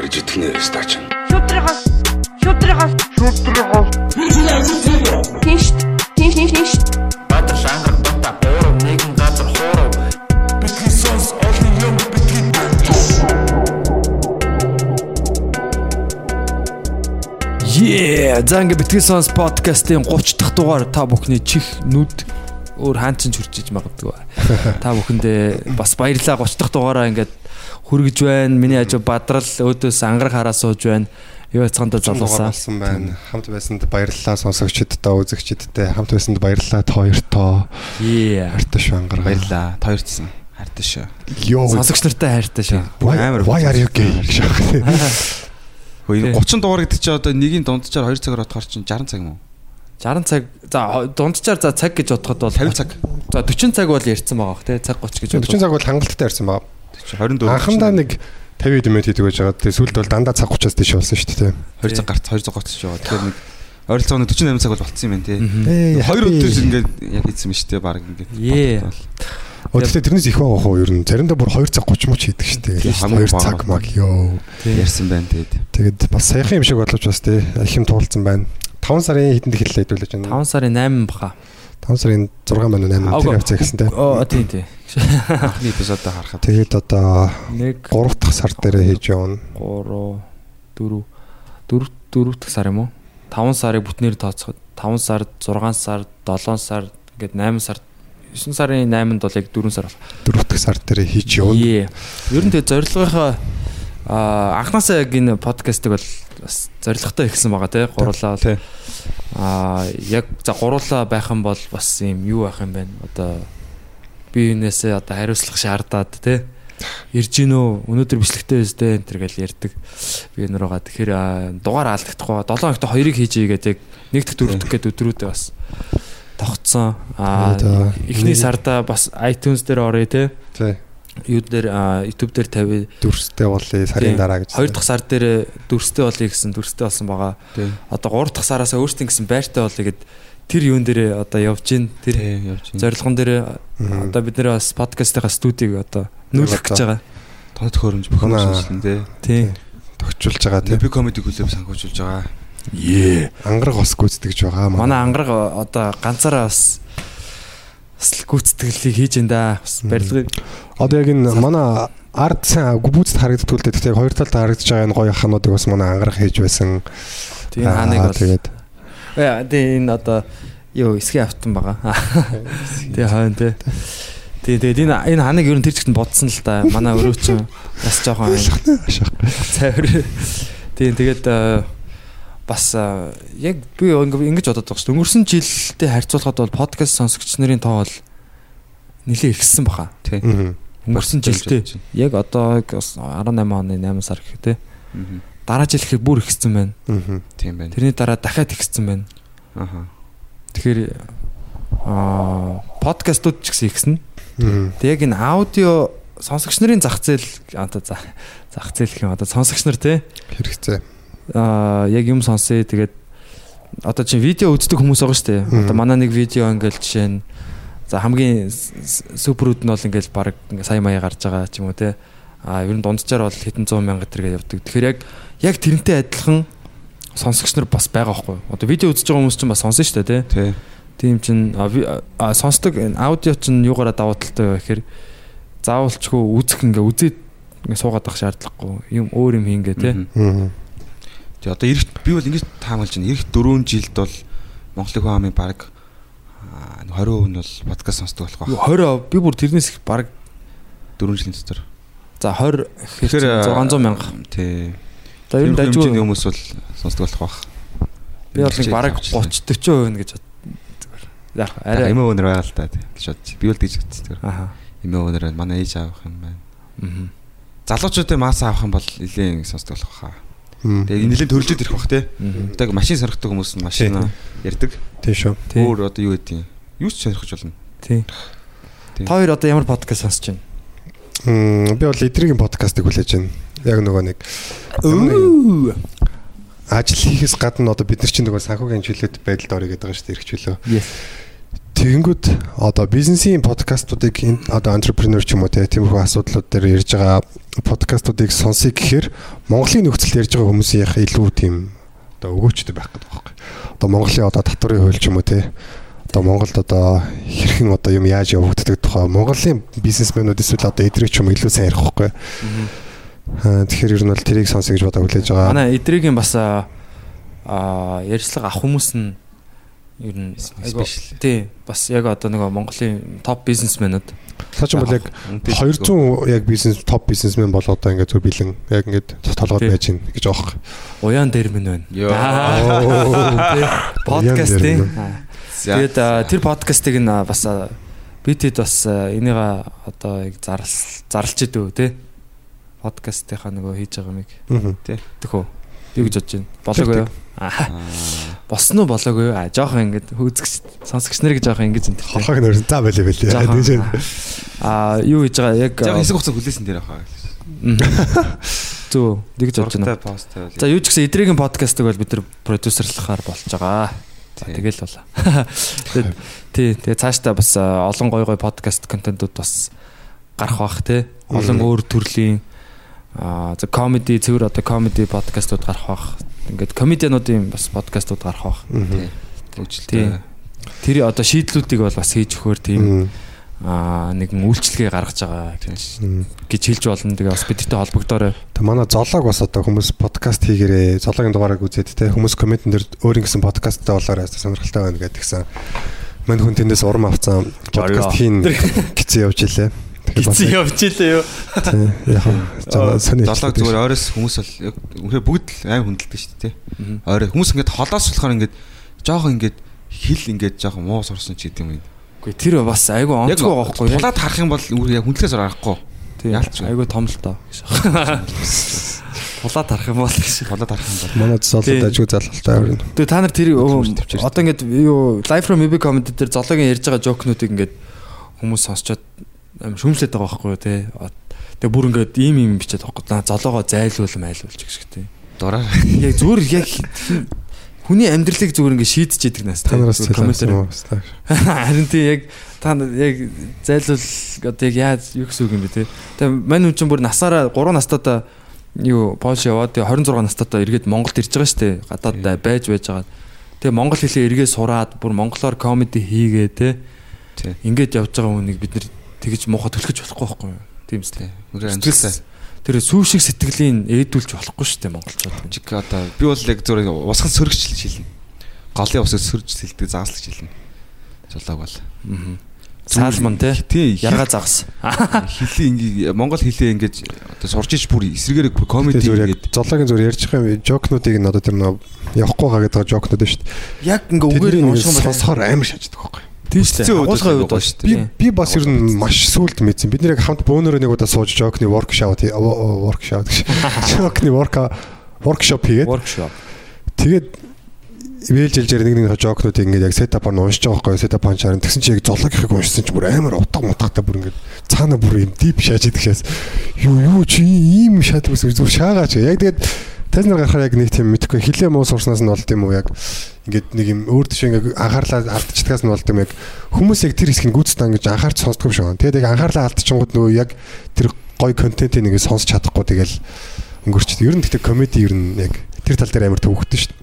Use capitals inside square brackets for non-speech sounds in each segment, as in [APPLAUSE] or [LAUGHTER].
гарч идэх нэ стач. Шүтрихас шүтрихас шүтрихас Тинш тинш тинш тинш Баатар шангар бата гурав нэгэн газар хуурав. Бидний сонс олон юм бидний Yeah, за ингээ битгий сонс подкастын 30 дахь дугаар та бүхний чих нүд өөр хаан ч хурж иж магадгүй. [LAUGHS] Та бүхэндээ бас баярлалаа. 30 дахь дугаараа ингээд хүргэж байна. Миний хажуу бадрал өөдөөс ангараг хараа сууж байна. Юу яцгаанда залуусаа. байна. Хамт байсанд баярлалаа сонсогчдод, үзэгчдтэй хамт байсанд баярлалаа та хоёртоо. Yeah. Хайртай шүү ангараа. Баярлаа. Та хоёртсан. Хайртай шүү. Йоо. Сонсогч нартай хайртай шүү. Амар. Why are you gay? Хөөе Тий. 30 дугаар гэдэг чи одоо нэгийн дунджаар 2 цагаар бодохоор чинь 60 цаг юм уу? 60 цаг за дунджаар за цаг гэж бодоход бол 50 цаг. За 40 цаг бол ярьсан байгаа бох тий цаг 30 гэж 40 цаг бол хангалттай ярьсан баг. 24. Анхандаа нэг 50 дэмэт хийдэг байж байгаа. Тэгээ сүүлд бол дандаа цаг 30-аас тийш болсон шүү дээ. 2 цаг гарт 2 цаг гоцч байгаа. Тэгэхээр нэг ойролцоогоо нэг 48 цаг бол болцсон юм байна тий. Хоёр өдөр ингээд яг хийсэн юм шүү дээ баг ингээд. Yeah. Өдөртөө тэрнээс их байгаа хөө ер нь. Заримдаа бүр 2 цаг 30 мөч хийдэг шүү дээ. Тийм, хамгийн 2 цаг маг ёо. Ярьсан байна тэгээд. Тэгээд бас саяхан юм шиг боловч бас тий их юм туулсан байна. 5 сарын хэдэнд хэллээ хэдүүлж байна. 5 сарын 8 баха. 5 сарын 6 байна 8 Ага. тэр явцаа гэхэлтэй. Оо тий тий. Анхны эпизодоо харахад Тэгээд одоо 1 3 дахь сар дээр хийж явна. 3 4 4 4 дахь сар юм уу? 5 сарыг бүтнээр тооцоход 5 сар, 6 сар, 7 сар ингээд 8 сар 9 сарын 8-нд бол яг 4 сар болох. 4 дахь сар дээр хийж явна. Ер нь тэгээ зорилгынхаа аа анхнаасаа яг энэ подкастыг бол бас зорилготой ихсэн байгаа тий гурлаа бол. Аа яг за гурлаа байх юм бол бас юм юу байх юм бэ? Одоо би юунээсээ одоо хариуцлах шаардаад тий ирж гин үү өнөөдөр бичлэгтэй өстэй энэ төр гэл ярьдаг. Би энэ руугаа тэгэхээр аа, дугаар алдагдахгүй 7 хоногт хоёрыг хийж игээд яг нэг дэх дөрөв дэх гээд өдрүүдээ бас тогтсон. Аа эхний сарда бас iTunes дээр орё те. Тий. юу дээр YouTube дээр тавь Дүрстэй болъё сарын дараа гэж. хоёр дахь сар дээр дүрстэй болъё гэсэн дүрстэй болсон байгаа. Одоо гурав дахь сараас өөртөө гэсэн байртай болъё гэд тэр юун дээр одоо явж гин тэр Тий явж байна. зорилгон дээр Мгм. одоо бид нэр бас подкастынхаа студийг одоо нүүлгэх гэж байгаа Тоног төхөөрөмж бүхэн Манай- шинжилэн тий. тий тогтчулж байгаа тий. Нэби комеди клуб санхүүжүүлж байгаа. Ангараг бас гүйцэтгэж байгаа. манай ангараг одоо ганцаараа бас бас гүйцэтгэлийг хийж энэ да бас барилгыг Одоо яг энэ манай ард сайн гүбүүцэд харагддаг л дээ. Тэгтээ хоёр талд харагдаж байгаа энэ гоё хануудыг бас манай ангараг хийж байсан. тийм хааныг Аа, бол тэгээд тэгээ энэ одоо юу эсгийн автан байгаа. [LAUGHS] Тэгээ хойно тий. Тий, тэгээд энэ энэ ханыг ер нь тэр чигт бодсон л да. Манай өрөө чинь бас жоохон цайвар. Тийм тэгээд э, бас э, яг би ингэж бодоод байгаа шүү. Өнгөрсөн жилдээ харьцуулахад бол подкаст сонсогч нарын тоо бол нэлээд ихссэн баха. Тий. Мгм. Өнгөрсөн жилдээ яг одоо бас 18 оны 8 сар гэх тий. Мгм. Дараа жил гэхээр бүр ихссэн байна. Мгм. Тийм байна. Тэрний дараа дахиад ихссэн байна. Аха. Тэгэхээр аа подкастууд ч гэсэн ихсэн. Тэг яг энэ аудио сонсогч нарын зах зээл одоо за- зах зээл гэх юм одоо сонсогч нар те Хэрэгцээ. аа яг юм сонсъё тэгээд одоо чинь видео үздэг хүмүүс байгаа шүү дээ. Одоо манай нэг видео ингээл жишээ нь за хамгийн суперүүд нь бол ингээл баг сая маяа гарч байгаа ч юм уу те. А ер нь дунджаар бол хэдэн 100 мянга тэргээ явдаг. Тэгэхээр яг яг тэрнтэй адилхан сонсогч нар бас байгаа байхгүй. юу? Одоо видео үзэж байгаа хүмүүс чинь бас сонсон шүү дээ. Тий. Тийм чин сонсдог аудио чин юугаараа давуу талтай вэ гэхээр заавалчгүй үзэх ингээ үзээд ингээ суугаад авах шаардлагагүй юм өөр юм хийнгээ. Мгм. Тэгээ одоо ирэх би бол ингэж таамаглаж байна. Ирэх 4 жилд бол Монголын хүн амын баг 20% нь бол подкаст сонсдог болох байх. 20 би бүр тэрнээс их баг 4 жилийн дотор. за 20 Тэгэхээр, гэхээр 600 мянга. Тий. За ер нь дайггүй хүмүүс бол сонсдог болох байх. би бол нэг бараг 30 40% гэж зүгээр. Яг арай эмээ өнөр байгаа л та гэж бодчих. Би бол тэгж бодчих зүгээр. аха. Эмээ өнөр байна. Манай ээж авах юм байна. Мгм. Залуучуудын мас авах юм бол нэлээд сонсдог болох хаа. Тэгээ нэлээд төрөлжөд ирэх бах тий. Мгм. Одоо машин сонирхдаг хүмүүс нь машин ярьдаг. Тийм шүү. Өөр одоо юу гэдэг юм? Юу ч сонирхож болно. Тий. Тий. Та хоёр одоо ямар подкаст сонсож байна? Мм, би бол эдригийн подкастыг хүлээж байна. Яг нөгөө нэг ажил хийхээс гадна одоо бид нар чинь нөгөө санхүүгийн чөлөөт байдалд орё гэдэг байгаа шүү дээ эрхчлөө. Тэгэнгүүт одоо бизнесийн подкастуудыг одоо entrepreneur ч юм уу тиймэрхүү асуудлууд дээр ярьж байгаа подкастуудыг сонсъё гэхээр Монголын нөхцөлд ярьж байгаа хүмүүсийн илүү тийм одоо өгөөчтэй байх гэдэг байхгүй. Одоо Монголын одоо татварын хууль ч юм уу те одоо Монголд одоо хэрхэн одоо юм яаж явагддаг тухай Монголын бизнесмэнүүд эсвэл одоо эдрэг ч юм илүү сайн ярих байхгүй. Аа тэгэхээр ер нь бол тэрийг сонсё гэж бодоо хүлээж байгаа. Манай эдрэгийн бас аа ярьцлага авах хүмүүс нь ер нь Special. тий бас яг одоо нэг Монголын топ бизнесмэнүүд Цааш бол яг 200 яг бизнес топ бизнесмен бол одоо ингээд зөв бэлэн яг ингээд толгойд байж гин гэж аах. уяан дээр минь байна. Подкаст тий. Тэгээд тэр подкастыг нь бас хэд бас аа, энийг аа, одоо яг зарлал зарлж идэв тий. Подкастынхаа нөгөө хийж байгаа юмыг Аа. тэхүү. Юу гэж бодож байна? Болоогүй юу? Аа. Болсон уу болоогүй юу? Аа жоохон ингээд хөөцгч сонсогч нар гэж жоохон ингэж энэ. Хорхог нөрсөн та байлээ байлээ. Жоохон, Аа юу хийж байгаа яг Яг хэсэг хугацаа хүлээсэн дээр авах. Зөө тэгж бодож байна. За юу ч гэсэн эдрийн подкастыг бол бид нар продюсерлахаар болж байгаа. За Тий. тэгэл. Тэгээд тий тэгээ цаашдаа бас а, олон гой гой подкаст контентууд бас гарах бах тий. Олон өөр төрлийн аа за комеди цэвэр одоо комеди подкастууд гарах бах. Ингээд комедиануудын бас подкастууд гарах бах. Тий. Тий. Хөгжилтэй. Тэр одоо шийдлүүдийг бол бас хийж өгөхөр тийм аа нэгэн үйлчлэгээ гаргаж байгаа гэж гэж хэлж болно. Тэгээ бас бидтэй холбогдоорой. Тэг манай золог бас одоо хүмүүс подкаст хийгээрээ зологийн дугаарыг үзээд те хүмүүс комментэн дээр өөр ингэсэн подкасттай болоорой сонирхолтой байна гэдгсэн. Мань хүн тэндээс урам авцсан подкаст хийн гэсэн явж илээ. Гизээ явж илээ юу? тий, яг сони. Золог зүгээр ойроос хүмүүс бол яг үнэхээр бүгд л аим хүндэлдэг шүү дээ. тий. Ойроо хүмүүс ингээд холоос болохоор ингээд жоохон ингээд хил ингээд жоохон муу сурсан ч гэдэг юм. Үгүй тэр бас айгүй онцгой байгаа байхгүй юу? Тулаад харах юм бол үгүй яг хүндлээс арахгүй. Тийм. Айгүй том л доо. Тулаад харах юм бол гэж. Тулаад харах юм бол. Манай Тий. золод ажгүй залгалтай аврын. Тэгээ та нар тэр одоо ингээд юу live from movie comedy дээр золоогийн ярьж байгаа жокнуудыг ингээд хүмүүс сонсчоод амар шүмжлээд байгаа байхгүй юу те. Тэгээ бүр ингээд ийм ийм бичээд байгаа байхгүй. Золоогоо зайлуул майлуулж гэх шиг те. Дураар. Яг зүгээр яг хүний амьдралыг зүгээр ингээд шийдэж яадаг нас те. Та нараас Зүгээр цэлсэн комментээр. юм уу? [LAUGHS] Харин тий яг та нар яг зайлуул одоо яг яаж юу гэсэн үг юм бэ те. Тэгээ мань хүн чинь бүр насаараа 3 настайдаа юу Польш яваад тэгээ 26 настайдаа эргээд Монголд ирж байгаа штэ. Гадаад байж байж байгаа. Тэгээ монгол хэлээ эргээд сураад бүр монголоор комеди хийгээ те. Ингээд явж байгаа хүнийг бид нэр тэгж муухай төлөхөж болохгүй байхгүй юу? Тийм үстэй. Үнээр амжилттай. Тэр сүү шиг сэтгэлийн ээдүүлж болохгүй штэ монголчууд. Чиг одоо би бол яг зүгээр усхан сөргөж шилнэ. Голын усыг сөрж сэлдэг зааслаж шилнэ. Зулааг бол. Аа. Саалман те. Тий. Ярга загас. Хилийн ингээ Монгол хилээ ингэж одоо сурч иж бүр эсрэгээр комеди ингээд яг зологийн зүгээр ярьж байгаа юм жокнуудыг нь одоо тэр нөө явахгүй байгаа гэдэг жокнууд шүү дээ. Яг ингээ үгээр нь сонсохоор амар шааждаг байхгүй. Үүдэл Агуулгын үед шүү Би би бас ер нь маш сүулт мэдсэн. Бид нэр яг хамт бөөнөрөө нэг удаа сууж жокны workshop гэж. [LAUGHS] Жокны work workshop хийгээд workshop. тэгээд ивэл жилжээр нэг нэг жокнуудыг ингээд яг сетапаар нь уншиж байгаа байхгүй сетап панчаар нь тэгсэн чи яг зологийнхыг уншсан чи бүр амар утга мутгатай бүр ингээд цаана бүр юм дип шааж идэх шээс. Юу юу чи ийм шаадаг ус зүгээр шаагаач яг тэгээд Тэзнэр гарахаар яг нэг тийм мэдхгүй. Хилээ муу сурснаас нь болд юм уу? Яг ингээд нэг юм өөр төш ингээд анхаарлаа алдчихдгаас нь болд юм. Яг хүмүүс яг тэр хэсгийг гүйцэд ингэж анхаарч сонсдгоо шүү. Тэгээд яг анхаарлаа алдчихгод нөгөө яг тэр гоё контентыг ингээд сонсч чадахгүй. Тэгэл өнгөрчдөг. Ер нь гэхдээ комеди ер нь яг тэр тал дээр амар төвөгдөн шүү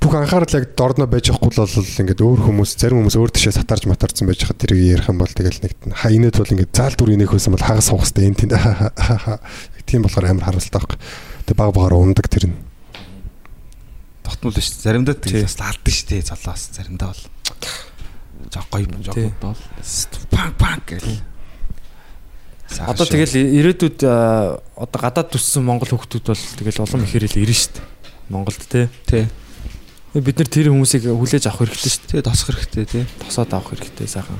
бүх анхаарал яг дордно байж байхгүй л бол ингээд өөр хүмүүс зарим хүмүүс өөр тишээ сатарж матарсан байж хад тэрийг ярих юм бол тэгэл нэг ха инээд бол ингээд заал дүр инех байсан бол хагас суухстай энэ тийм яг [LAUGHS] тийм болохоор амар харуултай байхгүй тэг баг багаар ундаг тэр нь тогтмол шүү. Заримдаа Тий. тийм бас алдсан шүү дээ. Золоос заримдаа бол жоо гоё жоо Тий. бол панк панк гэл. Одоо тэгэл ирээдүйд одоо гадаад төссөн монгол хүүхдүүд бол тэгэл улам ихээр л ирнэ шүү дээ. Монголд те. тий. Бид нар тэр хүмүүсийг хүлээж авах хэрэгтэй шүү Тэгээ тосох хэрэгтэй тий. дээ. Тосоод авах хэрэгтэй сайхан.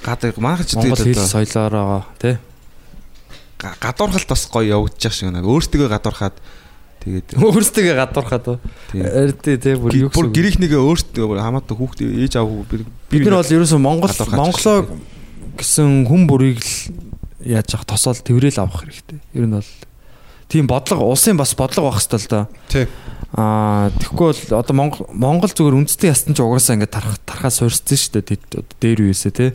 Гадаг манайх ч Монгол хэл соёлоороо те. га- гадуурхалт бас гоё явагдаж шиг байна. Өөртөө гадуурхаад тэгээд Өөрсдөө гадуурхаад уу. тий. Те бүр юу бүр гэсэн. гэрийнхнийгээ өөртөө хамаатай хүүхдээ ээж аав би Бид нар бол ерөөсөө Монгол Монголоо гэсэн хүн бүрийг л яаж авах тосоол тэрэл авах хэрэгтэй. Ер нь бол тийм бодлого улсын бас бодлого байх хэвэл да. Тий. Аа тэгэхгүй бол одоо Монгол Монгол зүгээр үндэсний ястан ч угаасаа ингээд тарах тархаа суурьцсан шүү дээ дээр үесээ тий.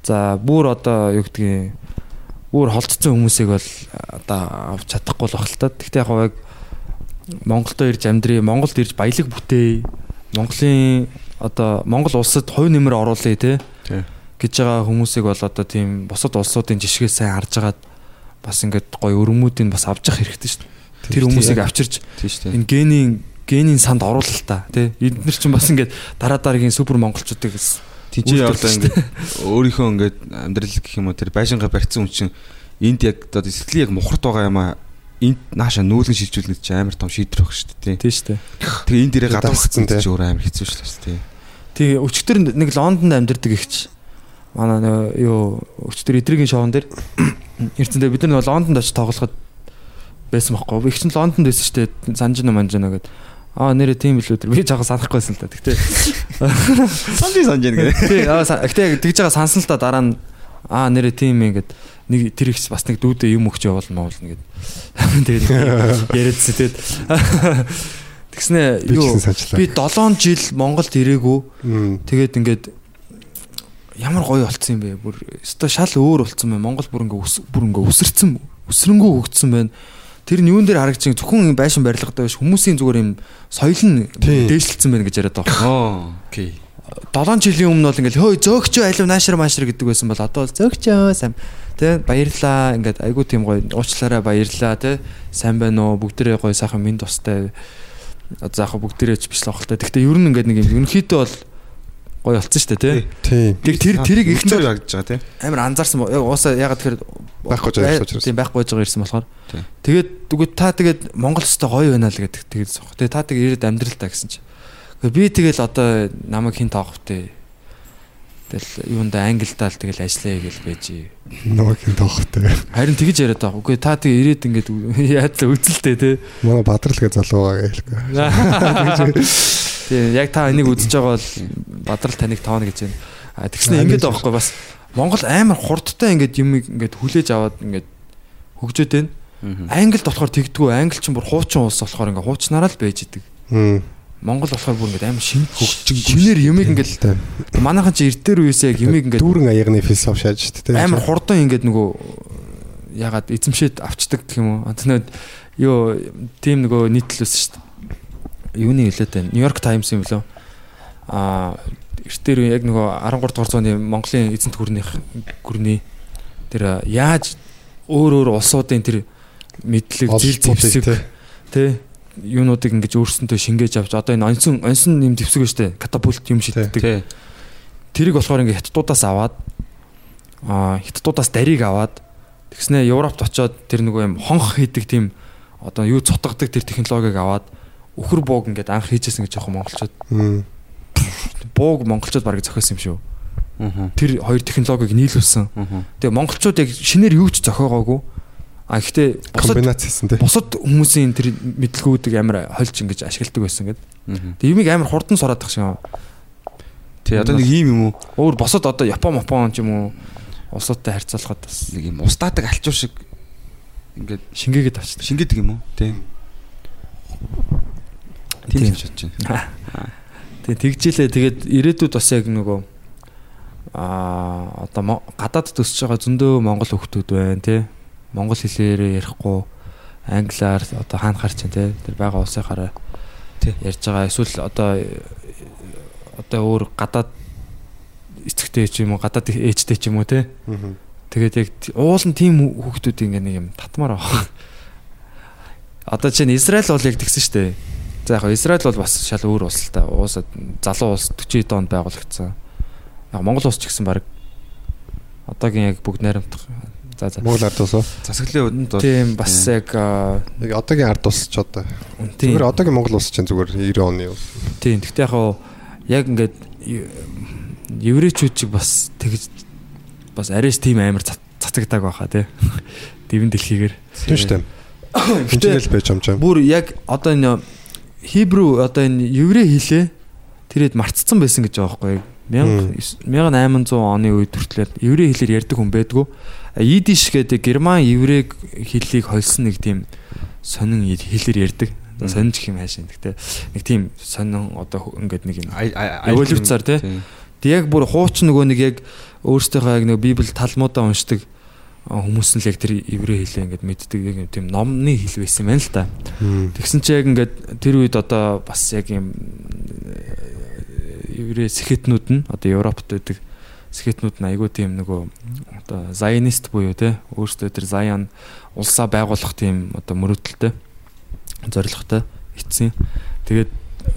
За бүр одоо юу гэдгийг бүр холдсон хүмүүсийг бол одоо авч чадахгүй л та. Гэхдээ яг яг Монголдо ирж амьдрий, Монголд ирж баялаг бүтээе. Монголын одоо Монгол улсад хувь нэмэр оруулъя Тий. гэж байгаа хүмүүсийг бол одоо тийм бусад улсуудын жишгээ сайн харж агаад бас ингээд гоё өрөмүүдийг бас авч явах хэрэгтэй шүү дээ. Тэр хүмүүсийг авчирч энэ генийн генийн санд оруулал та тий эдгээр чинь бас ингээд дараа дараагийн супер монголчуудыг Үйлдвэрлэж одоо ингээд өөрийнхөө ингээд амьдрал гэх юм уу тэр байшингаа барьсан хүн чинь энд яг одоо сэтгэлийн яг мухарт байгаа юм аа энд нааша нүүлгэн шилжүүлнэ чи амар том шийдвэр баг шүү дээ. тий штэ. Тэгээ энэ дээрээ гадуур Дасцсан, гацсан тий. өөр амар хэцүү шүү дээ. Тэгээ өчтөр нэг Лондонд амьдардаг ихч манай юу өчтөр эдрийн шоун дээр [COUGHS] эрдэнэ бид нар Лондонд очиж тоглоход байсан байхгүй. Их чинь Лондонд байсан шүү дээ. Санжина манжина гэдэг. Аа нэрээ тийм билүү тэр би жоохон санахгүйсэн л да. Тэгтээ Санжи санж яа гэх. тий аа гэтээ тэгж байгаа сансан л да дараа нь аа нэрээ тийм юм ингээд нэг тэр их бас нэг дүүдээ юм өгч явуулна муулна гэд. [LAUGHS] Тэгээд яриадсэн тэгээд [LAUGHS] тэгснэ ч юу би 7 жил Монголд ирээгүй. Тэгээд ингээд ямар гоё болцсон юм бэ? Бүр өстой шал өөр болцсон байна. Монгол бүр ингээ бүр ингээ өсөрцөн өсрөнгөө хөгжсөн байна. Тэр нь юун дээр харагч зөвхөн юм байшин барилгатай биш. Хүмүүсийн зүгээр юм соёл нь дээшлэлсэн байна гэж яриад байгаа. Оо, окей. 7 жилийн өмнө бол ингээл хөөе зөөгчөө алив наашир маашир гэдэг байсан бол одоо зөөгчөө сайн тэ баярлаа. Ингээд айгуу тийм гоё уучлаарай баярлаа тэ. Сайн байна уу? Бүгдээрээ гоё сайхан минь тустай. Заахаа бүгдээрээ ч биш л ахaltaа гэхдээ ер нь ингээд нэг юм ерөнхийдөө бол гоё болцсон шүү дээ тэ Тийм. Тэг тэр тэрийг их зөв ягдж байгаа тий. амар анзаарсан уусаа ягаад тэгэхээр Байхгүй байсан учраас. Тийм байхгүй байгаа ирсэн болохоор. Тэгээд дүгөө та тэгээд Монгол өстой гоё байна л гэдэг тэгээд сох. Тэгээд та тэгээд ирээд амьдрал та гэсэн чи. Би тэгэл одоо намайг хин тоох вэ? Тэгэл юунда англидаа л тэгэл ажиллая гэж байж. Намайг хин тоохтой. Харин тэгж яриад байгаа. Үгүй та тэгээд ирээд ингээд яаж л үзэлтэй те. Манай бадрал гэ залуу байгаа [LAUGHS] Тийм яг та энийг үзэж байгаа бол бадрал таныг тооно гэж байна. А тэгснэ ингээд байгаа байхгүй бас Монгол амар хурдтай ингээд юм ингээд хүлээж аваад ингээд хөгжөөд байна. Англид болохоор тэгдэггүй. Англи ч бүр хуучин улс болохоор ингээд хуучнараа л байж идэг. Монгол болохоор бүр ингээд амар шин хөгжин шинээр юмыг ингээд манайхан чи эртээр үесээ яг юмыг ингээд дүүрэн аягны философи шааж шүү дээ. амар хурдан ингээд нөгөө ягаад эзэмшээд авчдаг гэх юм уу. Антнад юу тийм нөгөө нийтлэлсэн шүү дээ. Юуны хэлээд байна. Нью-Йорк Таймс юм лөө. Аа эртээр яг нөгөө 13 дугаар зууны Монголын эзэнт гүрнийх гүрний тэр яаж өөр өөр улсуудын тэр мэдлэг зил зэвсэг тий юунуудыг ингэж өөрсөндөө шингээж авч одоо энэ онсон онсон юм зэвсэг штэ катапульт юм шиддэг тэрийг болохоор ингээ хятадуудаас аваад аа хятадуудаас дарийг аваад тэгснэ Европт очоод тэр нөгөө юм хонх хийдэг тийм одоо юу цутгадаг тэр технологиг аваад өхөр бууг ингээд анх хийжсэн гэж жоохон монголчууд бууг монголчууд барыг зохиосон юм шүү. Аа. Тэр хоёр технологиг нийлүүлсэн. Тэгээ монголчууд яг шинээр юу ч зохиогоогүй. А гэхдээ комбинац хийсэн тий. бусад хүмүүсийн тэр мэдлгүүдийг амар хольж ингэж ашигладаг байсан гэдэг. Тэгээ юмыг амар хурдан сураад тах шиг. Тий одоо нэг ийм юм уу? Өөр босод одоо Япон, Япон ч юм уу улсуудтай харьцуулахад бас Нэг юм устаадаг алчуур шиг ингээд шингээгээд авчдаг. шингээдэг юм уу? Тий. Тийм гэж бодож байна. [LAUGHS] Тэгээ тэгжилээ. Тэгээд ирээдүйд бас яг нөгөө аа одоо мо- гадаадд өсөж байгаа зөндөө монгол хүмүүс байна тий. Монгол хэлээр ярихгүй англиар одоо хаана харч чинь тий. Тэр байгаа улсынхаараа Тий. ярьж байгаа. Эсвэл одоо одоо өөр гадаад эцэгтэй ч юм уу гадаад ээжтэй ч юм уу тий. Тэгээд яг т- уул нь тийм хүүхдүүд ингээ нэг юм татмаар байгаа. [LAUGHS] Одоо чинь Израиль бол яг тэгсэн шүү дээ. За яг Израиль бол бас шал өөр улс л та. Уусаа залуу улс 40 онд байгуулагдсан. Яг Монгол улс ч гэсэн баг одоогийн яг бүгд найрамдах. За за. Монгол ард улс уу? Засаглалын үдэнд бол Тийм бас яг Яг одоогийн ард улс ч одоо. Зүгээр одоогийн Монгол улс чинь зүгээр 90 оны улс. тийм. Гэхдээ яг хаа яг ингээд ев- еврейчүүд чиг бас тэгж бас арайс тийм амар цац- цацагдаг байхаа тий. [LAUGHS] Дивэн дэлхийгээр. Тийм шүү дээ. [COUGHS] Хинчээл байж чам. Бүр яг одоо энэ хибрүү одоо энэ еврей хэлээ тэрэд мартцсан байсан гэж байгаа байхгүй юу? 1800 оны үед хүртэл еврей хэлээр ярьдаг хүн байдгүй. Идиш гэдэг герман еврейг хэллийг холсон нэг тийм сонин хэлээр ярьдаг. Сонинч гэх юм хаашаа. Гэтэ нэг тийм сонин одоо ингээд нэг юм эволюцаар тий. Яг бүр хуучин нөгөө нэг яг өөртөөхөө яг нэг библ талмуудаа уншдаг хүмүүс нь л яг тэр еврей хэлээ ингээд мэддэг яг юм тийм номны хэл байсан байна л та. Тэгсэн чи яг ингээд тэр үед одоо бас яг юм еврей сэхэтнүүд нь одоо Европт байдаг сэхэтнүүд нь айгүй тийм нөгөө одоо зайнист буюу те өөрсдөө тэр заян улсаа байгуулах тийм одоо мөрөөдөлтэй зорилготой эцсийн. Тэгээд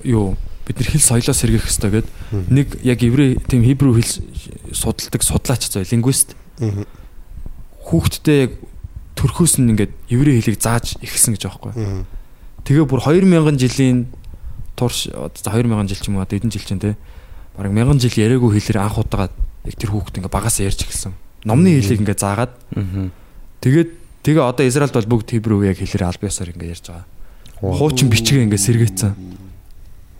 юу бид нар хэл соёлоо сэргиэх хэрэгтэй гэд нэг яг еврей тийм хибрүү хэл судалдаг судлаач зөө лингвист хүүхдтэй яг төрхөөс нь ингээд еврей хэлийг зааж ихсэн гэж аахгүй. Тэгээ бүр 2000 жилийн турш 2000 жил ч юм уу одоо эдэн жил чинь те бараг 1000 жил яриаггүй хэлээр анх удаага яг тэр хүүхд ингээд багаас ярьж эхэлсэн. Номны хэлийг ингээд заагаад тэгээд тэгээ одоо Израильд бол бүгд хибрүү яг хэлээр аль биесаар ингээд ярьж байгаа. Хуучин бичгээ ингээд сэргээцэн.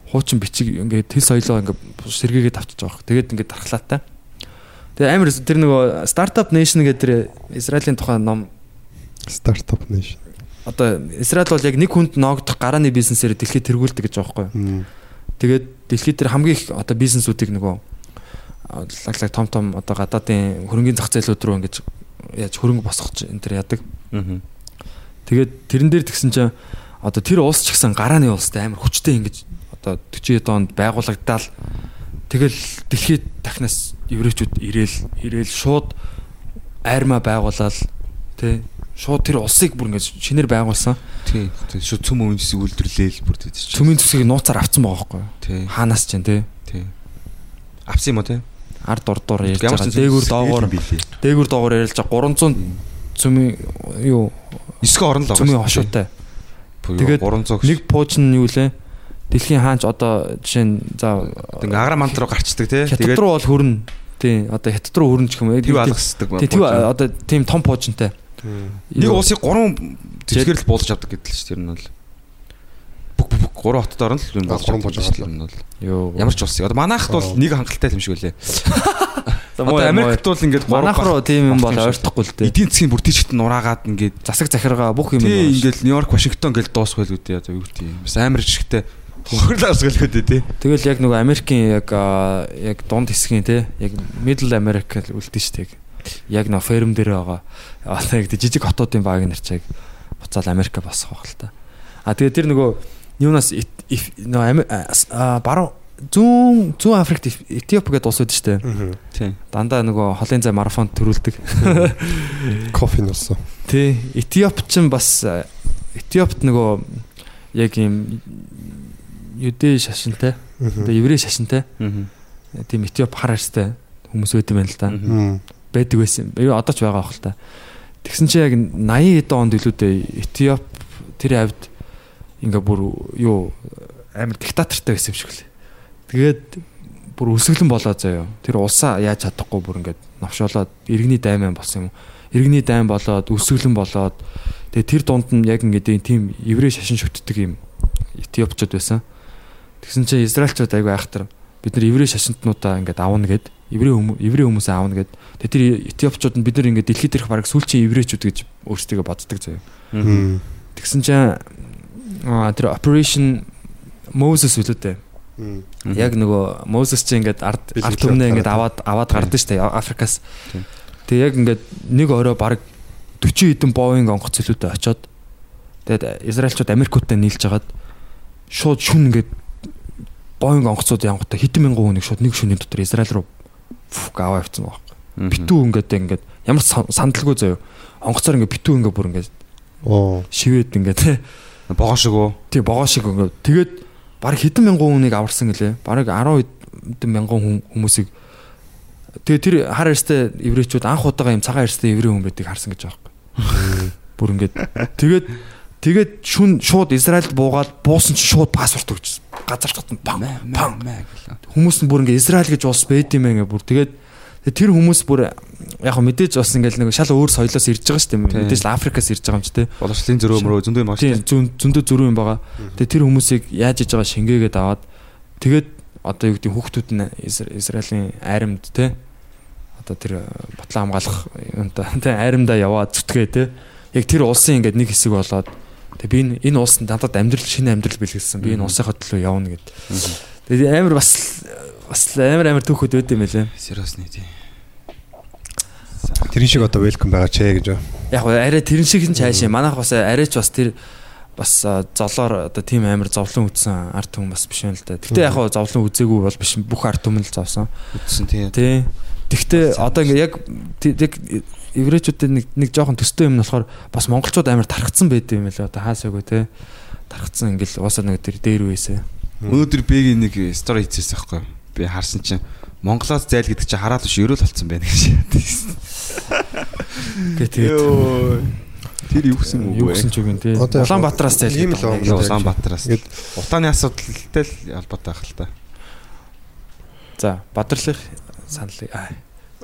Хуучин бичиг ингээд тэл соёлоо ингээд сэргээгээд авчиж байгаа. Тэгээд ингээд дархлаатай. Тэгээ амар тэр нөгөө стартап нейшн гэдэг тэр Израилийн тухайн ном стартап нейшн. Одоо Израиль бол яг нэг хүнд ноогдох гарааны бизнесээр дэлхийд тэргүүлдэг гэж байгаа байхгүй. Тэгээд дэлхийд тэр хамгийн их одоо бизнесүүдийг нөгөө лаглаг том том одоо гадаадын хөрөнгөний зах зээлүүд рүү ингэж яаж хөрөнгө босгож энэ төр яадаг. Тэгээд тэрэн дээр тэгсэн чинь одоо тэр улс ч гэсэн гарааны улстай амар хүчтэй ингэж одоо 40 онд байгуулагдаад тэгэл дэлхийд дахнаас еврейчүүд ирээл ирээл шууд айрмаа байгуулаад тий шууд тэр улсыг бүр ингэж шинээр байгуулсан. Тий. Шууд цөм үнсийг үйлдвэрлээл бүр тий. Цөмийн цэсийг нууцаар авцсан байгаа байхгүй юу? Тий. Хаанаас ч тий. Тий. Авсан юм уу тий? Ард урдуур ярьж байгаа. Дээгүр доогоор дээгүр доогоор ярьж байгаа 300 цөмийн юу 9 орн л байгаа. Цөмийн хошуутай. Тэгээд 300 нэг пууч нь юу лээ? Дэлхийн хаанч одоо жишээ нь за ингээ агра мант руу гарчдаг тий. Тэгээд руу бол хөрнө. Тий одоо хятад руу хөрнө гэх юм. Тэв алгасдаг. Тий тэв одоо тийм том пуужинтай. Нэг улсыг 3 зэвсгэр л буулж авдаг гэдэг л шүү дээ. Тэр нь бол бүх бүх гурван хотод орно л юм болж байгаа. Энэ бол. Йоо. Ямар ч улсыг. Одоо манайхд бол нэг хангалттай юм шиг үлээ. Одоо Америкт бол ингээд манайх руу тийм юм бол ойртохгүй л дээ. Эдийн засгийн бүртийчт нураагаад ингээд засаг захиргаа бүх юм Тийм ингээд Нью-Йорк, Вашингтон гэж дуусах байлгүй дээ. Одоо юу гэдэг юм. Бас амар жигтэй хөхрлөөс гэлгүй дээ. Тэгэл яг нөгөө Америкийн яг яг дунд хэсгийн те яг Middle America л үлдэн штеп. Яг нөгөө ферм дээр байгаа. Одоо яг жижиг хотуудын баг нарчааг буцаал Америка босох байх л та. А тэгээ тэр нөгөө юунаас нөгөө баруун зүүн зүүн Африкт Этиоп гэдэг улс үүдэн штэ. Тийм. Дандаа нөгөө холын зай марафонд төрүүлдэг. [LAUGHS] Кофе нуусан. Тий. Этиоп ч бас Этиопт нөгөө яг юм юдэ шашинтай. Одоо еврей шашинтай. Тийм Этиоп хар арьстай хүмүүс байт юм байна л да. Байдаг байсан. Юу одоо ч байгаа бах л та. Тэгсэн чи яг 80 эд онд илүү дээ Этиоп тэр хавьд ингээ бүр юу амар диктатортай байсан юм шиг л. Тэгээд бүр өсөглөн болоо заяа. Тэр улсаа яаж чадахгүй бүр ингээд навшуулаад иргэний дайман болсон юм. Иргэний дайм болоод өсөглөн болоод тэгээд тэр дунд нь яг ингээд тийм еврей шашин шүтдэг юм Этиопчууд байсан. Тэгсэн чинь Израильчууд айгүй айхтар бид нар еврей шашинтнуудаа ингээд авна гэд еврей еврей хүмүүсээ авна гэд. Тэгээд тэр Этиопчууд нь бид нар ингээд дэлхийд дээрх бараг сүүлчийн еврейчүүд гэж өөрсдөө боддог заяа. Тэгсэн чинь тэр operation Moses үлээдээ Яг нөгөө Мозес чи ингээд ард ард түмнээ ингээд аваад аваад гардаг штэ Африкаас. Тэгээ яг ингээд нэг орой баг 40 хэдэн Боeing онгоц цэлүүтэй очоод тэгээд Израильчууд Америкуудтай нийлж хагаад шууд шүн ингээд Боeing онгоцууд янгуудаа хэдэн мянган хүнийг шууд нэг шөнийн дотор Израиль руу фук аваа явцсан байхгүй. Битүү ингээд ингээд ямар сандалгүй заяа. Онгоцоор ингээд битүү ингээд бүр ингээд оо шивэд ингээд [LAUGHS] богоо шиг үү? Тий богоо шиг ингээд тэгээд бараг хэдэн мянган хүнийг аварсан гэлээ. Бараг 10 хэдэн мянган хүмүүсийг тэгээ тэр хар арьстай еврейчүүд анх удаага юм цагаан арьстай еврей хүн байдгийг харсан гэж байгаа юм. Бүр ингээд тэгээд тэгээд шүн шууд Израильд буугаад буусан чи шууд паспорт өгч газар татсан пам пам хүмүүс нь бүр ингээд Израиль гэж улс байд юм аа бүр тэгээд тэр хүмүүс бүр яг хөө мэдээж бас ингээл нэг шал өөр соёлоос ирж байгаа шүү дээ. Мэдээж Африкаас ирж байгаа юм ч тий. Боловсролын зөрөө мөрөө зөндөө юм байна шүү дээ. Зөндөө зөрөө юм байгаа. Тэгээ тэр хүмүүсийг яаж иж байгаа шингээгээд аваад тэгээд одоо юу гэдэг хүүхдүүд нь Израилийн айрамд тий. одоо тэр батлан хамгаалах юунда тэ айрамдаа яваад зүтгээ те яг тэр улсын ингээд нэг хэсэг болоод тэг би энэ энэ улс надад амьдрал шинэ амьдрал бэлгэлсэн би энэ улсынхаа төлөө явна гэд. Тэгээд амар бас бас амар амар түүхэд өгд юм байлаа. Сериусны тий. тэрэн шиг одоо welcome байгаа ч гэж. Яг гоо арай тэрэн шиг нь цаашаа манайх бас арайч бас тэр бас золоор одоо тийм амар зовлон үтсэн арт хүн бас биш юм л да. Гэтэ яг гоо зовлон үзээгүй бол биш бүх арт хүн л зовсон. Үтсэн тий. Тий. Тэгтээ одоо ингээ яг яг еврейчүүдийн нэг нэг жоохон төстэй юм нь болохоор бас монголчууд амар тархацсан байд юм лээ одоо хаасаагүй тий. Тархацсан ингээл уусаа нэг тэр дээр үесээ. Өнөөдөр Бэгийн нэг стори хийчихсэн байхгүй. Би харсан чинь Монголоос зайл гэдэг чинь хараад биш ерөөл болцсон байна гэж. Гэ тэгээд. Тэр юу гэсэн үг юу вэ? гэсэн ч үг юм яг- Улаанбаатараас зайл ийм л гэдэг юм. байна. Улаанбаатараас. Ингээд Утааны асуудалтай л ялбаатай байх л та. За бадрлах саналыг аа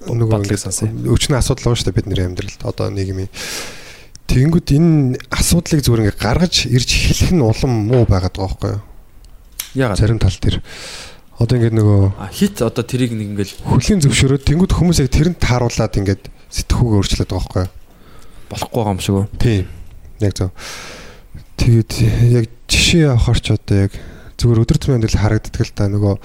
бодлыг сонсъё. өчнө асуудал байгаа шүү дээ бидний амьдралд. Одоо нийгмийн Тэнгүүд энэ асуудлыг зүгээр ингээд гаргаж ирж хэлэх нь улам муу байгаад байгаа байхгүй юу? ягаад Зарим тал дээр. Одоо ингээд нөгөө хит одоо тэрийг нэг ингээл хөлийн зөвшөөрөөд тэнгууд хүмүүс яг тэрэнд тааруулаад ингээд сэтгхүүгээ өөрчлөд байгаа байхгүй юу? болохгүй байгаа юм шиг үү? Тийм. Яг зөв. Тэгээд яг жишээ авахар ч одоо яг зүгээр өдөр тутмын амьдрал харагддаг л та нөгөө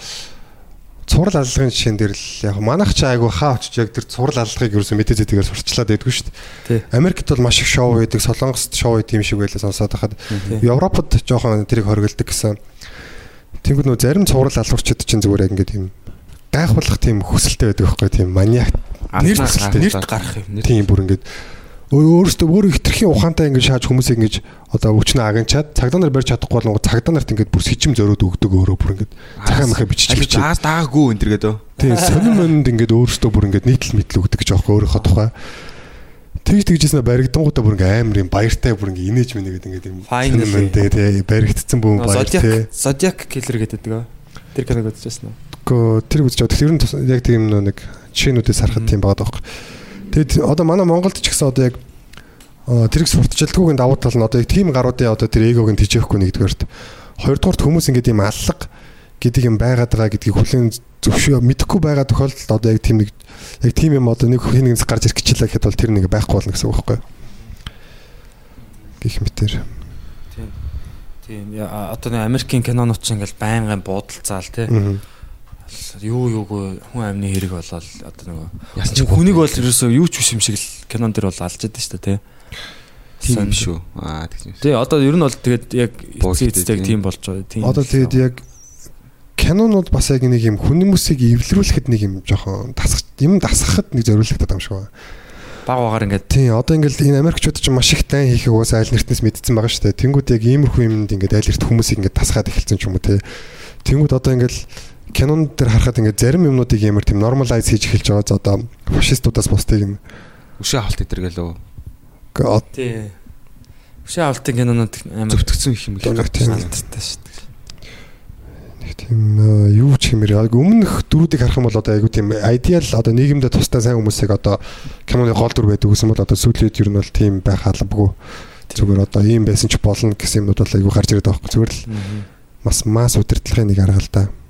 цурал аллагын жишээн дээр л яг манайх ч айгу хаа очиж яг тэр цурал аллагыг ерөөсөө мэдээ зэтэгээр сурчлаад байдгүй шүү дээ. Америкт бол маш их шоу байдаг, Солонгост шоу юм шиг байлаа сонсоод хахад Европод жоохон тэрийг хоригддаг гэсэн. Тэнгүүд нөө зарим цуврал алуурчид чинь зүгээр яг ингээд тийм гайхуулах тийм хүсэлтэй байдаг байхгүй тийм маниак нэр төсөлтэй нэрт гарах юм. тийм бүр ингээд өөрөөсөө өөрөө хитрхийн ухаантай ингээд шааж хүмүүсийг ингэж одоо өчнө агнчаад цагдаа нар барьж чадахгүй бол цагдаа нарт ингээд бүр сэчим зөрөөд өгдөг өөрөө бүр ингээд цагаан махаа бичиж бичиж Аас даагаагүй энэ төргээд өө. тийм сонир монд ингээд өөрөөсөө бүр ингээд нийтлэл мэтлэл өгдөг гэж аахгүй өөрийнхөө тухай тэгж тэгжсэн баригдангуудаа бүр ингээд амар юм баяртай бүр ингээд инээж мэнэ гэдэг юм Finally. сонир монд тэгээ баригдсан бүүн баяр тий Зодиак киллер гэдэг дээ. Тэр киног үзчихсэн үү? Гэхдээ тэр байгаа. Тэр нь тус- яг тийм нэг жишээнүүдээс харахад тийм байгаа байхгүй. Тэгэд одоо манай Монголд ч гэсэн одоо яг аа, тэрийг сурталчилдгүйгийн давуу тал нь одоо яг тийм гаруудын одоо тэр эгог нь тижээхгүй нэгдүгээрт. Хоёрдугаарт хүмүүс ингээд юм аллаг гэдэг юм байгаад байгаа гэдгийг хүлээн зөвшөө мэдэхгүй байгаа тохиолдолд одоо яг тийм нэг яг тийм юм одоо нэг хин нэгс гарч ирэх гэхэлээ гэхэд бол тэр нэг байхгүй болно гэсэн үг байхгүй. Гэх мэтэр. Тийм яа, одоо Америкийн кинонууд ч ингээл байнгын буудалцаал тий. Аа. Юу юугүй хүн амны хэрэг болоод одоо нөгөө Яасан чинь хүнийг бол ерөөсөө юу ч биш юм шиг л кинон дээр бол алж ядсан шүү дээ тий. тийм шүү. Аа тийм. Тий одоо ер нь бол тэгээд яг эцэг тийм болж байгаа. Тийм. Одоо тэгээд яг кинонууд бас яг нэг юм хүмүүсийг эвлэрүүлэхэд нэг юм жоохон дасах юм дасгахад нэг зориулагдаад байгаа юм шиг байна. баг багаар ингээд Тийм одоо ингээл энэ Америкчууд ч маш их тань хийхийг уусаа аль нэртнээс мэдсэн байгаа шүү дээ. Тэнгүүд яг иймэрхүү юмд ингээд аль нэрт хүмүүсийг ингээд тасгаад эхэлсэн ч юм уу те. Тэнгүүд одоо ингээл кинон дээр харахад ингээд зарим юмнуудыг ямар тийм нормалайз хийж эхэлж байгаа. За одоо фашистуудаас бусдыг нь Өшөө авалт өдр гэлөө. тий. Хөшөө авалтын кинонууд амар Зөвтгцэн их юм гардаг. алдтай шүү дээ. нэг тийм юу ч хэмээр яг өмнөх дөрүүдийг харах юм бол одоо айгу тийм идеал одоо нийгэмдээ тустай сайн хүмүүсийг одоо киноны гол дүр байдаг гэсэн бол одоо сүүлийн үед ер нь бол тийм байх албагүй. Зүгээр одоо ийм байсан ч болно гэсэн юмнууд бол айгу гарч ирээд байгаа байхгүй. Зүгээр л бас масс удирдлагын нэг арга л да. Аа.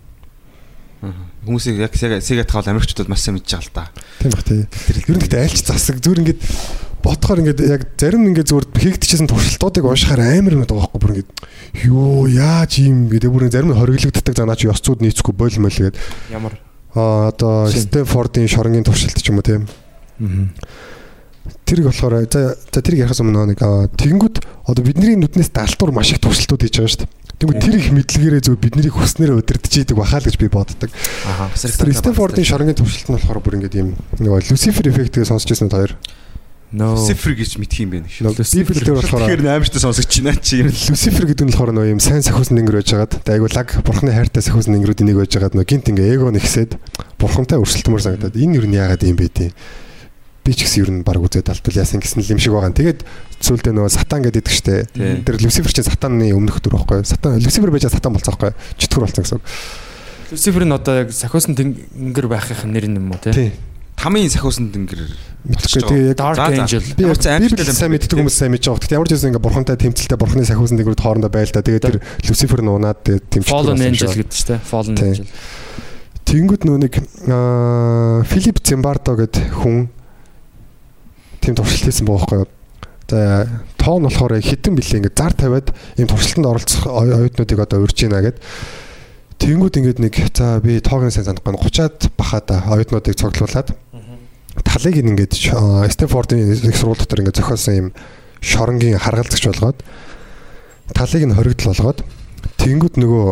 Хүмүүсийг яг Сегат хавал Америкчууд маш сайн мэдж байгаа л да. Тийм бах тий. Ер нь гэхдээ айлч засаг зүгээр ингээд ботхоор ингээд яг зарим ингээд зүгээр хийгдчихсэн туршилтуудыг уншихаар амар юм байгаа байхгүй бүр ингээд юу яаж юм гэдэг бүр зарим нь хориглогддог за наа чи ёс зүйд нийцэхгүй бойл мөл гэдэг Ямар аа одоо. Стэнфордын шоронгийн туршилт ч юм уу тийм Мгм. тэрийг болохоор за за тэрийг ярихаас өмнө нэг аа, тэгэнгүүт одоо бидний нүднээс далтуур маш их туршилтууд хийж байгаа шүү дээ. Тэгвэл тэр их мэдлэгээрээ зөв биднийг хүснээрээ удирдах идэг бахаа л гэж би боддог. Тэр Стэнфордын шоронгийн туршилт нь болохоор бүр ингээд юм нөгөө Люцифер эффектийг сонсч байсан хоёр. No. Сифр гэж мэдх юм байна. Нөгөө Библиэлд болохоор Тэгэхээр аимштай сонсогч байна чи юм. Люцифер гэдэг нь болохоор нөгөө юм сайн сахиусан дэнгэр байж байгаад айгуу лаг бурхны хайртай сахиусан дэнгэрүүд энийг байж байгаад нөгөө гинт ингээ эго нэгсээд бурхантай өрсөлдмөр санагдаад энэ юу нь яагаад юм бэ тий би ч гэсэн ер нь баг үзээд алтвал яасан гэсэн л юм шиг байгаа. Тэгээд зүйлдээ нөгөө сатан гэдэг идэг штэ. Тэр Люцифер чинь сатаны өмнөх дүр байхгүй. Сатан Люцифер байж сатан болцоо байхгүй. Чөтгөр болцсон гэсэн. үг. Люцифер нь одоо яг сахиусан тэнгэр байхын нэр юм уу те? Тамийн сахиусан тэнгэр. Мэдхгүй тэгээ яг Dark. Angel. би ч Библийг сайн юм. мэддэг хүмүүс сайн мэдж байгаа. Гэхдээ ямар ч байсан ингээ бурхантай тэмцэлтэй бурхны сахиусан дэнгэрүүд хоорондоо байлдаа. Тэгээд тэр Люцифер нь унаад тэгээд тэмцэлтэй Fallen болсон юм Angel гэдэг чинь те. Fallen. Angel. Тэнгүүд нөө нэг аа Филип Зимбардо гэдэг хүн тийм туршилт хийсэн байгаа байхгүй юу. За тоон болохоор хитэн билээ ингээд зар тавиад ийм туршилтанд оролцох оюу- оюутнуудыг одоо урьж гинэ гэд. Тэнгүүд ингээд нэг за би тоогийн сайн санахгүй 30-аад бахада оюутнуудыг цуглуулад талыг ингээд Стэнфордын их сургууль дотор ингээд зохиосон ийм шоронгийн харгалзагч болгоод талыг нь хоригдл болгоод тэнгүүд нөгөө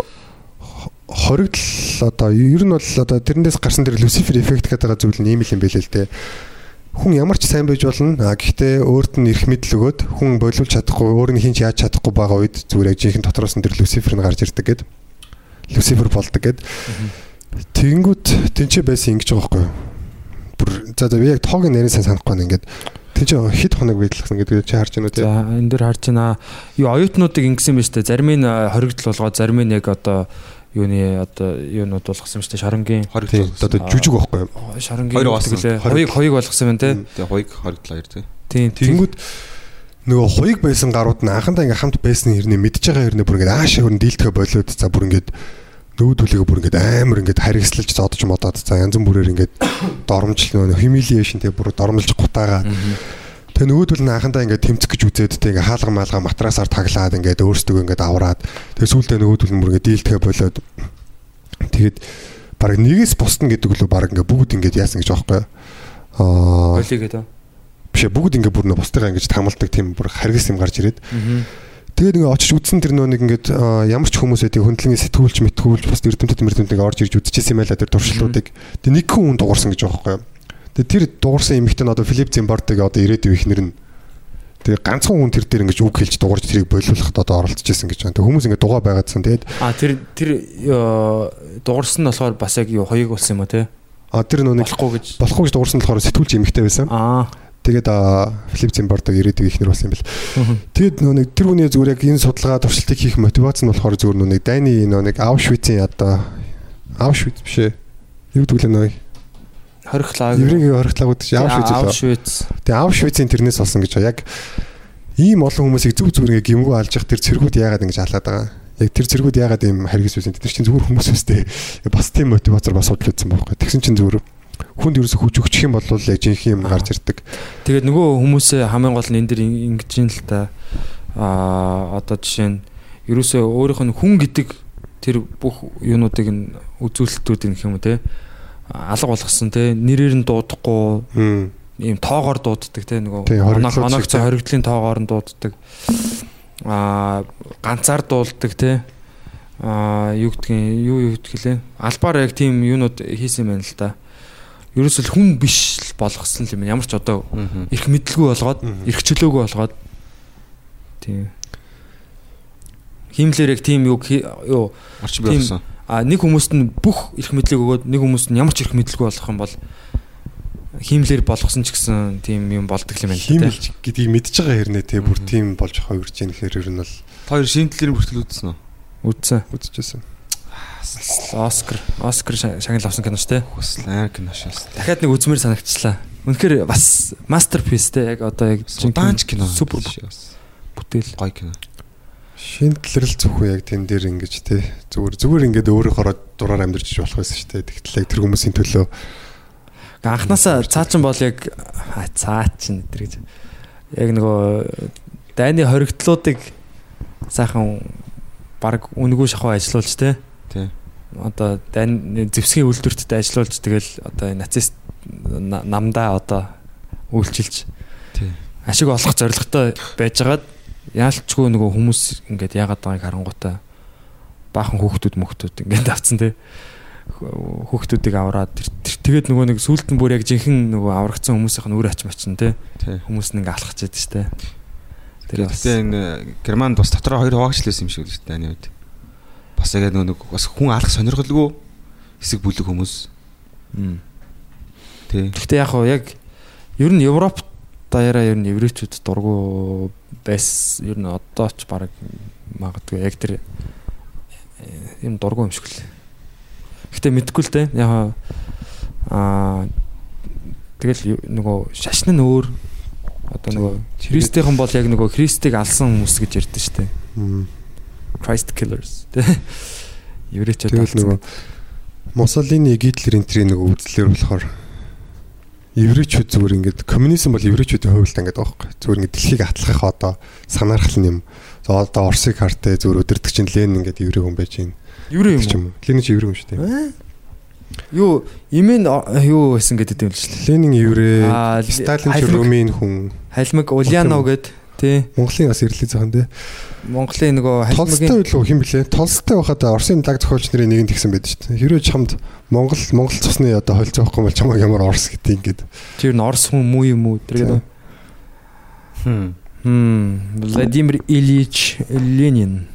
хо- хоригдл одоо ер нь бол одоо тэрнээс гарсан тэр Люцифер эффект гэдэг зүйл нь ийм л юм байлээ л дээ. Хүн ямар ч сайн байж болно. А гэхдээ өөрт нь эрх мэдэл өгөөд хүн боловч чадахгүй, өөр нь хинч яаж чадахгүй байгаа үед зүгээр яг жинхэнэ дотроос нь тэр Люцифер нь гарч ирдэг гэд. Люцифер болдог гэд. Тэнгүүд тэнцээ байсан ингэж байгаа байхгүй юу? Бүр за за би яг тоогийн нэрийг сайн санахгүй байна ингээд тэнцээ хэд хоног байдлахсан гэдэг чи харж байна тий? За энэ дэр харж байна. Юу оюутнуудыг ингэсэн биз дээ. Зарим нь хоригдл болгоод зарим нь яг одоо юуны одоо юунууд болгосон биз дээ. Шарангийн одоо жүжиг байхгүй юу? шарангийн Хоёр юу баасан. гэдэг лээ. Хориг. Хоёуг хоёуг болгосон байна те. Тэгээ хоёг хоригдол хоёр тий. Тийм. Тэнгүүд нөгөө хуйг байсан гарууд нь анхандаа ингээ хамт байсан хэрнээ мэдж байгаа хэрнээ бүр ингээ аашаа хөрн дийлдэхэ болоод за бүр ингээ нүүдүүлэгээ бүр ингээ амар ингээ харигслж зодож модоод за янз бүрээр ингээ [COUGHS] доромжл нөгөө humiliation те бүр доромжилж гутаагаад Тэгээ нөгөөдөл нь анхандаа ингээ тэмцэх гэж үзээд те ингээ хаалга маалга матрасаар таглаад ингээ өөрсдөө ингээ авраад тэгээ сүүлдээ нөгөөдөл нь бүр ингээ дийлдэхэ болоод тэгээд баг нэгээс бусна гэдэг лөө баг ингээ бүгд ингээ яасан гэж аахгүй. Аа. Болиг гэдэг. биш ээ, бүгд ингээ бүр нөө бусдыгаа ингэж тамалдаг тийм бүр харгас юм гарч ирээд. Тэгээд ингээ очиж үзсэн тэр нөө нэг ингээд ямар ч хүмүүс эдийг хөндлөнгийн сэтгүүлч мэтгүүлч бас эрдэмтэд мэрдэмтэд орж ирж үзчихсэн байла тэр туршилтуудыг. Тэгээд нэг хүн хүн дуурсан гэж байгаа байхгүй юу тэгээд тэр дуурсан эмэгтэй нь одоо Филипп Зимбардыг одоо ирээдүйн ихнэр нь тэгээд ганцхан хүн тэр дээр ингэж үг хэлж дуурж тэрийг болиулахад одоо оролцож исэн гэж байна. Тэгээд хүмүүс ингээ дугаа байгаадсан. Тэгээд А тэр тэр дуурсан нь болохоор бас яг юу хоёуг болсон юм уу те? а тэр нэг Болохгүй гэж. болохгүй гэж дуурсан болохоор сэтгүүлч эмэгтэй байсан. Аа. Тэгээд Филипп Зимбардыг ирээдүйн ихнэр болсон юм бэл. Тэгэд нөө нэг тэр хүний зүгээр яг энэ судалгаа туршилтыг хийх мотивац нь болохоор зүгээр нөө нэг Дайны нөө нэг Аушвицийн одоо Аушвиц биш ээ. Юу гэдэг лээ нөө Хорихлаа. еврейгийн хоригтлагууд чи Аушвиц лөө. Тэгээ Аушвицийн тэрнээс болсон гэж. Яг ийм олон хүмүүсийг зүг зүгээр ингээ гимгүү алж явах тэр цэргүүд яагаад ингэж халаад байгаа. Яг тэр цэргүүд яагаад ийм харгис байсан. Тэр чинь зүгээр хүмүүс өстэй. Бас тийм мотивацаар бас судал үзсэн байхгүй. Тэгсэн чинь зүгээр хүнд ерөөсө хүч өгчих юм бол яг жинхэнэ юм гарч ирдэг. Тэгээд нөгөө хүмүүсээ хамгийн гол нь энэ дэр ингэж юм л та аа одоо жишээ нь ерөөсөө өөрийнх нь хүн гэдэг тэр бүх юунуудыг нь үзүүлэлтүүд гэх юм те алга болгосон те. Нэрээр нь дуудахгүй. Ийм тоогоор дууддаг те. Тий, нөгөө хоригдлууд оног оног шиг, цаа тий. хоригдлын тоогоор нь дууддаг. Аа ганцаар дуулдаг те. Аа юу гэдгийг юу юу гэдгийг лээ? Албаар яг тийм юунууд хийсэн юм байна л да ерөөсөл хүн биш л болгосон юм. Ямар ч одоо эрх мэдлгүй болгоод эрх чөлөөгүй болгоод. Тийм хиймлэр яг тийм юу? Юу Орч болсон. А нэг хүмүүст нь бүх эрх мэдлийг өгөөд нэг хүмүүст нь ямар ч эрх мэдлгүй болгох юм бол хиймлэр болгосон ч гэсэн тийм юм болдог юм байна л да. Хиймэлж гэдгийг мэдж байгаа хэрнээ те бүр тийм болж хувирж ийн гэхээр ер нь бол Хоёр шимтлэр бүртэл үзсэн үү? Үдсэн. үзчихсэн. Оскар, Оскар ша- шагнал авсан киноч те. Бас амар кино шээс. Дахиад нэг үзмэр санагчлаа. Үнэхээр бас мастерпис те яг одоо яг Судаанч кино. супер бүтээл. Гой кино. Шинтлэрэл зөвхөн яг тэн дээр ингэж те зүгээр зүгээр ингээд өөрөөхөө дураар амьдарч болох байсан шүү дээ. Тэгтэл яг тэр хүмүүсийн төлөө Анханасаа цаачин бол яг цаачин гэдэг гэж. Яг нөгөө дайны хоригдлуудыг сайхан баг үнэгүй шахуу ажилуулж те. Тий. Одоо дайны зэвсгийн үйлдвэрттэй ажилуулж тэгэл одоо энэ нацист на- намдаа одоо үйлчилж Тий. ашиг олох зорилготой байжгаад яалчгүй нөгөө хүмүүс ингээд яагаад байгааг харангуйтай баахан хүүхдүүд мөхтүүд ингээд авцсан те хүүхдүүдийг тэр- тэгээд нөгөө нэг сүулт нь бүр яг жинхэнэ нөгөө аврагдсан хүмүүсийнх нь ач мачин те Тий. хүмүүс нь ингээд алхаж яадаг штэ тэр бас энэ Германд бас дотроо хоёр хуваагчлээсэн юм шиг л дээ таны үед. Бас яг нөгөө нэг бас хүн алах сонирхолгүй хэсэг бүлэг хүмүүс. Тий. Гэхдээ яг яг ер нь Европ даяараа ер нь еврейчүүд дургу байс ер нь одоо ч баг магадгүй яг тэр э, юм дургу юм шиг л. Гэхдээ мэдгүй л дээ. Яг аа тэгэл нөгөө шашин нь өөр одоо нөгөө Христийнхэн бол яг нөгөө Христийг алсан хүмүүс гэж ярьдэн штэ. Christ killers [LAUGHS] тэ. Еврейчүүд тэгэл алсан нөгөө Муссолини Гитлер энтрийн нэг үзлэр болохоор еврейчүүд зүгээр ингээд коммунизм бол еврейчүүдийн хувьд ингээд байхгүй. Зүгээр ингээд дэлхийг атлахах одоо санаархал юм. За одоо Орсыг хартаа зүгээр өдөрдөг чинь Ленин ингээд еврей хүн байж гин. Еврей юм юм. Ленин ч еврей хүн шүү дээ. Юу имэн юу гэсэн гэдэг юм л шүү. Ленин еврей, Сталин ч Румын хүн. Халимаг Ульянов гэд тий Монголын бас ирлээ заахан дээ. Монголын нөгөө Толстой халимагийн үлээ хэн блэ? Толстой байхад Оросын даг зохиолч нарын нэг нь тэгсэн байдаг шүү дээ. Хэрвээ чамд Монгол Монгол цусны одоо холцоохгүй бол чамайг ямар Орос гэдэг ингээд. тэр нь Орос хүн муу юм уу тэр гэдэг. Хм. Хм Владимир Ильич Ленин.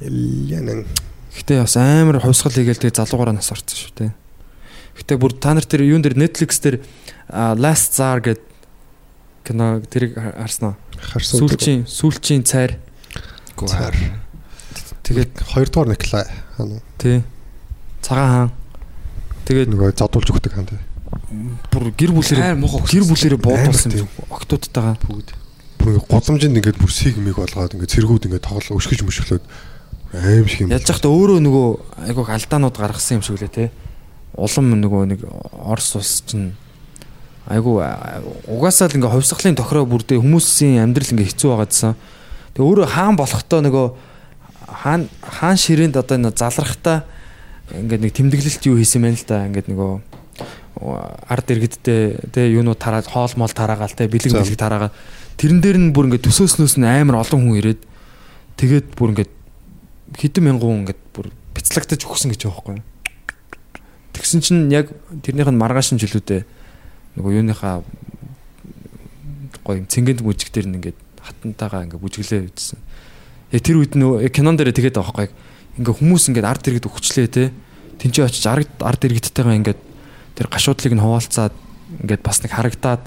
Ленин. Гэтэ бас амар хувьсгал хийгээл тэгээ залуугаараа нас орсон шүү дээ. Гэтэ бүр та нар тэр юун дээр Netflix дээр Last Tsar гэд кино тэрийг хар- харсан уу? Харсан. Сүүлчийн сүүлчийн цайр. Цаар. Тэгээд хоёрдугаар Николай хаан тий. Цагаан хаан. Тэгээд нөгөө зодуулж өгдөг хаан тий. бүр гэр бүлэрээ гэр бүлэрээ буудуулсан юм. Октоодтайгаа. бүгд. Бүр голомжинд ингээд бүр сиг миг болгоод ингээд цэргүүд ингээд тоглоо өшгөж мөшглөөд аим шиг юм. Яаж захта өөрөө нөгөө айгуух алдаанууд гаргасан юм шиг лээ те. Улам нөгөө нэг Орос улс чинь айгуу а- угаасаа л ингээ хувьсгалын тохироо бүрдээ хүмүүсийн амьдрал ингээ хэцүү байгаадсан. Тэгээ өөрөө хаан болохтой нөгөө хаан хаан ширээнд одоо энэ залрахтаа ингээд нэг тэмдэглэлт юу хийсэн мэн л да ингээд нөгөө ард иргэдтэй тэ юунууд тараад хоол моол тараагаал тэ бэлэг бэлэг тараагаа тэрэн дээр нь бүр ингээд төсөөснөөс нь амар олон хүн ирээд тэгээд бүр ингээд хэдэн мянган хүн ингээд бүр бяцлагдаж өгсөн гэж байгаа байхгүй. Тэгсэн чинь яг тэрнийх нь маргааш нь жилүүдээ нөгөө юуныхаа гоё юм цэнгэнд мүжиг дээр нь ингээд хатантайгаа ингээд бүжиглээ үзсэн. Яг тэр үед нөө яг кинон дээр тэгээд байгаа байхгүй. Ингээ хүмүүс ингээд ард иргэд өгчлээ те. Тинчээ очиж ард ард иргэдтэйгээ ингээд тэр гашуудлыг нь хуваалцаад ингээд бас нэг харагдаад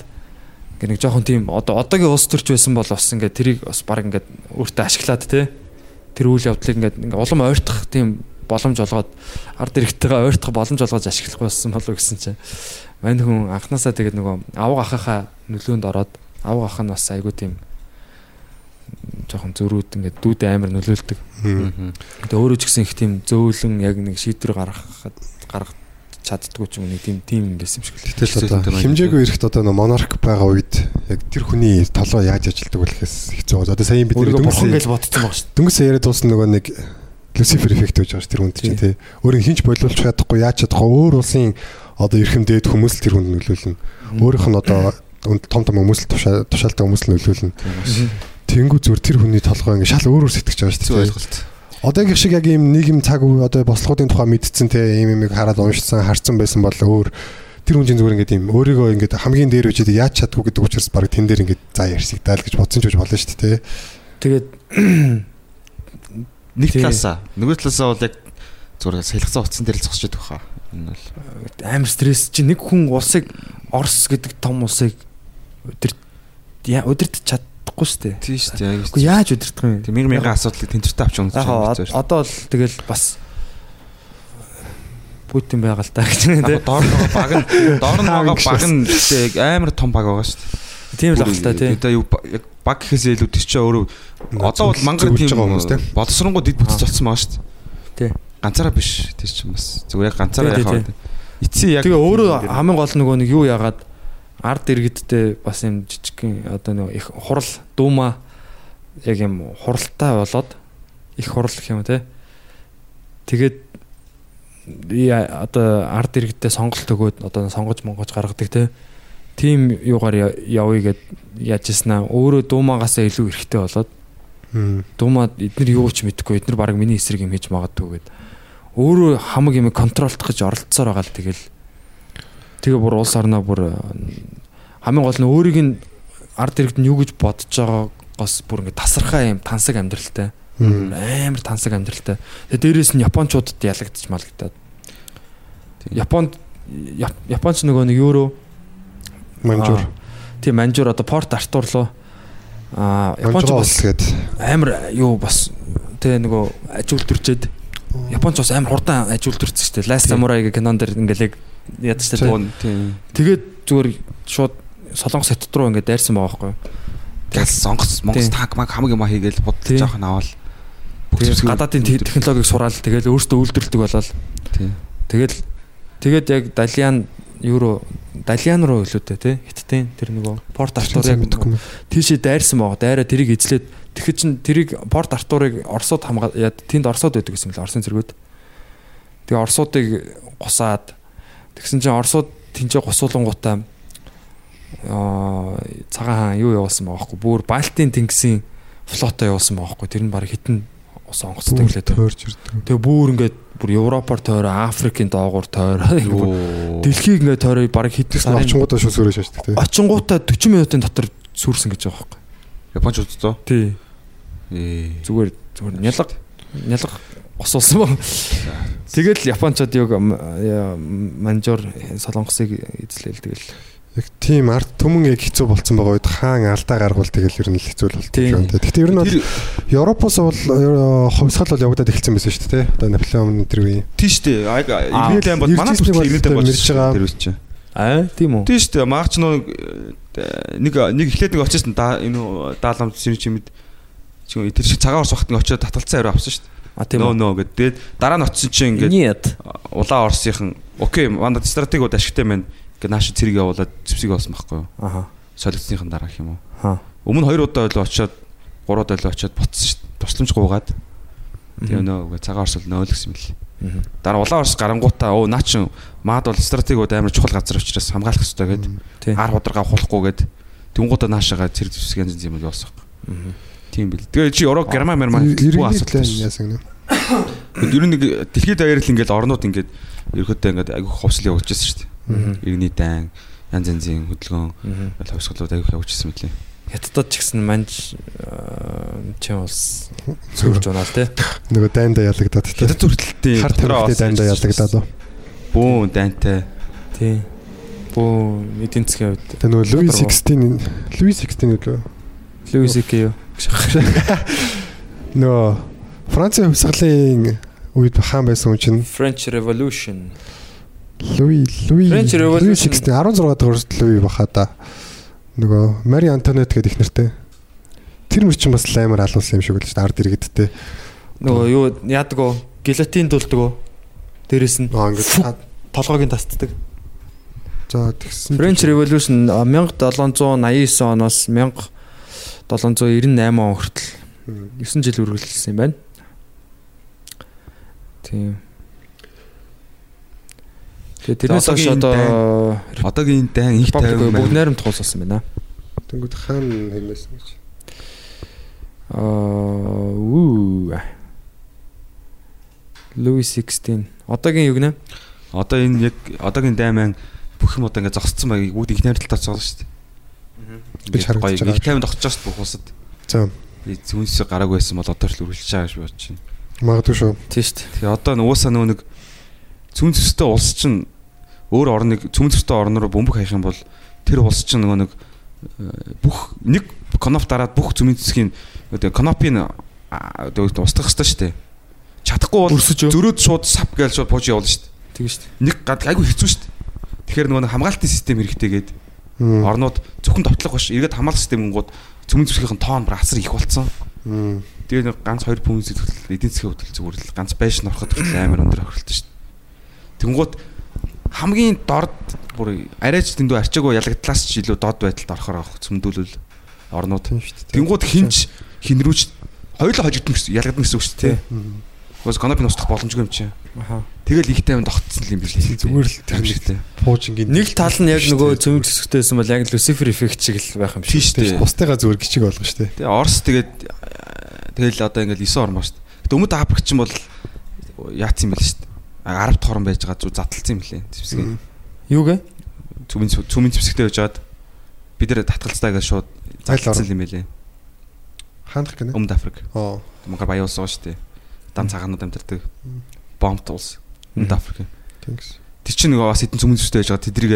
ингээ нэг жоохон тийм одоо одоогийн улс төрч байсан бол бас ингээ тэрийг бас баг ингээ өөртөө ашиглаад те тэр үйл явдлыг ингээ ингээ улам ойртох тийм боломж олгоод ард иргэдтэйгээ ойртох боломж олгож ашиглах байсан болов гэсэн чинь мань хүн анханасаа тэгээд нөгөө авга ахахаа нөлөөнд ороод авга ах нь бас айгүй тийм жоохон зөрүүд ингээ дүүдээ амар нөлөөлдөг. Тэгээ өөрөө ч гэсэн их тийм зөөлөн яг нэг шийдвэр гаргахад гаргах чаддгүй ч юм уу нэг тийм тийм юм байсан юм шиг л. Гэтэл одоо хэмжээгүй эрэхт одоо нөө монарх байгаа үед яг тэр хүний толгой яаж ажилтдаг вэ гэхээс хэцүү. Одоо сая бид бурхан гэж бодсон байгаа шүү дөнгөс яриад дуусна нөгөө нэг Люцифер эффект гэж байгаа ш тэр хүнд чинь тий. Өөрийг хинч болиулж чадахгүй яаж чадахгүй өөр улсын одоо эрхэм дээд хүмүүс л тэр хүнд нөлөөлнө. Өөрийнх нь одоо том том хүмүүс л тушаа- тушаалтай хүмүүс л нөлөөлнө. Тэнгүү зүр тэр хүний толгой ингээ шал өөр өөр сэтгэж байгаа шүү дээ. ойлголт. Одоогийн шиг яг ийм нэг юм цаг үе одоо бослогуудын тухай мэдсэн те ийм юм хараад уншсан харсан байсан бол өөр тэр хүн чинь зүгээр ингээд ийм өөрийгөө ингээд хамгийн дээр үжид яаж чадгүй гэдэг учраас баг тэн дээр ингээд за ярьсагдаал гэж бодсон ч гэж болно шүү дээ те. Тэгээд Нэг талаасаа нөгөө талаасаа бол яг зүгээр салхицсан утсан дээр л зогсож идэх хаа. Энэ бол амар стресс чи нэг хүн улсыг Орос гэдэг том улсыг өдөрт өдөрт чадахгүй шүү дээ. тийм шүү дээ. Гэхдээ яаж өдөртөх юм? Тэг мянган мянган асуудлыг тэнцвэртэй авч унаж Яг байгаа. одоо л тэгэл бас Путин байгаа л та гэж Яг нэ. доор нь байгаа баг нь доор нь байгаа баг нь амар том баг байгаа шүү дээ. Тийм л ахaltaа тий. Одоо юу баг гэхээс илүү тийч өөрөө одоо бол мангар тийм боловсронгоо дид бүтц болсон байгаа шүү дээ. Ганцаараа биш тийч ч юм бас зүгээр яг ганцаараа яхаа. Эцсийн яг Тэгээ өөрөө хамгийн гол нөгөө нэг юу яагаад ард иргэдтэй бас юм жижигхэн одоо нөгөө их хурал дуума яг юм хуралтай болоод их хурал гэх юм те. Тэгээд одоо ард иргэдтэй сонголт өгөөд одоо сонгож монгож гаргадаг те. Тим юугаар явъя гэд яаж яснаа өөрөө дуумаагаасаа илүү эрхтэй болоод Хм. Думаа эднэр юу ч мэдэхгүй эднэр баг миний эсрэг юм хийж магадгүй гэд өөрөө хамаг юм контролдох гэж оролцсоор байгаа л тэгэл. Тэгээ бүр улс орноо бүр хамгийн гол нь өөрийг нь ард иргэд нь юу гэж бодож байгаагаас бүр ингэ тасархаа юм тансаг амьдралтай. Амар тансаг амьдралтай. Тэгээ дээрэс нь японочдод ялагдчих малагдаад. Тийм. Японд Яп- Японч нөгөө нэг евро Манжур. Аа, тийм манжур одоо порт артур руу аа Японч бас гээд. амар юу бас тэгээ нөгөө аж үйлдвэрчээд Японч бас амар хурдан аж үйлдвэрчсэн шүү дээ. Last Samurai гэх кинон дээр ингээл яг яд шүү дээ. Тун тийм. Тэгээд зүгээр шууд Солонгос хотод руу ингээд дайрсан байгаа байхгүй юу. Газ сонгоц Монгол танк маг хамаг юм хийгээл бодлож Тийм. жоохон аваад Тэгээд гадаадын те- технологиг сураал тэгээд өөртөө үйлдвэрлэдэг болол тэгэл Тэгээд яг Далиан евро Далиан руу өлөөтэй тий хиттийн тэр нөгөө Порт Артур яг мэдэхгүй юм. тийшээ дайрсан байгаа. Дайраа тэрийг эзлээд тэгэхэд чин тэрийг Порт Артурыг Оросод хамгаа яа тэнд Оросод байдаг гэсэн юм л Оросын зэргүүд. Тэгээ Оросуудыг гусаад тэгсэн чинь Оросууд тэнцээ гусуулангуудаа аа цагаан хаан юу явуулсан байгаа байхгүй бүр Балтийн тэнгисийн флотоо явуулсан байгаа байхгүй тэр нь баг хитэн ус онгоцтой гэлээ тойрч ирдэг. Тэгээ бүр ингээд бүр Европоор тойроо Африкийн доогуур тойроо [LAUGHS] дэлхийг ингээд тойроо баг хитэн Тэс очингуудаа шүү сүрэж шааждаг тий. очингуудаа 40 минутын дотор сүрсэн гэж байгаа байхгүй Японч удаа. тий Ээ. зүгээр зүгээр нялга нялга осуулсан ба. Тэгэл японочдод яг м- яа, манжор солонгосыг эзлээл тэгэл. Яг тийм арт түмэн яг хэцүү болцсон байгаа үед хаан алдаа гаргуул тэгэл ер нь л хэцүү л болт Тийм. юм байна. Гэхдээ ер нь бол Европоос бол э, хувьсгал бол явагдаад эхэлсэн байсан шүү дээ. Одоо Наполеон тэр үе. тийш дээ. Аа, Имэйл аим бол манай бүрт бодлоо болж байгаа. тэр үуч чинь. Аа тийм үү. Тийш дээ. Маач нөө нэг нэг эхлээд нэг очижсэн энэ даалам сэрч чимэд чи тэр шиг цагаан орс вахтны очиод татгалцсан хариу авсан шүү дээ. А тийм үү. нөө гэдэг. Тэгээд дараа нь очисон чинь ингээд улаан орсынхан окей мандад стратеги бод ашигтай байна. Ингээд нааш цэрэг явуулаад зэвсэг болсон байхгүй юу? Аха. Солилцсныхан дараа гэх юм уу? Ха. Өмнө хоёр удаа ойлоо очиод гурав удаа ойлоо очиод буцсан шүү дээ. Тусламж гуугаад. Тэгээ нөө цагаан орс юм л. Мгм. Дараа улаан орс гарангуудаа оо наа чин маад бол стратегиуд амар чухал газар учраас хамгаалах хэрэгтэй гэд ар хударгаа хулахгүй гэд тэнгуудаа наашаага цэрэг зэвсэг янз янз юм явуулсан. Мгм. Тийм бил. Тэгээ чи Евро Герман Герман бүх асуудал. яасан гэнэ. Ер нь нэг дэлхийд даяар л ингээд орнууд ингээд ерөөдөө ингээд айгүй хувьсэл явуулж байсан шүү дээ. Иргэний дан янз янзын хөдөлгөөн Мгм. хувьсгалууд айгүй явуулж байсан мөлий. Хятадд ч гэсэн манж аа, чи бас сүрж унаа л те. Нөгөө дайндаа ялагдаад тий. Хятад зүрхтэлтийн Хар тамхины дайндаа ялагдаад. уу. бүүн дантай. Тий. Бөө эдийн засгийн хувьд Тэгээ нөгөө Луи Доторгоо. 16 Луи 16 үлээ. Луис К юу? Нөгөө Францын хувьсгалын үед хаан байсан хүн чинь French Revolution. Луи Луи French Revolution. Луи 16 16 дугаар Луи баха да. Нөгөө Мари Антонет гэдэг их нэртэй. Тэр мөр чинь бас лаймар алуулсан юм шиг л шүү дээ. Ард иргэдтэй. Нөгөө юу яадаг уу? Гелатин дулдаг уу? Дээрэс нь толгойг нь тасддаг. за тэгсэн. French Revolution а, 1789 оноос 1798 он хүртэл 9 жил үргэлжилсэн юм байна. Тийм. Тэгээ тэрнээс хойш одоо Одоогийн дан их 50 бүгд найрамд туулсан байна. Тэнгүүд хаан хэмээсэн гэж. Аа уу. Louis 16. Одоогийн юу гинэ? Одоо энэ яг одоогийн дайман бүх юм одоо ингээд зогсцсон байгийг бүгд их найралтаар зогсоо шүү дээ. Гэж харагдаж байгаа. Их тайван тогтож шүү дээ бүх усад. За Зүүнс гараагүй байсан бол одоо ч л үргэлжлэж байгаа гэж бодож байна. магадгүй шүү. Тийм шүү. Тэгээ одоо нуусаа нөгөө нэг зүүн зөстэй улс чинь өөр орныг зөстэй орн руу бөмбөг хаях юм бол тэр улс чинь нөгөө нэг э, бүх нэг коноп дараад бүх одоо конопийн одоо устгах хэрэгтэй шүү дээ. Чадахгүй бол зөрөөд шууд сав гээл шууд бууж явуулна шүү дээ. Тийм шүү дээ. Нэг гад айгүй хэцүү шүү дээ. Тэгэхээр нөгөө хамгаалтын систем хэрэгтэйгээд орнууд зөвхөн товтлох биш эргээд хамгаалах системгууд цөмөн зүсгийнхэн тоон бар асар их болцсон. Мм. Тэгээ нэг ганц хоёр пүнс зөвхөн эдийн засгийн хөдөл зүгээр л ганц байш нороход хүртэл амар өндөр хөрөлтөн шүү дээ. Тэнгууд хамгийн дорд бүр арайч дэндүү арчаагүй ялагдлаас ч илүү дод байдалд орохоор авах цөмдүүлвэл орнууд. Тийм шүү дээ. Тэнгууд хинч хинрүүч хоёулаа хожигдсон гэсэн ялгадна гэсэн үг шүү дээ. Уус конопын устгах боломжгүй юм чи. Аха. Тэгэл их тайван тогтсон юм билээ. Зүгээр л тэр амжигтэй. Пуужингийн Нэг тал нь яг нөгөө цөмөг зэсгтэйсэн бол яг Lucifer effect шиг л байх юм. Тийш дээ. бусдыгаа зүгээр гिचиг болгоо шүү дээ. Тэгээ Орос тэгээд тэгэл одоо ингээл 9 ормоо шүү дээ. Гэтэ өмнөд Африк чинь бол яатсан юм байл шүү дээ. А, 10 дахь орн байж байгаа зү задлцсан юм лээ. Зэвсгийн. Юу гэ? Цүмэн цүмэн зэвсэгтэй байж жаад бид нэр татгалцтайгаа шууд Айл задлцсан юм байлээ. Хаандах гэнэ. Өмнөд Африк. Аа. Монгол баян улс шүү дээ. Дан цагаанууд амьдардаг. Бомбт улс. Өмнөд Африк. Тэнгис. Тэр чинь нөгөө бас хэдэн цүмэн зэвсэгтэй байж байгаа тэдрийг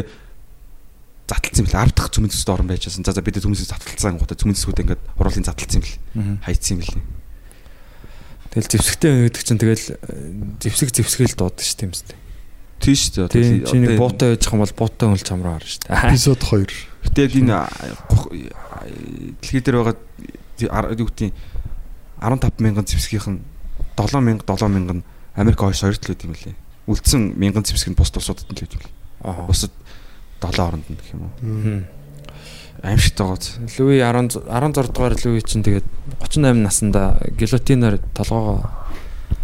задлцсан юм лээ. 10 дахь цүмэн зэвсэгтэй орн байж байсан. За за бид цүмэн зэвсэг задлцсан гутаа цүмэн зэвсгүүд ингээд уруулын задлцсан юм лээ. Хайцсан юм лээ. Тэгэл зэвсэгтэй гэдэг чинь тэгэл э, зэвсэг зэвсгээл дууд шүү дээ юм зү. Тийм шүү дээ. Тийм Одоо- чиний одоо- буутай байж байгаа бол буутай хөл чамраа харна шүү дээ. Эпизод 2. Гэтэ яг энэ гох- а, дэлхий дээр байгаа юу гэдэг 15 мянган зэвсгийнх нь 7000 7000 нь Америк хойш хоёр төлөд юм лээ. үлдсэн мянган зэвсэг нь бус тусуудад нь л гэж. Аа. Бусад 7 оронд нь гэх юм уу. Хм. Аимшигтай гоц. Луи 10 16 дугаар Луи чинь тэгээд 38 наснда гилотиноор толгоогоо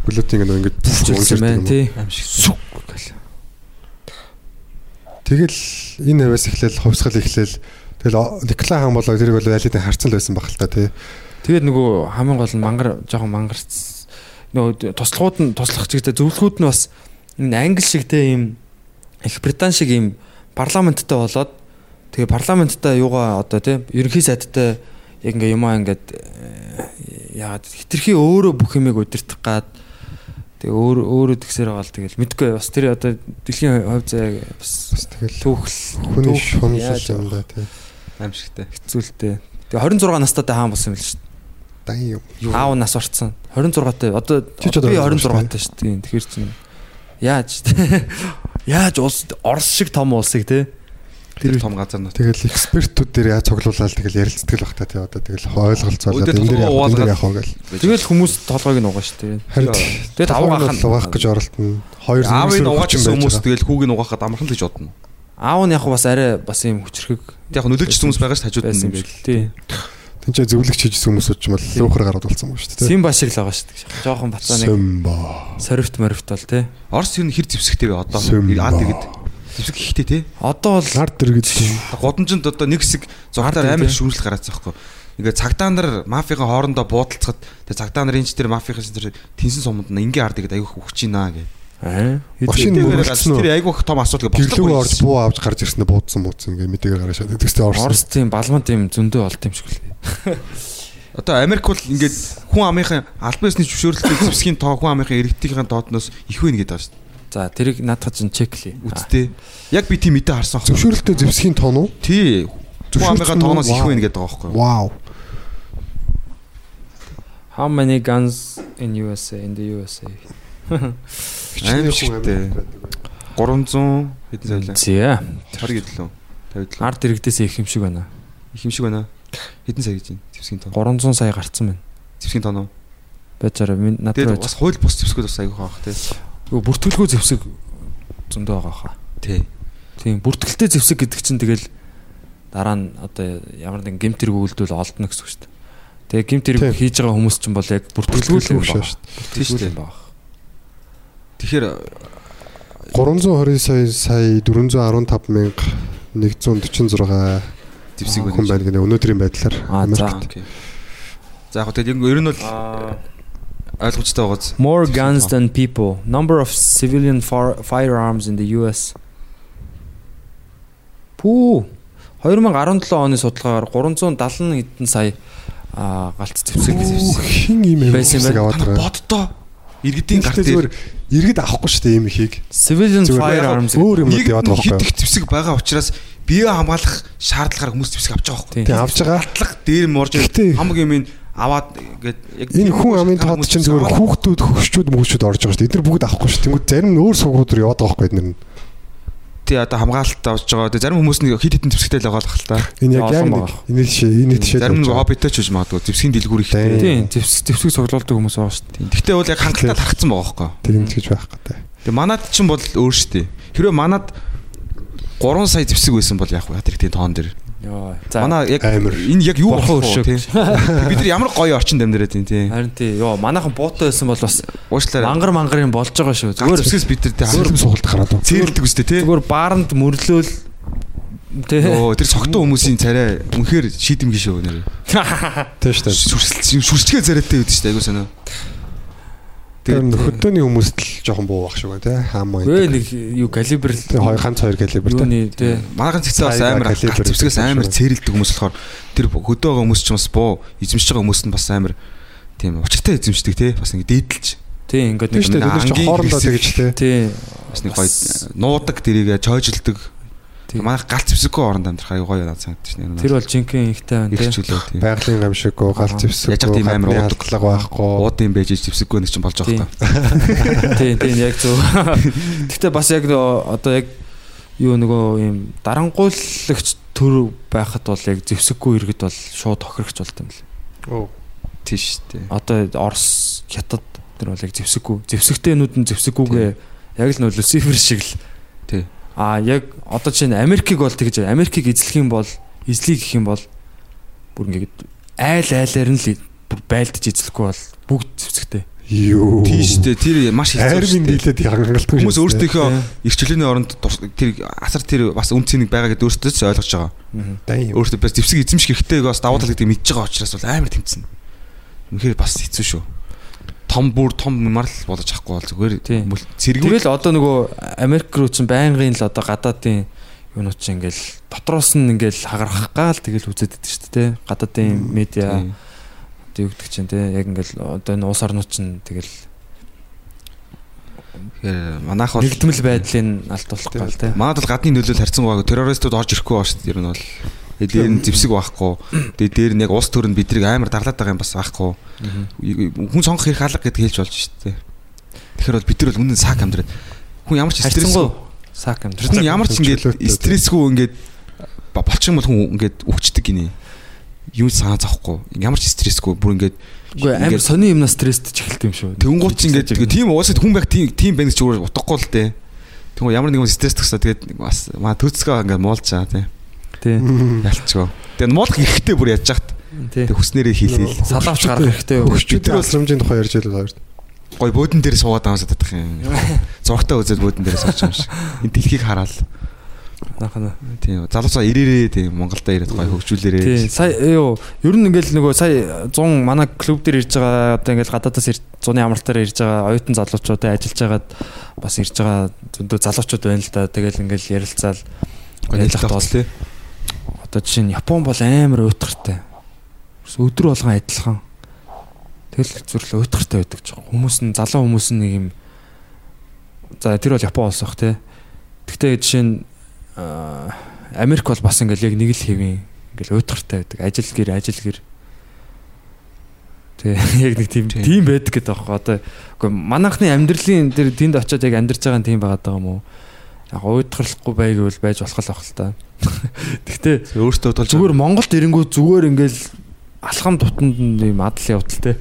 Глютинг нэг ингэж үлчилсэн байна тий. Аимшигтай. Тэгэл энэ хэвээс эхлээл хувьсгал эхлээл тэгэл Николай хаан болоо тэрийг бол алидын харцсан л байсан баг л та тий. Тэгээд нөгөө хамгийн гол нь мангар жоохон мангарц нөгөө туслахууд нь туслах чигтэй зөвлөхүүд нь бас энэ англи шиг те ийм их британ шиг ийм парламенттай болоод тэгээ парламенттай юугаа одоо те ерөнхий сайдтай яг ингээ юмаа ингээд э, яагаад хитрхи өөрөө бүх юмыг удирдах гад тэгээ өөр өөрөө тэгсээр байгаа л тэгэл мэдгүй бас тэр одоо дэлхийн хувь заяа бас Бас тэгэл түүхэл хүний яаж юм да тий. Аимшигтай. хэцүүлтэй тэгээ 26 настайтай хаан болсон юм л шүү дээ Дан юм. Аав нас орцсон. 26-тай. Одоо Чи ч одоо би одоо 26-тай шүү дээ. Тэгэхээр чинь яаж [LAUGHS] яаж улс Орос шиг том улсыг те Тэр том газар нь. Тэгэл экспертүүд дээр яаж цуглуулаад тэгэл ярилцдаг л бах та тий одоо тэгэл ойлголцоолоод Өдөр энэ дээр яг энэ явах гэл. тэгэл хүмүүс толгойг нь угаа. Харин Тэгээд аваа авах угаах гэж оролдоно. Хоёр Аавын зүйлсээр угаачсан хүчин хүмүүс тэгэл хүүгийг угаахад амархан л гэж бодно. Аав нь яг бас арай бас юм хүчрхэг яг нөлөөлж хүмүүс байгаа ш хажууд нь. гэл. Тий. Тинчээ зөвлөгч хийжсэн ч юм бол луухар гараад болсон юм шүү дээ. Симба шиг л байгаа шүү дээ. Жохон бацаа нэг Симба. сорвт морвт бол те. Орос юу хэр зэвсэгтэй вэ одоо? Аад тэгэд. Зэвсэг ихтэй те. Одоо бол Нард дэргэд Годомжинд одоо нэг хэсэг Ард амар тий. шүүмжлэл гараацсан байхгүй. Ингээ цагдаа нар мафийн хоорондоо буудалцахад тэгээ цагдаа нарын ч тэр мафийн тэр тэнсэн суманд нь ингээ ард ихэд аягүй хүч ийна гэ. аа үү? Тэр аягүй их том асуудал гэ. гэрлүүг орж буу авч гарч ирснээр буудсан мууцсан ингээ мэдээгээр гараа шаад. Тэгстэй орсон. Орос тийм балман тийм зөндөө олд юм шиг л. [LAUGHS] Одоо Америк бол ингээд хүн амынхын албан ёсны зөвшөөрлөлтөй [LAUGHS] зэвсгийн тоо хүн амынхын иргэдийн доодноос их вэ нэгэд байгаа шүү дээ. За тэрийг наадах чинь чеклээ. Үсттэй. Яг би тийм мэдээ харсан аахгүй. Зөвшөөрөлтөй зэвсгийн тоон уу? Тий. Хүн тоогоос үү? их вэ нэгэд байгаа байхгүй. Вау. How many guns in USA in the USA? Аимшигтэй. 300 хэдэн сая лээ? За. 20 гэдлөө. 50 лээ. Ард иргэдээсээ их юм шиг байна. Их юм шиг байна. Хэдэн сая гэж байна? Зэвсгийн тоо. 300 сая гарцсан байна. Зэвсгийн тоо. Байжаараа минь надад бас хууль бус зэвсгүүд бас аягүй хаах тий. Бүртгэлгүй зэвсэг зөндөө байгаа хаа. Тий. Тийм бүртгэлтэй зэвсэг гэдэг чинь тэгэл дараа нь одоо ямар нэгэн гемт хэрэг үйлдэл олдно гэсэн үг шүү дээ. Тэгээ гемт хэрэг Тийм. хийж байгаа хүмүүс чинь бол яг бүртгэлгүй юм шүү байна. дээ. Тий шүү дээ. байна. Тэгэхээр 320 сая сая 415 мянга 146 зэвсэг хүн байна гэнэ өнөөдрийн байдлаар. Аа, за. Аа, окей. За яг тэгээд ер нь бол ойлгомжтой байгааз. More guns than people. Number of civilian firearms in the US. Пүү 2017 оны судалгаагаар 370 хэдэн сая аа галц зэвсэг хин юм юм Байсан байна. боддоо иргэдийн гарт зүгээр иргэд авахгүй шүү дээ ийм ихийг. civilian firearms өөр юм нэг яваад байгаа байхгүй. их зэвсэг байгаа учраас бие хамгаалах шаардлагаар хүмүүс зэвсэг авч байгаа байхгүй. Тийм. Авч байгаа. Атлах дээр морж хамаг юм ин аваад ингээд яг Энэ хүн амын тоод чинь зүгээр хүүхдүүд хөгшчүүд мөгчүүд орж байгаа шүү дээ. Эдгээр бүгд авахгүй шүү. Тэнгүүд зарим нь өөр суугууд руу яваад байгаа байхгүй эдгээр нь. тий одоо хамгаалалт авч байгаа. Тэгээ зарим хүмүүс нэг хит хитэн зэвсэгтэй л байгаа л хэл та. Энэ яг яг нэг энэ жишээ энэ жишээ. Зарим нэг хоббитой ч гэж магадгүй зэвсгийн дэлгүүр ихтэй. Тийм. Тийм зэвсэг зэвсэг цуглуулдаг хүмүүс байгаа шүү дээ. Гэхдээ бол яг хангалттай тархацсан байгаа байхгүй. тийм ч гэж байх гэдэг. Тэгээ манад чинь бол өөр штэ. Хэрвээ манад 3 сая зэвсэг байсан бол яг хат иргэдийн тоон дээр. Йоо. За Манай яг энэ яг юу болох вэ? тий? Бид нар ямар гоё орчинд амьдраад байна тий. харин тий ёо манайхан буутай байсан бол бас Уушлаарай. мангар мангарын болж байгаа шүү. Зүгээр зэвсгээс бид нар тий Зөвхөн суулт гараад байна. цэрлдэг үстэй тий. зүгээр бааранд мөрлөөл тий. Оо тэр согтун хүмүүсийн царай үнэхээр шийдэмгий шүү нэр. [LAUGHS] Тийм шүү дээ. Сүрсэл сүрчгээ царайтай үүдэж штэ айгуу санаа. Тэгээд хөдөөний хүмүүст л жоохон буу байх шүү тий. Хаам уу. Өө нэг юу калибр л хоёр ганц хоёр калибр тий. юуны тий. Манайхан цэцээ бас амар гэдэг амар шүү. цэрлдэг хүмүүс болохоор тэр хөдөө байгаа хүмүүс ч бас буу эзэмшиж байгаа хүмүүс нь бас амар тийм учиртай эзэмшдэг тий. Бас ингэ дээдэлж Тий ингээд нэг ангийн хоорондоо тэгж тий. тий. бас нэг гоё нуудаг дэрийгэ чойжилдаг. Тий. Манайх галт зэвсэггүй оронд амьдрах аюу гоё надад санагдчих нэр. Тэр бол жинхэнэ ихтэй байна тий. тийм. Байгалийн гамшиггүй гал зэвсэг. Яаж яг тийм амар уудаг. хадлага байхгүй. Уудын байж зэвсэггүй нэг чинь болж байгаа Тийм. хэрэг. [LAUGHS] Тий, тий яг зөв. [LAUGHS] Гэхдээ бас яг одоо яг юу нөгөө юм дарангуйлагч төр байхад бол яг зэвсэггүй иргэд бол шууд тохирогч болт юм лээ. Оо. Тийш дээ. Одоо Орос хятад тэр бол яг зэвсэггүй. Зэвсэгтэйнүүд нь зэвсэггүйгээ Яг л нөө Люцифер шиг л. Тий. А яг одоо чинь Америкийг бол тэгж Америкийг эзлэх юм бол эзлий гэх юм бол бүр ингээд айл айлаар нь л байлдаж эзлэхгүй бол бүгд зэвсэгтэй. Юу. Тийм шүү дээ. Тэр маш хэцүү дээ. дийлээд хангалтгүй. Хүмүүс өөрсдийнхөө эрх чөлөөний оронд тэр асар тэр бас үн цэнийг байгаа гэдээ өөрсдөө ч ойлгож байгаа. Өөртөө бас зэвсэг эзэмших хэрэгтэй бас давуу тал гэдэг мэдж байгаа учраас бол амар тэмцэнэ. Үнэхээр бас хэцүү шүү. Том бүр том юмар л болж ахгүй бол зүгээр цэргүүл Тэгэл одоо нөгөө Америк руу чинь байнгын л одоо гадаадын юунууд чинь ингээл дотроос нь ингээл хагарах гал тэгэл үзээд байдаг шүү дээ. Гадаадын медиа одоо юу гэдэг чинь те яг ингээл одоо энэ улс орнууд чинь тэгэл Тэгэхээр манайх бол нэгдмэл байдлыг алдуулах гал те. манайд бол гадны нөлөөлөл харьцан байгаа террористууд орж ирэхгүй байгаа шүү дээ. Ер нь бол Тэгээ дээр нь зэвсэг байхгүй. Тэгээ дээр нь яг улс төрөнд бидрийг амар даглаад байгаа юм бас байхгүй. Хүн сонгох хэрэг алга гэдгийг хэлж болж шүү дээ. Тэгэхээр бол бид нар бол үнэн сак амьдраад хүн ямар ч стрессгүй сак амьдрал. хүн ямар ч ингээд стрессгүй ингээд болчих юм бол хүн ингээд үхчихдэг гинэ. Юу санаа зовхгүй. Ямар ч стрессгүй бүр ингээд Үгүй амар сони юмнаас стресстэй ч эхэлт юм шүү. Тэнгуут ч ингээд тийм уусаад хүн байх тийм тийм байх гэж утгагүй л дээ. Тэнгуут ямар нэгэн стресс тагсаа тэгээд бас маа төцгөө ингээд муулчаа тий. Тий. Ялчгүй. Тэгээд муулах эрэхтэй бүр яаж яхад Тий. тэг хүснээрээ хийлгээл. Салаавч гарах хэрэгтэй юу? Хөвчүүдийн асрамжийн тухай ярьж байлаа хоёр. Гой бөөдөн дээр суугаад амсаад татах юм. Зургтаа үзээд бөөдөн дээр сууж юм шиг. Энэ дэлхийг хараад Нахана. тийм залуусаа ирээрээ тийм Монголда ирээд гой Тий. хөгжүүлээрээ. Сая юу ер нь ингээл нөгөө сая 100 манай клуб дээр ирж байгаа одоо ингээл гадаадаас ирж 100-ны амралтаар ирж байгаа оюутан залуучууд ажиллаж байгаад бас ирж байгаа зөндөө залуучууд байна л да. Тэгэл ингээл ярилцаал Ялах бол тий. Одоо жишээ нь Япон бол амар уйтгартай. Өдөр болгон адилхан. Тэгэл зүрл уйтгартай байдаг ч. Хүмүүс нь залуу хүмүүс нь нэг юм За тэр бол Япон бах те. Гэхдээ жишээ нь Америк бол бас ингээл яг нэг л хэвийн ингээл уйтгартай байдаг. Ажил гэр ажил гэр. Тэг [LAUGHS] яг нэг тийм Тийм. байдаг гэдэг аахгүй одоо үгүй манайхны амьдралын тэр тэнд очиод яг амьдарч байгаа нь тийм байгаа даа юм уу? Яг уйтгарлахгүй байг бол байж болох л ах л та. [LAUGHS] Гэхдээ Өөртөө тулж зүгээр Монголд ирэнгүү зүгээр ингээл алхам дутанд нь юм адал явдал те.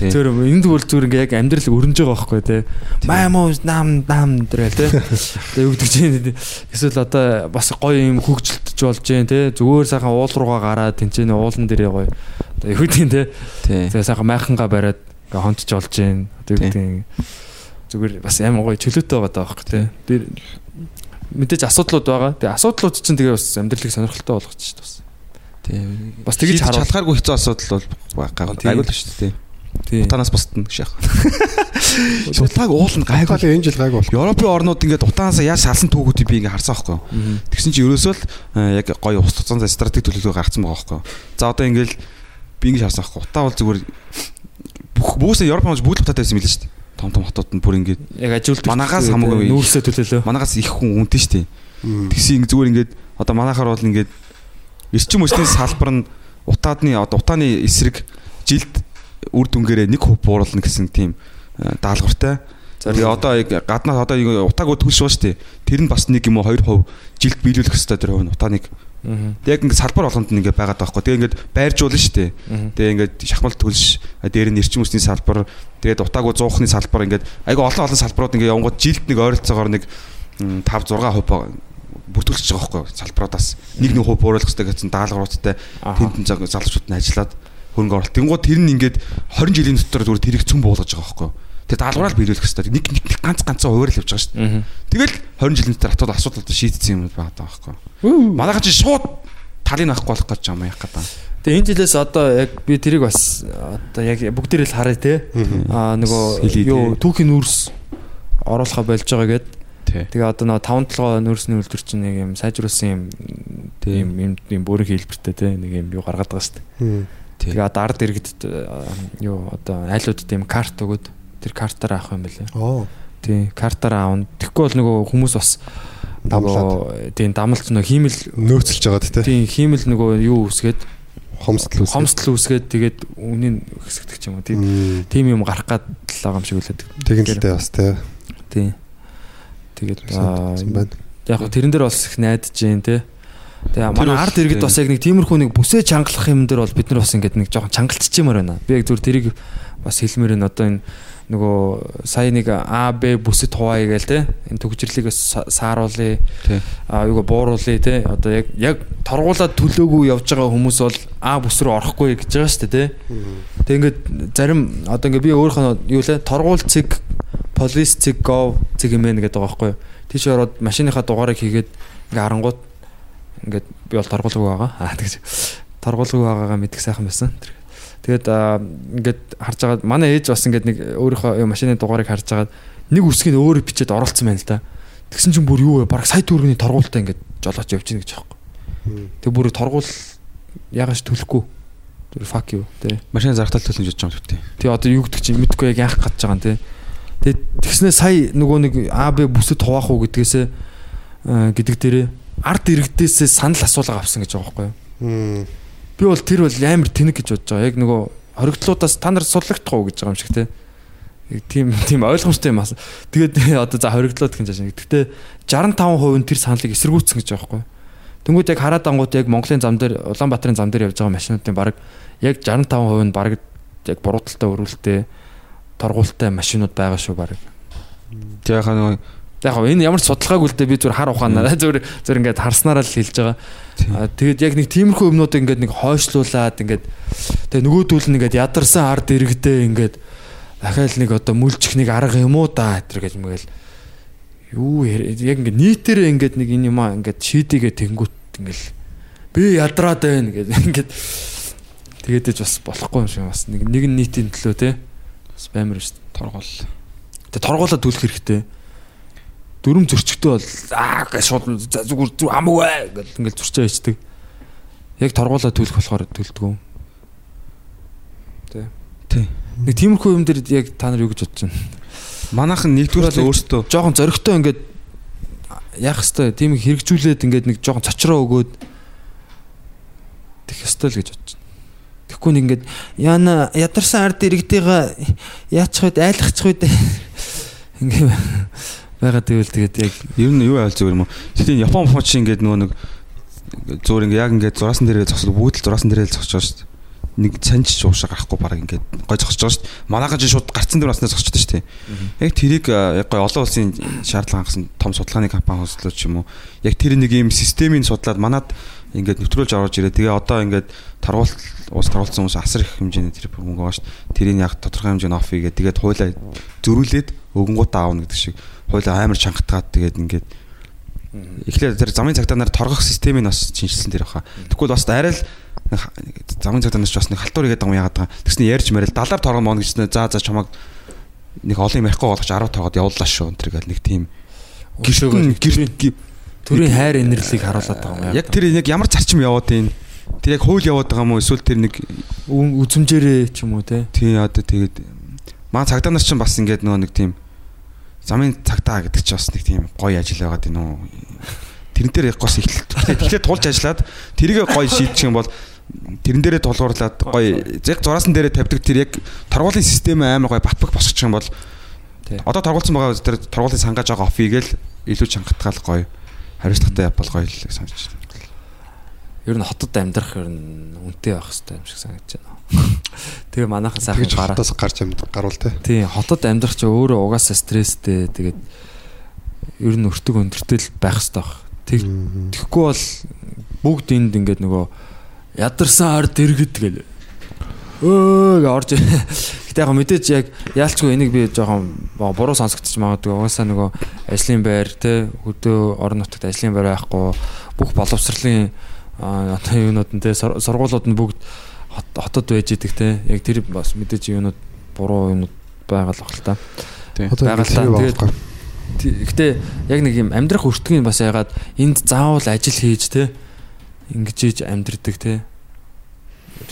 тий. Зүгээр энд бол зүгээр ингээ яг амьдрал өрнөж байгаа байхгүй те. Маа муу нам нам дэрэл те. Тэгээ юу гэдэг чинь эсвэл одоо бас гоё юм хөгжилтж болж जैन те. Зүгээр сайхан уул руугаа гараад тэнцэн уулан дээрээ гоё. Одоо юу гэдэг те. Тий. Тэгээ сайхан майхангаа бариад ингээ хонтж болж जैन. Одоо юу гэдэг зүгээр бас амар гоё чөлөөтэй байгаа даа байхгүй те. Тэр мэдээж асуудлууд байгаа. Тэгээ асуудлууд чинь тэгээ бас амьдралыг сонирхолтой болгочих шүү дээ. Тий. Бас тэгж шалгааргүй хэцүү асуудал бол гайгүй гайгүй л шүү дээ. Тий. Утаанаас бусдна гэж яах. [LAUGHS] Шутлаг уулна гайгүй. Гайхал энэ жил гайг болох. Европын орнууд ингээд утаанаас яаж шалсан түүхүүдийг би ингээд харсан байхгүй. Тэгсэн чинь ерөөсөө л э, яг гоё ус туцаан стратеги төлөвлөгөө гаргацсан байгаа байхгүй. За одоо ингээд би ингээд харсан байхгүй. Утаа бол зүгээр бүх бүхсээ Европ хүмүүс бүгд утаатай байсан мэлээ шүү дээ. Том том хотууд нь бүр ингээд Яг ажилтдаг. Манаагаас хамаагүй. нүүрсээ төлөөлөө. манагаас их хүн үнтэй шүү дээ. Тэгсэн ингээд зүгээр ингээд одоо манайхаар бол ингээд эрчим хүчний салбар нь утаадны одоо утааны эсрэг жилд үр дүнгээрээ нэг хөв бууруулна гэсэн тийм э, даалгавартай. Тэгээ одоо яг гаднаас одоо яг утааг төлш шүү дээ. Тэр нь бас нэг юм уу 2% жилд биелүүлэх хэрэгтэй тэр хувь нь утааныг. Тэгээ яг ингээд салбар болгонд нь ингээд байгаад байгаа байхгүй. Тэгээ ингээд байржуулна шүү дээ. Тэгээ ингээд шахмал төлш дээр нь эрчим хүчний салбар тэгээд утаагүй зуухны салбар ингээд айгу олон олон салбарууд ингээд явгод жилд нэг ойролцоогоор нэг м, 5 6% ба- бүртгүүлж байгаа байхгүй салбаруудаас нэг нэг хувь бууруулах хэрэгтэй гэсэн даалгавруудтай заг- залуучууд нь ажиллаад хөрөнгө оруулалт. Тэнгууд тэр нь ингээд 20 жилийн дотор зүгээр тэрийг цөм буулгаж байгаа байхгүй. Тэр даалгавраа л биелүүлэх хэрэгтэй. Нэг нэг ганц ганцаа хуваар л явж байгаа шүү дээ. Тэгэл 20 жилийн дотор асуудал асуудлууд шийдсэн юм байна байхгүй. Манайхан чинь шууд талыг авахгүй болох гэж юм яах гэдэг. Тэгээ энэ жилээс одоо яг би тэрийг бас одоо яг бүгдээрээ л харъя те. Аа нөгөө юу түүхийн нүүрс оруулахаа болж байгаа гэд. Тий. Тэгээ одоо нөгөө 5 7 нүүрсний үйлдвэр чинь нэг юм сайжруулсан юм Тийм. юм юм бүрэн хэлбэртэй те нэг юм юу гаргаад байгаа шүү дээ. Тэгээ одоо ард иргэдэд аа, юу одоо айлууд тийм карт өгöd тэр картаараа авах юм байлээ. Оо. Тий, картаараа аавна. Тэгэхгүй бол нөгөө хүмүүс бас Дамлаад. тийм дамлалт нөгөө хиймэл Нөөцлж байгаад те. тийм хиймэл нөгөө юу үсгээд Хомсдол үс. хомсдол үсгээд тэгээд үнийн хэсэгдэх ч юм уу тийм тийм юм гарах гад л байгаа юм шиг үлээд. Тэгэнэлтэй бас те. Тийм. Тэгээд яг тэрэн дээр бас их найдаж जैन те. Тэгээ манай ард иргэд бас яг нэг тиймэрхүү нэг бүсээ чангалах юм дээр бол бид нар бас ингээд нэг жоохон чангалцчихмаар байна. Би яг зүр тэрийг бас хэлмээр энэ одоо энэ нөгөө сая нэг А Б бүсэд хуваая гээл те. Энэ төгжрлийг сааруулъя. А юугаа бууруулъя те. Одоо яг яг торгуулаад төлөөгүй явж байгаа хүмүүс бол А бүс рүү орохгүй гэж байгаа шүү дээ те. Тэг ингээд зарим одоо ингээд би өөрийнхөө юу лээ торгуул цэг полис цэг гов цэг юм байна гэдэг байгаа байхгүй юу. Тийш ороод машиныхаа дугаарыг хийгээд ингээ харангууд ингээд би бол торгуулгүй байгаа. [LAUGHS] Аа тэгж торгуулгүй байгаагаа мэдэх сайхан байсан. Тэр- тэгээд аа, ингээд харж байгаа манай ээж бас ингээд нэг өөрийнхөө машины дугаарыг харж байгаа нэг үсгийг өөр бичээд оруулсан байна л да. Тэгсэн чинь бүр юу вэ? Баг сая төгрөгийн торгуултаа ингээд жолооч явж гин гэж аахгүй. Тэг бүр торгуул ягааш төлөхгүй. Тэр fuck you тий Машин зархтал төлөж бодож байгаа юм тий. Тий одоо юу гэдэг чинь мэдгүй яг яах гэж байгаа юм те. Тэгээд тэгснээ сая нөгөө нэг АБ бүсэд хуваах уу гэдгээсээ гэдэг дээрээ ард иргэдээсээ санал асуулга авсан гэж байгаа байхгүй юу. Би бол тэр бол амар тэнэг гэж бодож байгаа. Яг нөгөө хоригдлуудаас та нар судлагдах уу гэж байгаа юм шиг те. Тийм тийм ойлгомжтой юм ас. Тэгээд одоо за хоригдлууд гэх юм жааш. Гэхдээ 65% нь тэр саналыг эсэргүүцсэн гэж байгаа юу. Тэнгүүд яг хараад ангууд яг Монголын зам дээр Улаанбаатарын зам дээр явж байгаа машинуудын баг яг 65% нь баг яг бурууталтай өрүүлэлтэй торгуултай машинууд байгаа шүү баг. Тэг яхаа нөгөө Яг гоо энэ ямар ч судалгаагүй л дээ би зүгээр хар ухаанаа зүгээр зүгээр ингээд харснараа л хэлж байгаа. Аа тэгээд яг нэг тиймэрхүү юмнууд ингээд нэг хойшлуулад ингээд тэгээ нөгөөдүүл нь ингээд ядарсан ард иргэдээ ингээд дахиад нэг одоо мүлжих нэг арга юм уу да гэтэр гэж мэгэл юу яг ингээд нийтээрээ ингээд нэг энэ юмаа ингээд шийдийгээ тэнгүүт ингээд би ядраад байна гэдэг [LAUGHS] ингээд тэгээд ч бас болохгүй юм шиг бас нэг нэг нийтийн төлөө те бас баймар шүү дээ торгол. Тэгээ торгуулаад төлөх хэрэгтэй. Дөрөм зөрчигтэй бол аа гэж шууд зүгээр зүг амгүй гэл ингээл зурчаа ичдэг. Яг торгуулаад төлөх болохоор төлдөг. Тэ. Тий. Нэг тиймэрхүү юм дээр яг та нар юу гэж бодож байна? Манайхан нэгдүгээр л өөртөө Жохон зоригтой ингээд яах хэвээр тийм хэрэгжүүлээд ингээд нэг жохон цочроо өгөөд тэх хэвээр л гэж бодож байна. Тэгэхгүй нэг ингээд яана ядарсан ард иргэдийгээ яачих вэ айлгачих вэ [LAUGHS] ингээд байгаа тэгвэл тэгээд яг ер нь юу айл зүгээр юм уу? Тэгтээ Япон фон чи ингээд нөгөө нэг зүгээр ингээд яг ингээд зураасан дээрээ зогсол бүгд л зураасан дээрээ л зогсож байгаа шүү дээ. Нэг цанч уушаа гарахгүй баг ингээд гой зогсож байгаа шүү дээ. Манайхан ч шууд гарцсан дээр баснаа байгаа шүү дээ. Яг тэрийг яг гой олон улсын шаардлага хангасан том судалгааны компани хөслөж ч юм уу. Яг тэр нэг ийм системийг судлаад манад ингээд нэвтрүүлж оруулж ирээ. Тэгээ одоо ингээд таргуулт уус таргуулсан хүмүүс асар их хэмжээний тэр мөнгө байгаа шүү дээ. Тэрийг яг тодорхой хэмжээний оф хийгээд тэгээд хуулаа зөрүүлээд өгөнгүүтээ аавна гэдэг шиг хуулаа амар чангатгаад тэгээд ингээд эхлээд тэр замын цагтаа нар торгох системийг бас шинжилсэн тэр баха. Тэгвэл бас арай л нэг замын цагтаа нар ч бас нэг халтур игээд байгаа юм яагаад байгаа. Тэгсний ярьж марил далаар торгон моно гэжсэн за за чамаг нэг олон юм ярихгүй болгож 10 тоогод явууллаа шүү. Тэр гэл нэг тийм гэртэн гэрт төрийн хайр инэрлийг харуулад байгаа юм яг тэр яг ямар зарчим яваад байна. Тэр яг хууль яваад байгаа юм уу эсвэл тэр нэг үзмжээрээ ч юм уу те. тий одоо тэгээд маа цагдаа нар ч бас ингээд нөгөө нэг тийм замын цагдаа гэдэг чинь бас нэг тийм гоё ажил байгаад байна уу. Тэрэн дээр гос эхлэлт. Тэгэхээр тулж ажиллаад тэрийг гоё шийдчих юм бол тэрэн дээрээ тулгуурлаад гоё яг зураасан дээрээ тавьдаг тэр яг торгуулийн систем амар гоё батбаг босчих юм бол одоо торгуулсан байгаа тэр торгуулийн сангаж байгаа офигээл илүү чангатгаал гоё хариуцлагатай явбал гоё л санагдаж байна. Ер нь хотод амьдрах ер нь үнэтэй байх хэрэгтэй юм шиг санагдаж байна. Тэгээ манайхан сайхан гараа. хотоос гарч амьд гаруул те. Тийм хотод амьдрах чи өөрөө угаасаа стресстэй тэгээд ер нь өртөг өндөртэй л байх хэрэгтэй баг. Тэг тэгэхгүй бол бүгд энд ингээд нөгөө ядарсан ард иргэд гэл өө орж гэтээ яг мэдээж яг яалчгүй энийг би жоохон буруу сонсогдчих магадгүй угаасаа нөгөө ажлын байр те хөдөө орон нутагт ажлын байр байхгүй бүх боловсролын а, одоо юунууд нь те сур- сургуулиуд нь бүгд хот- хотод байж идэг те яг тэр бас мэдээж юунууд буруу юунууд байгаа л баг л та байхгүй. Гэтэ яг нэг юм амьдрах өртгөн бас ягаад энд заавал ажил хийж те ингэж ийж амьдрдаг те.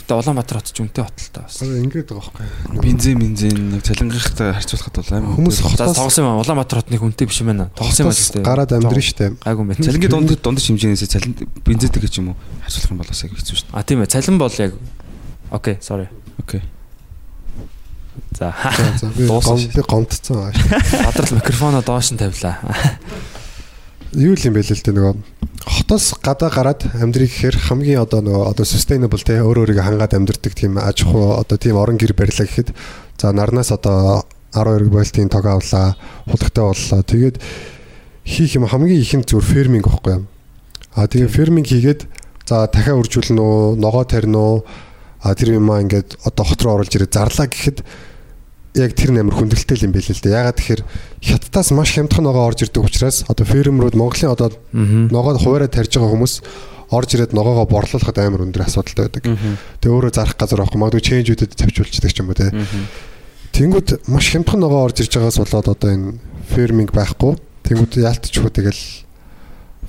Гэтэ Улаанбаатар хот ч үнэтэй хот л та бас. Ингээд байгаа байхгүй. Бензин бензин нэг цалингахтай харьцуулахад бол амар Хүмүүс хотоос тоглосон юм аа. Улаанбаатар хотныг үнэтэй биш юм байна. Тоглосон юм тест. гараад амьдрын штэ. Гайгүй юм байна. Цалингийн дунд дунд хэмжээнээс цалин бензинтэй гэж юм уу харьцуулах юм бол бас яг хэцүү шүү А тийм ээ. Цалин бол яг Окей, sorry. Окей. За. Би гомдсон аа. Бадрал микрофоноо доош нь тавилаа. Юу юм бэ л дээ нөгөө хотоос гадаа гараад амьдрий гэхээр хамгийн одоо нөгөө одоо sustainable те өөр өөрийгөө хангаад амьдрдаг тийм аж ахуй одоо тийм орон гэр барьлаа гэхэд за нарнаас одоо 12 бойлтын тог авлаа хулгтай боллоо. Тэгээд хийх юм хамгийн ихэнд зүгээр ферминг байхгүй юм а тэгээ ферминг хийгээд за дахиад үржүүлнэ үү ногоо тарина уу? А тэр юм аа ингээд одоо хот руу оруулж ирээ зарлаа гэхэд яг тэр нэмэр хүндрэлтэй юм байл л дээ. Ягаад тэгэхээр хятадаас маш хямдхан ногоо орж ирдэг учраас одоо фермерүүд Монголын одоо ногоо хуваараа тарьж байгаа хүмүүс орж ирээд ногоогоо борлуулахад амар өндөр асуудалтай байдаг. Тэгээ өөрөө зарах газар авах магадгүй ченжүүдэд тавьчулчдаг ч юм уу те. Тэнгүүд маш хямдхан ногоо орж ирж байгаас болоод одоо энэ ферминг байхгүй. Тэнгүүд яалтчгүй тэгэл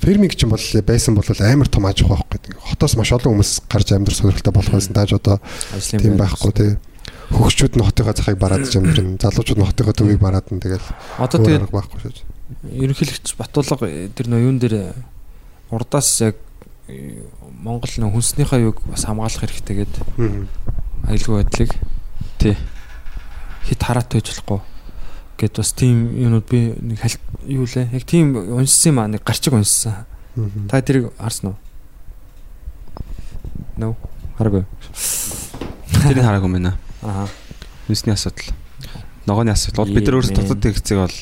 ферминг ч юм бол байсан бол амар том аж ахуй байхгүй. Хотоос маш олон хүмүүс гарч амьдрах сонирхолтой болох байсан. Тааж одоо тийм байхгүй те хөгчүүд нь хотынхаа захыг бараад ч юм дэрэн залуучууд нь хотынхаа төвийг бараад нь тэгэл Одоо тэгээд байхгүй шээж. ерөнхийлөгч Батулга тэр нөө юун дээр урдаас яг э, Монгол нөө хүнснийхээ юг бас хамгаалах хэрэгтэй гэдэг аюулгүй байдлыг Тий. хит хараат байж болохгүй гэд бас тийм юмуд би нэг халт юу лээ? Яг тийм уншсан юм аа нэг гарчиг уншсан. Та тэрийг харсан уу? Нөө? Хараагүй. Тэрийг хараагүй мэнэ. Аа Хүнсний асуудал. Ногооны асуудал. Бид нар өөрсдөө дотоод хэрэгцээг бол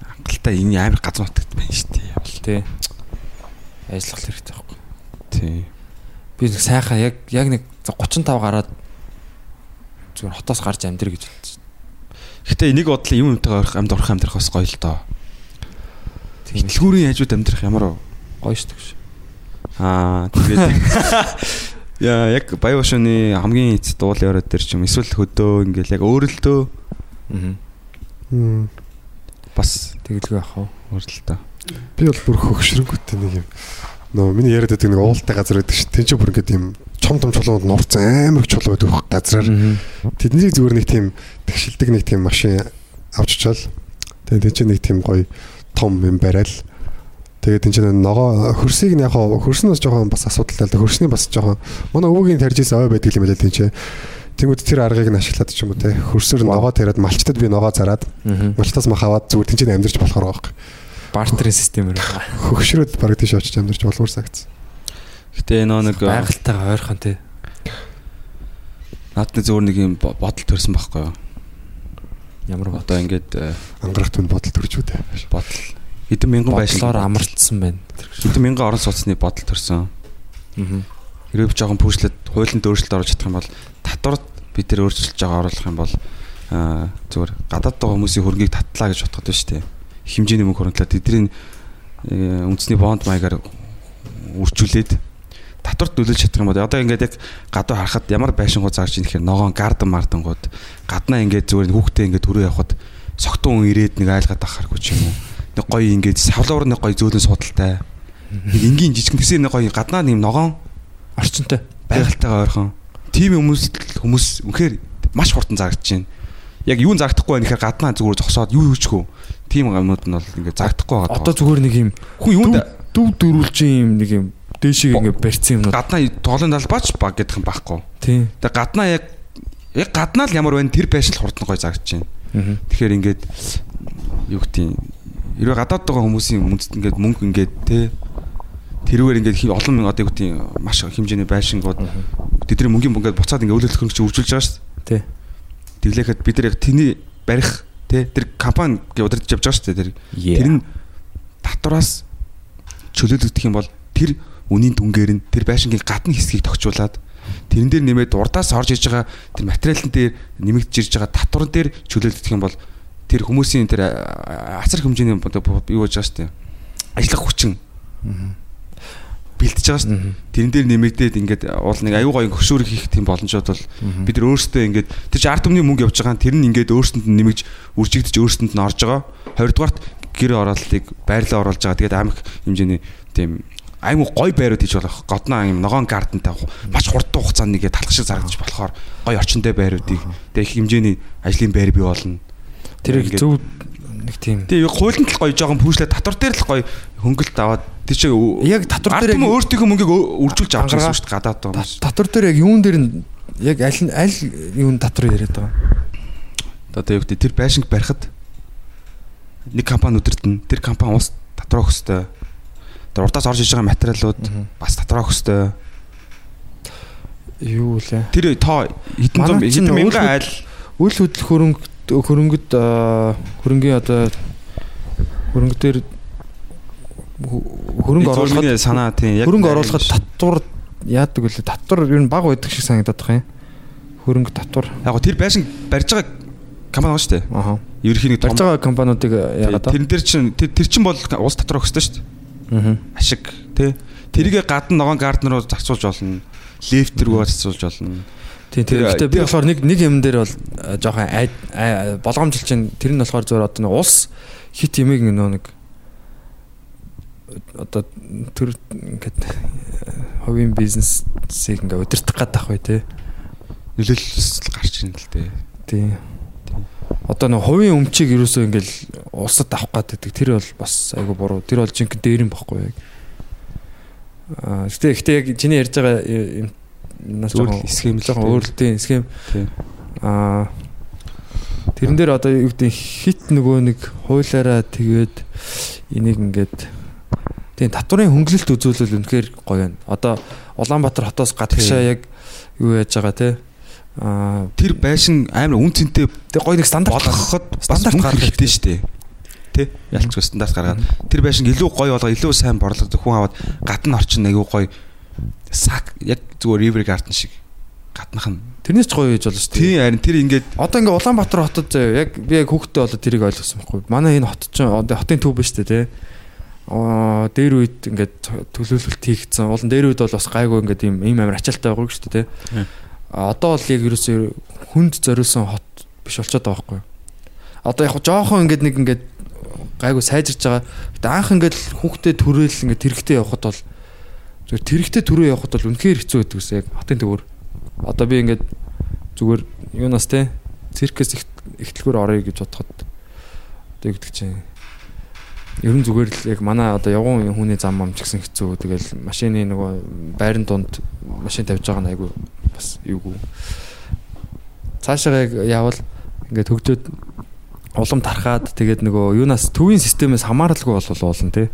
хангалттай энэ амар газар нутагт байна шүү дээ. Бол тий ажиллах хэрэгтэй байхгүй тий. би нэг сайхан яг яг нэг за 35 гараад зүгээр хотоос гарч амьдр гэж бодсон Гэтэ энийг бодлоо юм юмтайгаа орох амьд орох амьдрах бас гоё л доо. тийм Дэлгүүрийн хажууд амьдрах ямар гоё шүү дээ Аа тэгээд [LAUGHS] Яа яг Баяошны хамгийн эцэд уулын орой дээр ч юм эсвэл хөдөө ингээл яг өөрөлдөө аа бас тэгэлгүй ах уу өөрөлдөө. Би бол бүр хөгшрөнгөтэй нэг юм. Нөө миний яриад байдаг нэг уултай газар байдаг ш. Тин ч бүр ингээд юм чом том чулуунд нурцсан амар их чулуу байдаг газраар тэднийг зүгээр нэг тийм тэгшилдэг нэг тийм машин авч чаал. Тэгээд тэн чинь нэг тийм гоё том юм барайл. Тэгээд тэн чинь ногоо хөрсийг нь яг хаа хөрснөөс жоохон бас асуудалтай л да. Хөрсний бас жоохон манай өвөгийн тарьжсэн ой байдаг юм байна л тэн чинь. Тэнгүүд тэр аргыг нь ашиглаад ч юм уу те. Хөрсөөр ногоо тариад малчтад би ногоо зараад малчтаас мах аваад зүгээр тэн чинь амьдарч болохоор байгаа юм. бартерын системээр Хөгшрөөд бараг тийш очиж амьдарч болмоор сагц. Гэтэ нөө нэг байгальтайгаа ойрхон тий наадны зөөр нэг юм бо- бодол төрсэн байхгүй юу? ямар бод Одоо ингээд э, Ангарах түн бодол төрж үү те. бодол хэдэн мянган байшин бодлоор амарлцсан байна хэдэн мянган орон сууцны бодол төрсөн. аа Хэрвээ жоохон пүүжлээд хуулинд өөрчлөлт оруулж чадах юм бол татварт бид тэр өөрчилж байгаа оруулах юм бол аа зүгээр гадаад байгаа хүмүүсийн хөрөнгийг татлаа гэж бодоход байна шүү дээ. Хэмжээний мөнгө хөрөнгөлөө тэдний э, үндэсний бонд маягаар үржүүлээд татварт нөлөөлж чадах юм бол одоо ингээд яг гадаа харахад ямар байшингууд зарж ийн гэхээр ногоон гардан мардангууд гаднаа ингээд зүгээр хүүхдээ ингээд төрөө явахад согтун хүн ирээд нэг айлгаад ахаргүй ч юм уу. Нэг гоё ингээд савлуур нэг гоё зөөлөн судалтай. Нэг энгийн жижигэн тэсээ нэг гоё гаднаа нэм ногоон орчинтой байгальтайгаа ойрхон тийм хүмүүс хүмүүс үнэхээр маш хурдан зарагдаж байна. Яг юу зарагдахгүй байх гэхээр гаднаа зүгээр зогсоод юу юучгүй. Тийм юмнууд нь бол ингээд зарагдахгүй байгаа. одоо зүгээр нэг юм хүн юунд дүв дөрүүлж юм нэг юм дээшийг ингээ барьсан юм уу гаднаа тоглоом талбаач баг гэдэг юм байхгүй. тий Тэгээ гаднаа яг яг гаднаа л ямар байна тэр байшин л хурдан гой зарагдаж байна. Тэгэхээр ингээд юу гэдэг хэрвээ гадаад байгаа хүмүүсийн үндэст ингээд мөнгө ингээд те тэрүүгээр ингээд олон мянга одоо юм маш хэмжээний байшингууд тэдний мөнгөний ингээд буцаад ингээд өлөөлөх хөрөнгө чи үржүүлж байгаа шүү дээ. тий Тэглэхэд бид нар яг тэний барих те тэр компани гээ удирдах явж байгаа шүү дээ тэр. Тэр нь татвараас чөлөөлөгдөх юм бол тэр үнийн дүнгээр нь тэр байшингийн гадны хэсгийг тохижуулаад тэрэн дээр нэмээд урдаас орж иж байгаа тэр материалын дээр нэмэгдэж ирж байгаа татвар дээр чөлөөлөгдөх юм бол тэр хүмүүсийн тэр а, ацар хэмжээний юу гэж байгаа шүү дээ ажиллах хүчин. Бэлтэж байгаа шүү дээ тэрэн дээр нэмэгдээд ингээд уул нэг аюу гоё хөшөөрөх хийх тийм боломжууд бол бид нар өөрсдөө ингээд тэр чинь ард түмний мөнгө явж байгаа нь тэр нь ингээд өөрсөнд нь нэмэгж үржигдэж өөрсөнд нь орж байгаа. Хоёрдугаарт гэр оролтыг байрлал оруулж байгаа. Тэгээд амих хэмжээний тийм аймаг гой байрууд хийж болох годноо юм ногоон гардентай маш хурдан хугацаанд нэгэ талах шиг зарагдаж болохоор гой орчинтой байруудыг тэгээд их хэмжээний ажлын байр бий болно тэр Ингээд- зөв нэг тийм тэгээд хуулинд л гоё жоохон пүүшлээ татвар дээр л гоё хөнгөлт аваад тэр чинь яг татвар дээр юм өөртөөхөө мөнгийг ö- үржүүлж авч байгаа шүү дээ гадаад Та- татвар дээр яг юун дээр нь яг аль аль юун татвар яриад байгаа? Одоо юу гэдэг тэр байшинг барихад нэг компани өдөртөн тэр компани ус татвар өгөхтэй тэр урдаас орж иж байгаа материалууд бас дотроо хөстэй. Юу лээ. Тэр тоо хэдэн зам хэдэн мянган айл. Үйл хөдлөх хөрөнгө хөрөнгөд аа, хөрөнгөний одоо хөрөнгө дээр хө- хөрөнгө оруулахад санаа тийм яг хөрөнгө оруулахад татвар яадаг үлээ татвар ер нь баг байдаг шиг санагдаад байгаа юм. Хөрөнгө татвар. яг тэр байшин барьж байгаа компани байгаа шүү дээ. Аха. Ерөнхий нэг Барьж байгаа компаниудыг яагаад аа? тэрэн дээр чинь тэр тэр чинь бол улс дотроо хөстэй шүү дээ. Аа. Ашиг тий. Тэрийгэ гадна ногоон гарден руу зарцуулж болно. Лифт рүү зарцуулж болно. Тийм тийм. Гэтэ би болохоор нэг нэг юм дээр бол а, жоохон ай- болгоомжлж чинь тэр нь болохоор зөвөр одоо нэг улс хит ямиг нөө нэг одоо тэр ингээд ховийн бизнесийг ингээд удирдах гэдэг ах бай тээ. Нөлөөлөл гарч ирнэ л дээ. Тийм. Одоо нэг хувийн өмчийг ерөөсөө ингээл улсад авах гэдэг тэр бол бас айгу буруу. Тэр бол жинхэнэ дээр юм баггүй яг. Аа гэтээ гэтээ яг чиний ярьж байгаа юм нас жоохон схем л жоохон дээ. өөр л тийм схем. Аа тэрэн дээр одоо юу гэдэг хит нөгөө нэг хуулаараа тэгээд энийг ингээд тийм татварын хөнгөлөлт үзүүлэл үнэхээр гоё байна. Одоо Улаанбаатар хотоос гадагшаа яг юу яаж байгаа те аа Тэр байшин амар үн цэнтэй тэг гоё нэг стандарт болгоход стандарт гаргах хэрэгтэй шүү дээ. Тэ? Ялцгүй стандарт гаргаад тэр байшин илүү гоё болго илүү сайн борлого хүн аваад гадна орчин аягүй гоё сак яг зүгээр river garden шиг гаднах нь. тэрнээс ч гоё хийж болно шүү дээ. Тийм харин тэр ингээд Одоо ингээ Улаанбаатар хотод заяа яг би яг хүүхдтэй болоод тэрийг ойлгосон байхгүй. Манай энэ хот чинь одоо хотын төв ба шүү дээ те. Аа дээр үед ингээд төлөвлөлт хийгдсэн. Улан дээр үед бол бас гайгүй ингээд ийм ийм амар ачаалтай байгаагүй шүү дээ те. Одоо бол яг ерөөсөө хүнд зориулсан хот биш болчиход байгаа байхгүй. Одоо яг жоохон ингээд нэг ингээд гайгүй сайжирч байгаа. Гэтэ анх ингээд хүүхдээ төрээл ингээд тэрэгтэй явхад бол зүгээр тэрэгтэй төрөө явхад бол үнэхээр хэцүү байдаг ус яг хотын төвөр. Одоо би ингээд зүгээр юунаас те циркэс их ихтлгүүр орё гэж бодоход одоо гэдэг чинь ер нь зүгээр л яг манай одоо явган хүний зам ам ч гэсэн хэцүү. Тэгэл машины нөгөө байран дунд машин тавьж байгаа нь айгүй бас юугүй цаашаа яг явал ингээд хөгжөөд улам тархаад тэгээд нөгөө юунаас төвийн системээс хамааралгүй болвол уулна те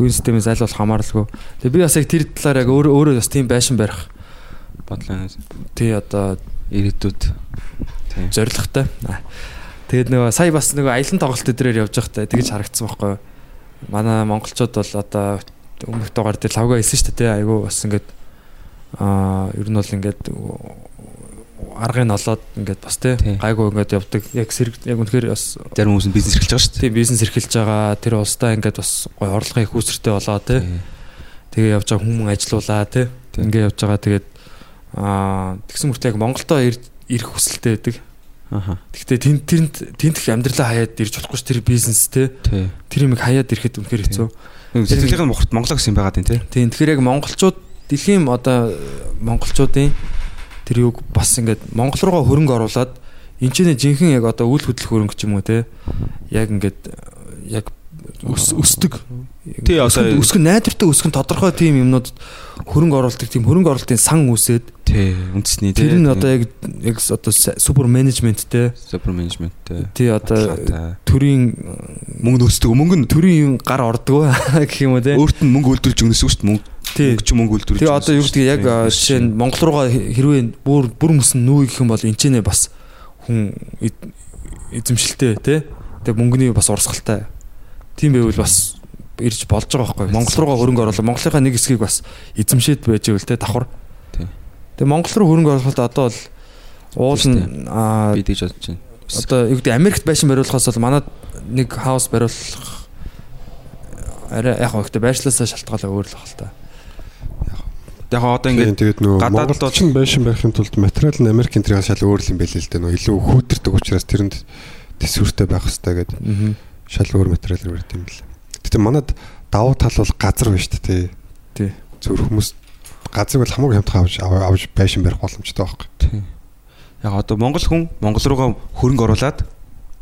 төвийн системээс аль болох хамааралгүй тэгээд би бас яг тэр талаар яг өөрөө өөрөө бас тийм байшин барих бодлоо тий одоо ирээдүйд тийм. зоригтой. Тэгээд нөгөө сая бас нөгөө аялан тоглолт өдрөөр явж байхдаа тэгэж харагдсан байхгүй юу? Манай монголчууд бол одоо өмнөх дугаар дээр лавга хэлсэн шүү дээ. Айгүй бас ингээд аа ер нь бол ингээд аргыг олоод ингээд бас тий гайгүй ингээд явдаг. Яг сэрэг яг үнэхээр бас зарим хүмүүс нь бизнес эрхэлж байгаа шүү дээ. тий бизнес эрхэлж байгаа. Тэр улстай ингээд бас гой орлогын их үүсэртэй болоо тий. Тэгээ явж байгаа хүмүүс ажилуулаа тий. Тий. Ингээ явж байгаа тэгээд аа тэгсэн мөртөө яг Монголдоо ир- ирэх хүсэлтэй байдаг. Аха. Гэхдээ тэнд тэнд тентх амьдралаа хаяад ирж болохгүй ш тэр бизнес Тий. тэр юм хаяад ирэхэд үнэхээр хэцүү. Сэтгэлийн мохорт Монголоо гэсэн юм байгаа тийм тий. Тийм тэгэхээр яг монголчууд дэлхийн одоо монголчуудын тэр юг бас ингээд монгол руугаа хөрөнгө оруулаад энэ ч нэ жинхэнэ яг одоо үйл хөдлөх хөрөнгө ч юм уу те яг ингээд яг өс өсдөг. Тий, одоо- Өсгөн- найдвартай өсгөн тодорхой тийм юмнууд хөрөнгө оруулалт тийм хөрөнгө оруулалтын сан үсээд Тий. Үндэсний тий. тэр нь одоо яг яг одоо супер менежменттэй супер менежменттэй. тий одоо төрийн мөнгө нөөцдөг мөнгө нь төрийн гар ордог [LAUGHS] гэх юм уу те. өөрт нь мөнгө үйлдвэрлэж өгнөс шүү дээ мөнгө. Тий. Мөнгө ч мөнгө үйлдвэрлэж. Тэгээ одоо юу гэдэг яг а, жишээ нь Монгол руугаа хэрвээ бүр бүр мөсөн нүү гэх юм бол энэ ч нэ бас хүн эзэмшилтэй те. Тэгээ мөнгөний бас урсгалтай. Тийм байвал бас ирж болж байгаа байхгүй. Монгол руугаа хөрөнгө оруулах Монголынхаа нэг хэсгийг бас эзэмшээд байж байвал те давхар. Тий. Тэгээ Монгол руу хөрөнгө оруулахад одоо бол уул нь би дэж бодож байна. одоо юу гэдэг Америкт байшин бариулахаас бол манад нэг хаус бариулах арай яг ихтэй байршлаасаа шалтгаалаа өөр л баг л та. Яг одоо ингээд гадаад бол- ч байшин барихын тулд материал нь Америкийн тэрээс шал өөр л юм байл л дээ нөгөө илүү хүүдэрдэг учраас тэрэнд төсвөртэй байх хэрэгтэй гэдэг шал өөр материалаар барьд юм л. Гэтэ манад давуу тал бол газар байна шүү дээ. Тий. Зөв хүмүүс газрыг бол хамаагүй хямдхан авч ав- авч байшин барих боломжтой байхгүй. тий. Яг одоо Монгол хүн Монгол руугаа хөрөнгө оруулаад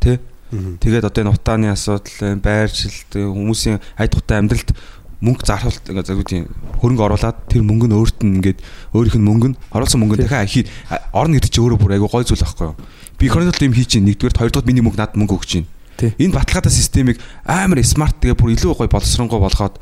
тий Тэгээд одоо энэ утааны асуудал, байршилт, хүмүүсийн айд хутай амьдралд мөнгө зархуулт ингээд загварын хөрөнгө оруулаад тэр мөнгө нь өөрт нь ингээд өөрийнх нь мөнгө нь оруулсан мөнгө нь дахиад хий орно гэдэг чинь өөрөө бүр айгүй гой зүйл байхгүй юу? Би экономикт юм хийж чинь нэгдүгээр хоёрдугаар миний мөнгө надад мөнгө өгч чинь. Энэ баталгаатай системийг амар смарт тэгээ бүр илүү гоё боловсронгуй болгоод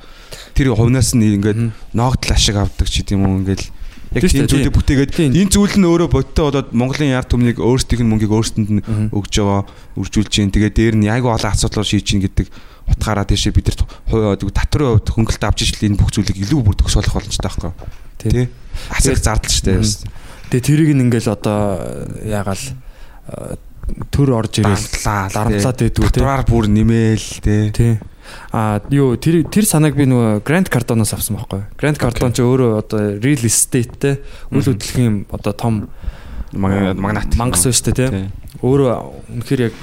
тэр хувнаас нь ингээд ноогдол ашиг авдаг ч гэдэм юм ингээд яг Тийм тийм зүйлийг бүтээгээд Тийм. энэ зүйл нь өөрөө бодтой болоод Монголын яар төмнийг өөрсдийнх нь мөнгийг өөрсдөнд нь өгж байгаа үржүүлж чинь тэгээ дээр нь яг олон асуудлууд шийдэж чинь гэдэг утгаараа тийшээ бид нар хувь татврын хувьд хөнгөлт авч ижил энэ бүх зүйлийг илүү бүр төгсөөлөх болно ч таахгүй. Тий. Их зардал ч дээ. Тэгээ тэрийг ингээл одоо ягаал э, төр орж ирэл Дарамтлаа. дарамтлаад байдгүй тий. Татвараар бүр нэмээл тий. Тий. А юу тэр тэр санааг би нөгөө Grand Cardone-оос авсан байхгүй. Grand Cardone ч өөрөө одоо real estate-тэй үйл хөдлөлийн одоо том Маг- магнат. мангас шүү дээ тий. Тий. Өөрөө үнэхээр яг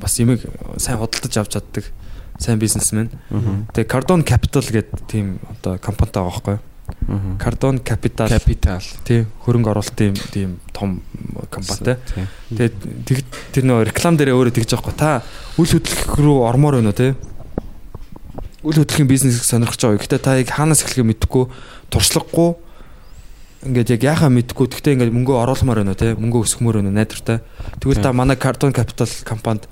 бас ямиг сайн худалдаж авч чаддаг сайн бизнесмен. Тэгээ Cardone Capital гэдэг тийм одоо компанитай байгаа байхгүй. Мгм. Cardone Capital Капитал. тий хөрөнгө оруулалтын тийм том компанитай. Тий. Тэгээд тэг тэр нөө реклам дээрээ өөрөө тэгж байгаа хгүй та үйл хөдлөх рүү ормоор байна уу те үйл хөдлөхийн бизнесийг сонирхож байгаа. Гэхдээ та яг хаанаас эхлэхээ мэдэхгүй туршлагагүй ингээд яг яхаа мэдэхгүй гэхдээ ингээд мөнгөө оруулмаар байна уу те мөнгөө өсгмөр байна уу найдвартай. Тэгвэл та манай Cardone Capital компанид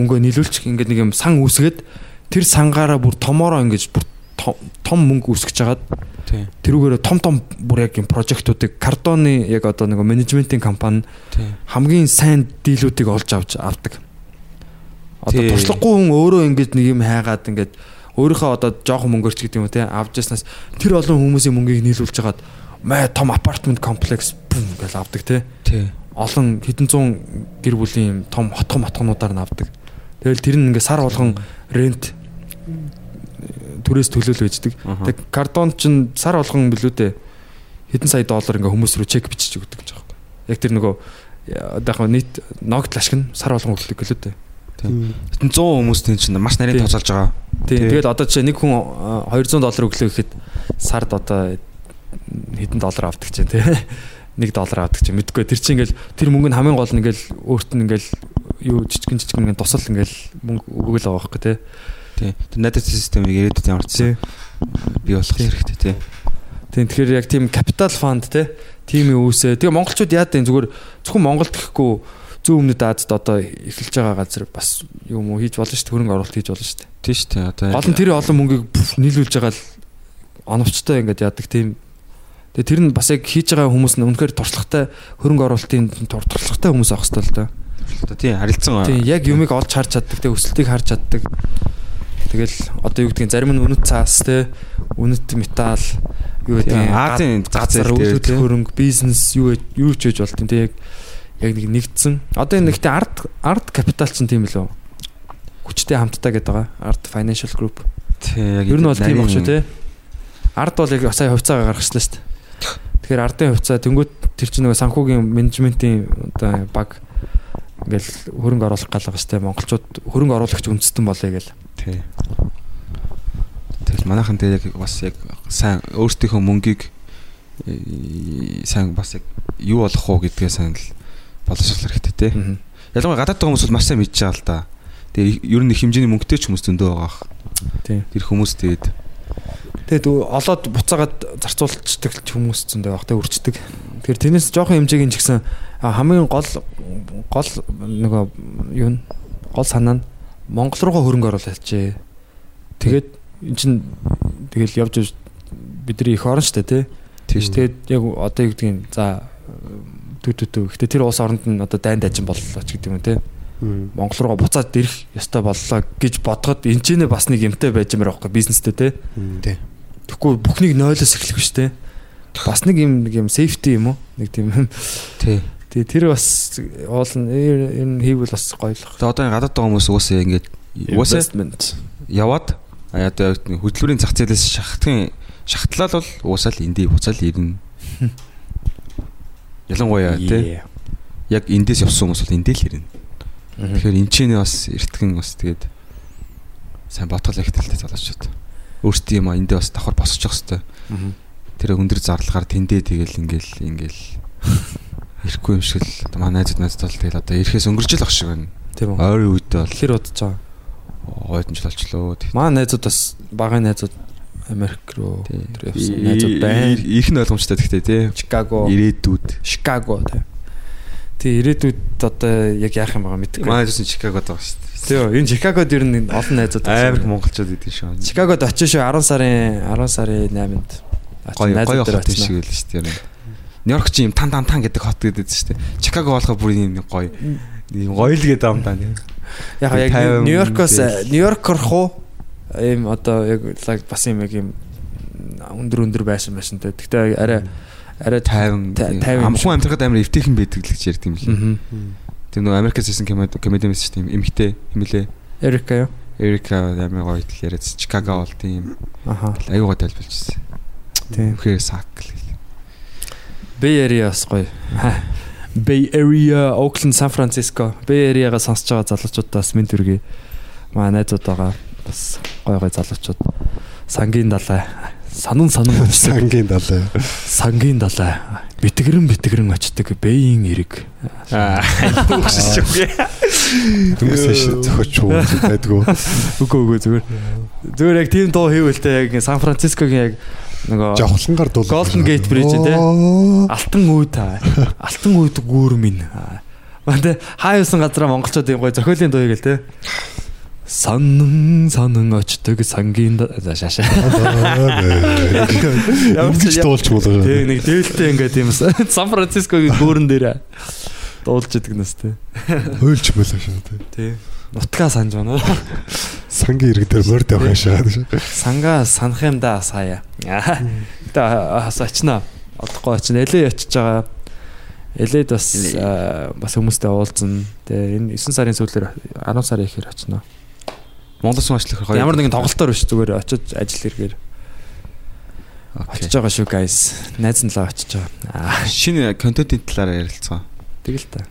мөнгөө нийлүүлчих ингээд нэг юм сан үүсгээд тэр сангаараа бүр томоороо ингээд бүр том- мөнгө үүсгэж жагаад Тий. тэрүүгээр том том бүр яг юм прожектуудыг Cardone яг одоо нэг менежментийн компани хамгийн сайн дийлүүдийг олж авч авдаг. Одоо туршлагагүй хүн өөрөө ингэж нэг юм хайгаад ингэж өөрийнхөө одоо жоохон мөнгөөр ч гэдэг юм те авч яснаас тэр олон хүмүүсийн мөнгийг нийлүүлж хагаад мэ том апартмент комплекс бум гэж авдаг те олон хэдэн зуун гэр бүлийн том хотхон матхнуудаар нь авдаг. Тэгэл тэр нь ингээ сар болгон рент түрээс төлөөл байждаг. Тэг кардон ч сар болгон билүү дээ хэдэн сая доллар ингээ хүмүүс рүү чек бичиж өгдөг гэж байгаа юм. Яг тэр нөгөө одоо яг нийт ногдол ашиг нь сар болгон өгдөг гэлээ дээ. Хэдэн 100 хүмүүс тийм чинь маш нарийн тооцоолж байгаа. Тийм. Тий. Тэгээд одоо жишээ нэг хүн а, 200 доллар өглөө гэхэд сард одоо хэдэн доллар авдаг чинь тий. 1 доллар авдаг чинь мэдгүй. Тэр чинь ингээл тэр мөнгө нь хамгийн гол нь ингээл өөрт нь ингээл юу жижигэн жижигэн ингээл тусал ингээл мөнгө өгөөл байгаа байхгүй тий. Тий. Тэр найдад системийг ирээдүйд ямар ч бий болох хэрэгтэй тий. Тийм тэгэхээр яг тийм капитал те тийм юм үүсээ. Тэгээ монголчууд яа гэдэг зүгээр зөвхөн Монголд гэхгүй зүүн өмнөд Азад одоо эхэлж байгаа газар бас юм уу хийж болно шүү дээ. Хөрөнгө оруулалт хийж болно шүү дээ. Тий шүү дээ. Одоо Гол нь тэр олон мөнгийг нийлүүлж байгаа л оновчтой ингээд яадаг тийм Тэгээ тэр нь бас яг хийж байгаа хүмүүс нь үнэхээр туршлагатай хөрөнгө оруулалтын тур- туршлагатай хүмүүс авах хэрэгтэй л да. Одоо тий харилцан Тийм яг юмыг олж харж чаддаг, тэгээ өсөлтийг харж чаддаг. Тэгэл одоо юу гэдгийг зарим нь үнэт цаас те үнэт металл юу гэдгийг Азийн газар зээл дээр, үйл тийм. хөрөнгө бизнес юу юу ч хийж болт юм те яг яг нэг нэгдсэн. Одоо энэ нэгтээ арт арт капитал чинь тийм лөө. Хүчтэй хамттай гэдэг байгаа. Арт Financial Group. тий яг Ер нь бол тийм баг шүү те. Арт бол яг сая хувьцаагаа гаргачлаа шүү дээ. Тэгэхээр ардын хувьцаа тэнгуут тэр чинь нөгөө санхүүгийн менежментийн одоо баг ингээл хөрөнгө оруулах гал байгаа шүү дээ. Монголчууд хөрөнгө оруулагч үндэстэн болъё гэл. Тий. Тэгэл манайхан дээр яг бас яг сайн өөрсдийнхөө мөнгийг э, сайн бас яг юу болох уу гэдгээ сайн л боловсруулах хэрэгтэй тий. Ялангуяа гадаад хүмүүс бол маш сайн мэдж байгаа л да. Тэгээ ер нь их хэмжээний мөнгөтэй ч хүмүүс зөндөө байгаа. ах. Тийм. Тэр хүмүүс тэгээд Тэгээд олоод буцаагаад зарцуулцдаг хүмүүс зөндөө байх тэ үрчдэг. Тэгэхээр тэрнээс жоохон хэмжээгийн ч гэсэн хамгийн гол гол нөгөө юу гол санаа нь Монгол руугаа хөрөнгө оруулалт хийжээ. Тэгээд эн чин тэгэл явж явж бидний их орон штэ тий. тийш Тэгээд яг одоо юу гэдгийг за түү түү түү. Гэтэ тэр улс оронд нь одоо дайн дайчин боллоо ч гэдэг юм те. Монгол руугаа буцаад ирэх ёстой боллоо гэж бодоход энэ ч нэ бас нэг юмтай байж мээр байхгүй бизнестэй те. тий. Тэгэхгүй бүхнийг нойлоос эхлэх биш те. Бас нэг юм нэг юм сейфти юм уу? Нэг тийм. Тий. Тэгээ тэр бас уул нь энэ хийвэл бас гоёлох. Тэгээ одоо энэ гадаад байгаа хүмүүс уусаа ингээд уусаа investment. яваад одоо хөдөлмөрийн зах зээлээс шахтын шахтлал бол уусаал эндээ буцаал ирнэ. Ялангуяа тий. Яг эндээс явсан хүмүүс бол эндээ л ирнэ. Тэгэхээр энэ ч нэ бас эртгэн бас тэгээд сайн ботгол ихтэлтэй залуучууд. Өөрсдийн юм а эндээ бас давхар босчих хэвээр. Тэр өндөр зарлагаар тэндээ тэгэл ингээл ингээл [LAUGHS] ирэхгүй юм шиг л манай найзууд найзууд бол тэгэл одоо ирэхээс өнгөрч л ах шиг байна. Тийм үү. Ойрын үед бол Хэр удаж байгаа. ойдон жил болчлоо. Манай найзууд бас багын найзууд Америк руу тэр явсан найзууд байна. Их нь ойлгомжтой гэхдээ тий. Чикаго, Ирээдүйд. Chicago тий. Тий ирээдүйд одоо яг яах юм байгаа мэдэхгүй. Манай жисэн Чикагод байгаа шүү дээ. Тий юу, энэ Чикагод ер нь олон найзууд Амар их монголчууд идэв шүү. Чикагод очиж шүү 10 сарын 10 сарын 8-нд. Гоё гоё хот шиг л шүү дээ. Нью-Йорк чи юм тан тан тан гэдэг хот гэдэг шүү дээ. Чикаго болохоор бүр юм гоё. Ийм гоё л гэдэг юм даа. Яг яг Тайван Нью-Йоркоос дээр. Нью-Йорк орох уу? Ийм одоо яг like бас юм яг юм өндөр өндөр байсан байсан те. Гэтэ арай арай 50 Та- 50 юм амхан амьдрахад амар эвтэйхэн байдаг л гэж ярьд юм лээ. Тэр нөгөө Америкас хийсэн комеди мэс шүү дээ. Эмхтэй химэлээ. Эрика юу? Эрика амар гоё л яриад Чикаго бол тийм Аха. аюугаа тайлбарлажсэн. Тийм. Үхээр сак л. Bay Area бас гоё. Bay Area, Oakland, San Francisco. Bay Area-га сонсож байгаа залуучуудаас мэд үргэе. Манай найзууд байгаа. Бас гоё гоё залуучууд. Сангийн далай. Санан санан. [LAUGHS] Сангийн далай. Сангийн далай. Битгэрэн битгэрэн очдог Бэйн эрэг. Аа. Түнгэсэж зөхөж уу байдгүй. Үгүй үгүй зүгээр. Зүгээр яг тийм дуу хийвэлтэй яг Сан Францискогийн яг нөгөө Жавхлангаар дул. Golden Gate Bridge тий. Алтан үйд. Алтан үйд гүүр минь. Мандэ хаа юусан газараа монголчууд юм гоё зохиолын дуу хийгээл тий. Санан санан очдог сангийн шаша. Ямар ч дуулч болоо. Тэг нэг дээлтэй ингээд юм Сан Францискогийн гүүрэн дээр дуулж идэг нэс тий. Хөөлч болоо шүү дээ. Тий. Нутгаа санаж байна. Сангийн ирэг дээр морд явах шахаад шүү. Сангаа санах юм да сая. Тэ хас очно. Одохгүй очно. Элэ очиж байгаа. Элэд бас бас хүмүүстэй уулзсан. Тэгээ энэ 9 сарын сүүлээр 10 сарын ихээр очно. Монголс мачлах хоёр. Ямар нэгэн тоглолтоор биш зүгээр очиж ажил хэрэгээр очиж байгаа шүү guys. Найз нь л очиж байгаа. Аа шинэ контентын талаар ярилцгаа. тэгэл та.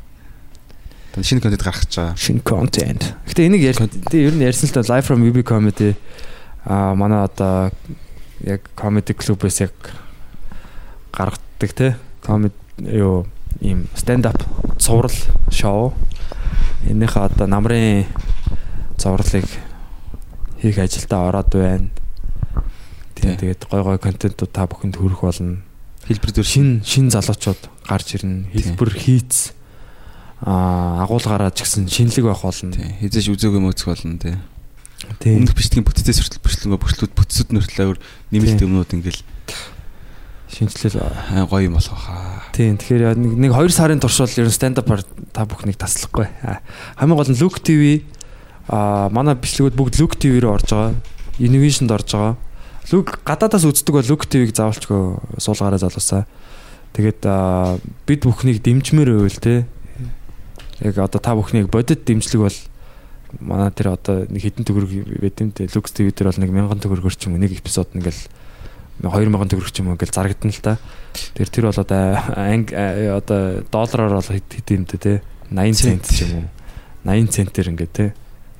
Шинэ контент гаргах гэж байгаа. Шин контент. Гэтэ энийг ер нь ярьсан л та live from UB comedy аа манай одоо яг comedy клубээс яг гаргадаг те comedy юу ийм stand up цуврал шоу. Энийхээ одоо намрын цувралыг хийх ажилдаа ороод байна. Тэгээд гой гой контентууд та бүхэнд хүрэх болно. Хэлбэр дээр Шин шин залуучууд гарч ирнэ. Хэлбэр хийц агуулгаараа ч гэсэн шинэлэг байх болно. хизээш үзөөгүй мөцөх болно тий. Тийм. Өмнөх бичлэгийн бүтцээс хүртэл бичлэнгөө бүчлүүд бүтцүүд нөртлөө өөр нэмэлт юмнууд ингээл шинжилэл аа, гоё юм болох хаа. Тийм. Тэгэхээр нэг нэг 2 сарын турш бол ер нь stand up та бүхнийг таслахгүй. Аа, Хамгийн гол нь Look TV аа манай бичлэгүүд бүгд Look TV рүү орж байгаа. Innovation-д орж байгаа. Look гадаадаас үздэг бол Look TV-г заавалчгүй суулгаараа залуусаа. Тэгээд аа, бид бүхнийг дэмжмээр байвал те. Яг одоо та бүхнийг бодит дэмжлэг бол манай тэр одоо нэг хэдэн төгрөг байдэмтэй Lux TV дээр бол нэг 1000 төгрөгөөр ч юм уу нэг эпизод ингээл 2000 төгрөг ч юм уу ингээл зарагдана л та. Тэр тэр бол одоо анги одоо доллараар бол хэд юм те 80 цент ч юм уу. 80 центээр ингээд те.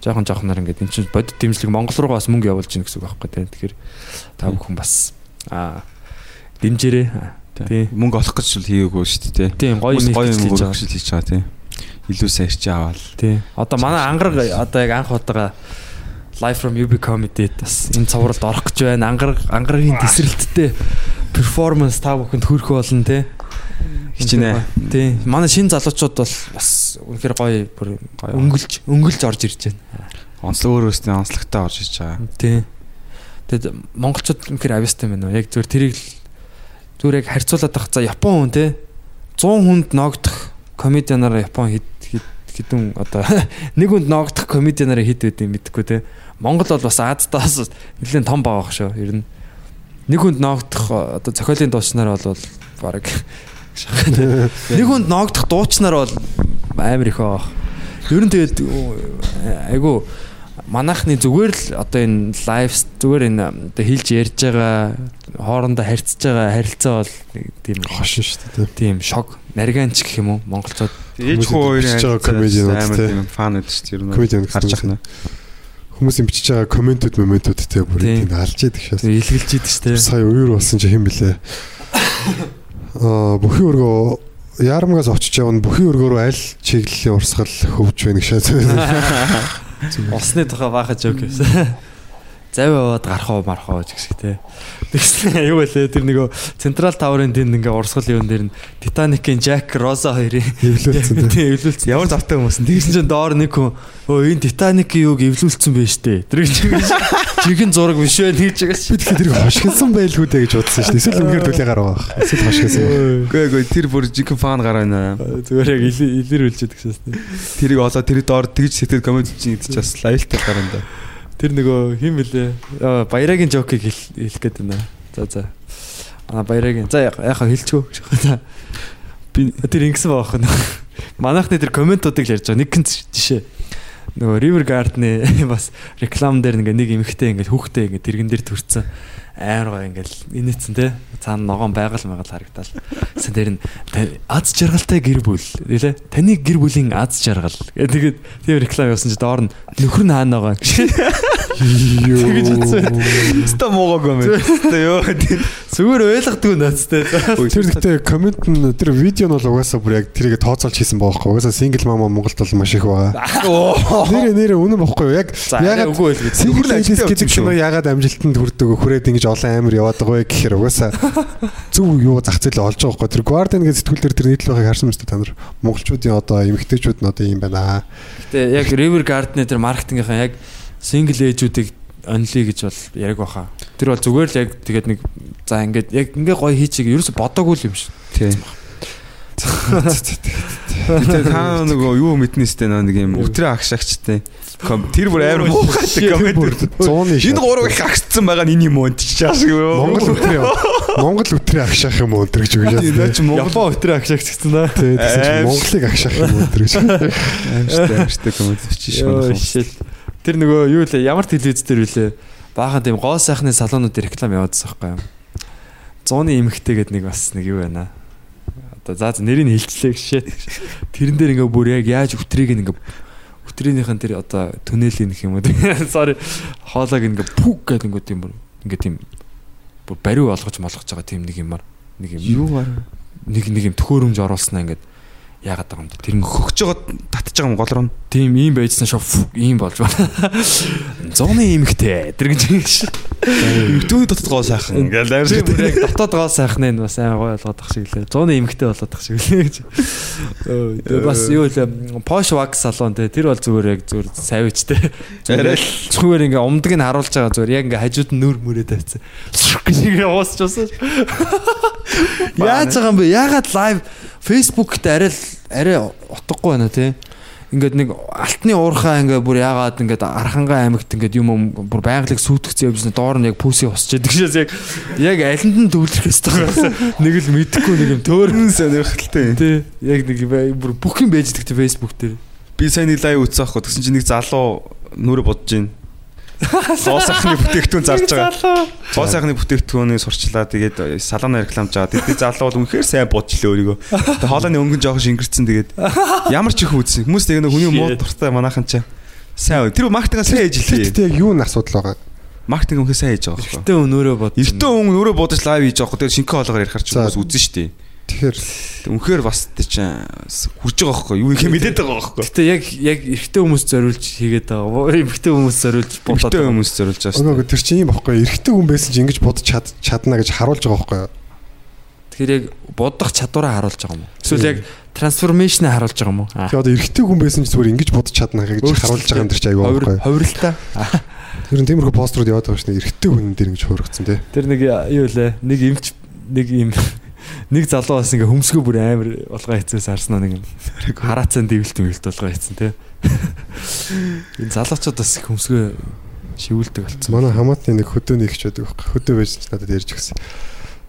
Жохон жохноор ингээд эн чинь бодит дэмжлэг Монгол руу бас мөнгө явуулж гин гэсэн үг байхгүй те. Тэгэхээр та бүхэн бас аа дэмжээрэй. Аа, Тий. Мөнгө олох гэж л хийгээгүй шүү дээ тий. Тийм гоё юм гоё хийж юм байгаа. өргөжл хийж байгаа тий. Илүү сайн ирч аваад. Тий. Одоо манай ангараг одоо яг анх удаага Live from UB comedy бас энэ цовралд орох гэж байна. Ангараг ангарагийн тесрэлттэй перформанс та бүхэнд хүрэх болно те. Хичнээн. Тий. Манай шин залуучууд бол бас үнэхээр гоё бүр өнгөлж өнгөлж орж ирж байна. Онцлог өөрөөсөө онцлогтой орж иж байгаа. Тий. Тэгэд монголчууд үнэхээр авьяастай байна уу? Яг зүгээр тэрийг зүгээр яг харьцуулаад байх. За Япон хүн те 100 хүнд ногдох комедианаар Япон хэд хэд хэдэн одоо [LAUGHS] нэг хүнд ногдох комедианаар хэд байд юм мэдэхгүй те. Монгол бол бас Аздаас нэлээд том бах шүү. Ер нь нэг хүнд ногдох одоо зохиолын дуучнаар бол баг нэг хүнд ногдох дуучнаар бол амар их байгаа. Ер нь тэгээд айгу манайхны зүгээр л одоо энэ лайв зүгээр энэ одоо хэлж ярьж байгаа хоорондоо харьцаж байгаа харилцаа бол нэг тийм Хошин шүү дээ. тийм шок нариганч гэх юм уу монголчууд Ээж хүү хоёрын комедианууд, амар тий. тийм фан байдаг шүү дээ. Комедиан үг. ахна. Хүмүүсийн бичиж байгаа комментүүд моментууд те бүр Тийм. алж яадаг шээс. илгэлж идэг штэ Сая уяр болсон чи хэн блэ? Аа бүхий өргөө ярамгаас очиж явна бүхий өргөөрөө аль чиглэлийн урсгал хөвж байна гэшээ. [LAUGHS] Усны тухай баха жок гэсэн. Завь аваад гарах уу марах уу гэх шиг те. Тэгсэн юу вэ тэр нөгөө Централ Таврын тэнд ингээ урсгал юун дээр нь Титаникийн Жак Роза хоёрын Эвлүүлсэн [LAUGHS] тийм эвлүүлсэн. Ямар завтай хүмүүс нь Тэгсэн чинь доор нэг хүн өө энэ Титаникийн юуг эвлүүлсэн байж тээ. Тэр чихэн зураг биш вэ гэж байгаа Би тэгэхээр тэрийг хошигнсан байлгүй дээ гэж бодсон шүү дээ. Эсвэл үнээр түлээгаар байгаа. Эсвэл хошигнсан. Үгүй эгүй тэр бүр жинхэнэ фан гараа байна. Зүгээр яг илэрүүлж идэх шээс. Тэрийг олоо тэрийг доор тэгж сэтгэл комент чинь идэж бас лайлтай гараа да. Тэр нөгөө хим мөлий баярагийн жокийг хэлэх гээд байна. За за. А баярагийн. За яхаа хэлчихв. За. Би тэр ингэсэн баах нь. [LAUGHS] Манайхны тэр комментуудыг л ярьж байгаа. Нэг гэн жишээ. Нөгөө River Garden-ы бас реклам дээр ингээ нэг эмэгтэй ингээ хүүхдээ ингээ тэрэгэн дээр төрцөн амар гоо ингээл инээдсэн те цаана ногоон байгаль магаал харагдал. Тэгсэн дээр нь аз жаргалтай гэр бүл нэлээ таны гэр бүлийн аз жаргал гэдэг тийм реклам явуулсан чи доор нь нөхөр нь хаана байгаа гэж хэлсэн. Ста муугаа комент. Ста ёо тийм. Зүгээр ойлгохгүй нацтай. Тэр гэхдээ комент нь тэр видео нь бол угаасаа бүр яг тэрийг тооцоолж хийсэн баахгүй. Угаасаа сингл мама Монголд бол маш их байгаа. Нэрэ нэрэ үнэн бохгүй юу? Яг ягаад үгүй л гэж. сингл ажилтаа гэдэг кино ягаад амжилтанд хүрдэг хүрээд ингэж олон амир яваад байгаа вэ гэхээр угаасаа [LAUGHS] зөв юу зах зээл олж байгаа байхгүй. Тэр Guardian гэдэг сэтгүүл дээр тэр нийтлэл байхыг харсан мэт та нар. Монголчуудын одоо эмэгтэйчүүд нь одоо юм байна. Гэтэ яг River Garden-ы тэр маркетингийнхаа яг сингл ээжүүдийг онли гэж бол яриг баха. Тэр бол зүгээр л яг тэгээд нэг за ингээд яг ингээ гоё хийчихээ ерөөсө бодоогүй л юм шиг. Тийм. Тэгээ та нөгөө юу мэднэстэй нэг юм өтрөө агшаагчтай. Тэр бүр амар муухайтай комент. 100-ны Энэ гурав их агцсан байгаа нь энэ юм уу чааш юу. Монгол өтрөө Монгол өтрөө агшаах юм уу өтер гэж үгэж Тийм наа чи Монгол Япон өтрөө агшаагч гэсэн. Тэгээд тэгсэн чинь Аим. Монголыг агшаах юм уу өтер гэж. аимштай аимштай Йоо, шээ. shit. Тэр нөгөө юу лээ ямар телевиз дээр үлээ баахан тийм гоо сайхны салонууд реклам яваадсан байхгүй юу. 100-ны эмхтэй гэдэг нэг бас нэг юу байна. Одоо за нэрийг хэлчлээ гişээ. Тэрэн дээр ингээ бүр яг яаж өтрийг ингээ өтрийнхэн тэр одоо туннелийн гэх юм уу. [LAUGHS] Sorry. Хоолойг ингээ пүг гэдэг ингээ тийм бүр ингээ тийм бүр бариу олгож молгож байгаа тийм нэг юмар нэг юм Юу гар нэг нэг юм төхөөрөмж оруулснаа ингээ яагаад байгаа юм бэ? Тэр ингээ хөгж байгаа татж байгаа юм гол руу. Тийм ийм байжсан шов ийм болж байна. [LAUGHS] Зооны эмхтэй. Тэр гэж юм шиг. Төвний дотор гоо сайхан ингээл амар шиг. яг дотоод гоо сайхан нь бас амар гой болгоод тах шиг лээ. Зооны эмхтэй болоод тах шиг лээ гэж. Өө, бас юу лээ Posh Wax салон те тэр бол зүгээр яг зүгээр савичтэй. Арай л. Зүгээр ингээ умдаг нь харуулж байгаа зүгээр яг ингээ хажууд нь нүр мөрөө тавьсан. ингээ уусч уусаа. Яаж байгаа юм бэ? Ягаад лайв Facebook-т арай л арай утгагүй байна те. Ингээд нэг алтны уурхаа ингээ бүр яагаад ингээд архангаа аймагт ингээд юм юм бүр байгалыг сүйтгэцэн явжсэн доор нь яг пүүси усч яадаг шээс яг яг алинд нь төвлөрөх ёстой. Нэг л мэдэхгүй нэг юм төөрөн сонирхолтой. тий яг нэг бүр бүх юм байж дэгтэй Facebook дээр. Би сайн нэг лайв үзсэн аахгүй тэгсэн чинь нэг залуу нүрэ бодож байна. Гоо сайхны бүтээгдэхүүн зарж байгаа. Гоо сайхны бүтээгдэхүүнийг сурчлаа. Тэгээд салааны рекламж байгаа. Тэгээд би залуу бол үнэхээр сайн бодчихлоо өөрийгөө. Тэгээд хоолойны өнгөн жоох шингэрсэн тэгээд ямар ч их үзсэн. Хүмүүс тэгээд нэг хүний муу дуртай манайхан чаа. Сайн. Тэр маркетинг сайн илээ. гэхдээ яг юу н асуудал байгаа. Маркетинг үнэхээр сайн ээж байгаа байхгүй. Гэтэ өнөөрөө бод. Эртөө өнгө нүрэ бодож лайв хийж байгаа. Тэгээд шинхэ хоолоогоор ярихаар ч хүмүүс үзэн штий. Тэгэхээр Үнэхээр бас тий чинь хурж байгаа байхгүй. Юу их мэдээд байгаа байхгүй. Гэтэ яг яг эрэгтэй хүмүүс зориулж хийгээд байгаа. Эмэгтэй хүмүүс зориулж Битээ байгаа. хүмүүс зориулж байгаа шүү. Өгөө тэр чинь юм баггүй. Эрэгтэй хүн байсан чинь ингэж бодож чад чадна гэж харуулж байгаа байхгүй. Тэгэхээр яг бодох чадвараа харуулж байгаа юм уу? Эсвэл яг трансформашнаа харуулж байгаа юм уу? Тэгээ одоо эрэгтэй хүн байсан чинь зүгээр ингэж бодож чадна гэж харуулж байгаа юм дэр чи аягүй байхгүй. Ховролтой. Тэр нь тиймэрхүү пострууд яваад байгаа шнэ эрэгтэй хүн дээр ингэж хуурагдсан тий. Тэр нэг юу лээ? Нэг эмч нэг юм нэг залуу бас ингээ хөмсгөө бүр амар болгоо хийцээс харсан нэг. Хараацсан дэвэлт мэлт болгоо хийцэн тий. Энэ залуучууд бас хөмсгөө шивүүлдэг болсон. Манай хамаатны нэг хөдөөний ихч байдаг байхгүй. Хөдөө байж надад ярьж өгсөн.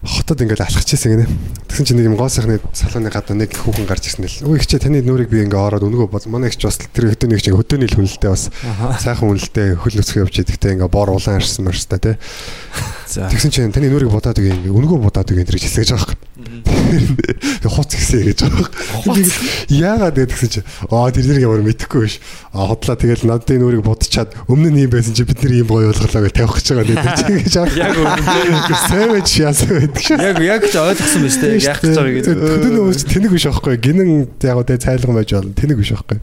Хотод ингээл алхачихсан гинэ. Тэгсэн чинь нэг юм гоо сайхны салууны гадаа нэг хүүхэн гарч ирсэн л. Өө ихчээ таны нүрийг би ингээ ороод өнгөө бод. Манай ихч бас тэр хөдөөний ихч хөдөөний л хүнэлтэй бас сайхан хүнэлтэй хөл нөцгөө явж идэгтэй ингээ бор улаан арсан марстай тий. За. Тэгсэн чинь таны нүрийг бодоод үгүй ингээ өнгөө бодоод үгүй гэж хэлсэн гэж байгаа байхгүй. [LAUGHS] Хуц гисэн гэж байгаа. Яагаад гэдэг гэсэн чинь аа тэр нэр ямар мэдэхгүй биш. А хотлоо тэгэл энэ нүрийг бодчихад өмнө нь юм байсан чи бид нар ийм гоё ойлголоо гэж тавих гэж байгаа гэдэг чинь гэж [LAUGHS] байгаа. Яг үнэ. Сэвэж яасан байдаг шээ. Яг яг ч ойлгосон байж тээ. Яг гэж байгаа гэдэг. Хөдөөний хүмүүс тэнэг биш байхгүй. Гинэн яг тэ цайлган байж болно. Тэнэг биш байхгүй.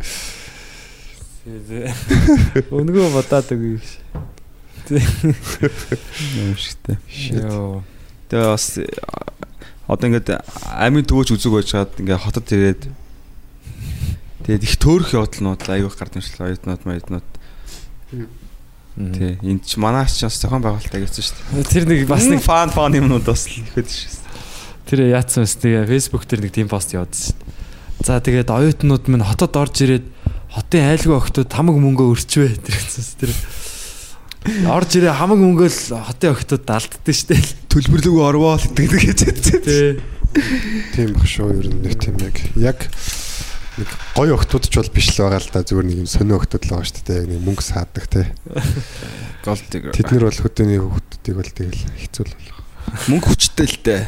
Өнгөө бодоод үгүй. Юм шигтэй. Йоо. Тэгээ бас одоо ингээд амийн төвөж үзүг байж хаад ингээд хотод ирээд тэгээд их төөрөх явдлууд аягүй гард юмшил оюутнууд маягнууд тий энд ч манаас ч бас зохион байгуулалтаа гэсэн шүү дээ. Тэр нэг бас нэг фан фан юмнууд бас л ихэд шүү дээ. тэр яатсан бас тэгээ фэйсбુક дээр нэг тийм пост явуулсан шүү дээ. За тэгээд оюутнууд минь хотод орж ирээд хотын айлгүй охтууд хамаг мөнгөө өрчвэ [LAUGHS] тэр гэсэн тэр орж ирээ хамаг мөнгөө л хотын охтууд алддсан шүү дээ. [LAUGHS] Төлбөрлөгөө орвоо л гэдэг гэж хэлсэн. Тий. Тийм баг шүү ер нь нэг тийм яг яг нэг гоё охтууд ч бол биш л байгаа л да зүгээр нэг юм сонио охтууд л байгаа шүү дээ яг нэг мөнгө саадаг те [LAUGHS] Gold digger. тэд нар бол хөдөөний хүүхдүүдийг бол тэгэл хэцүү л болох мөнгө хүчтэй л дээ.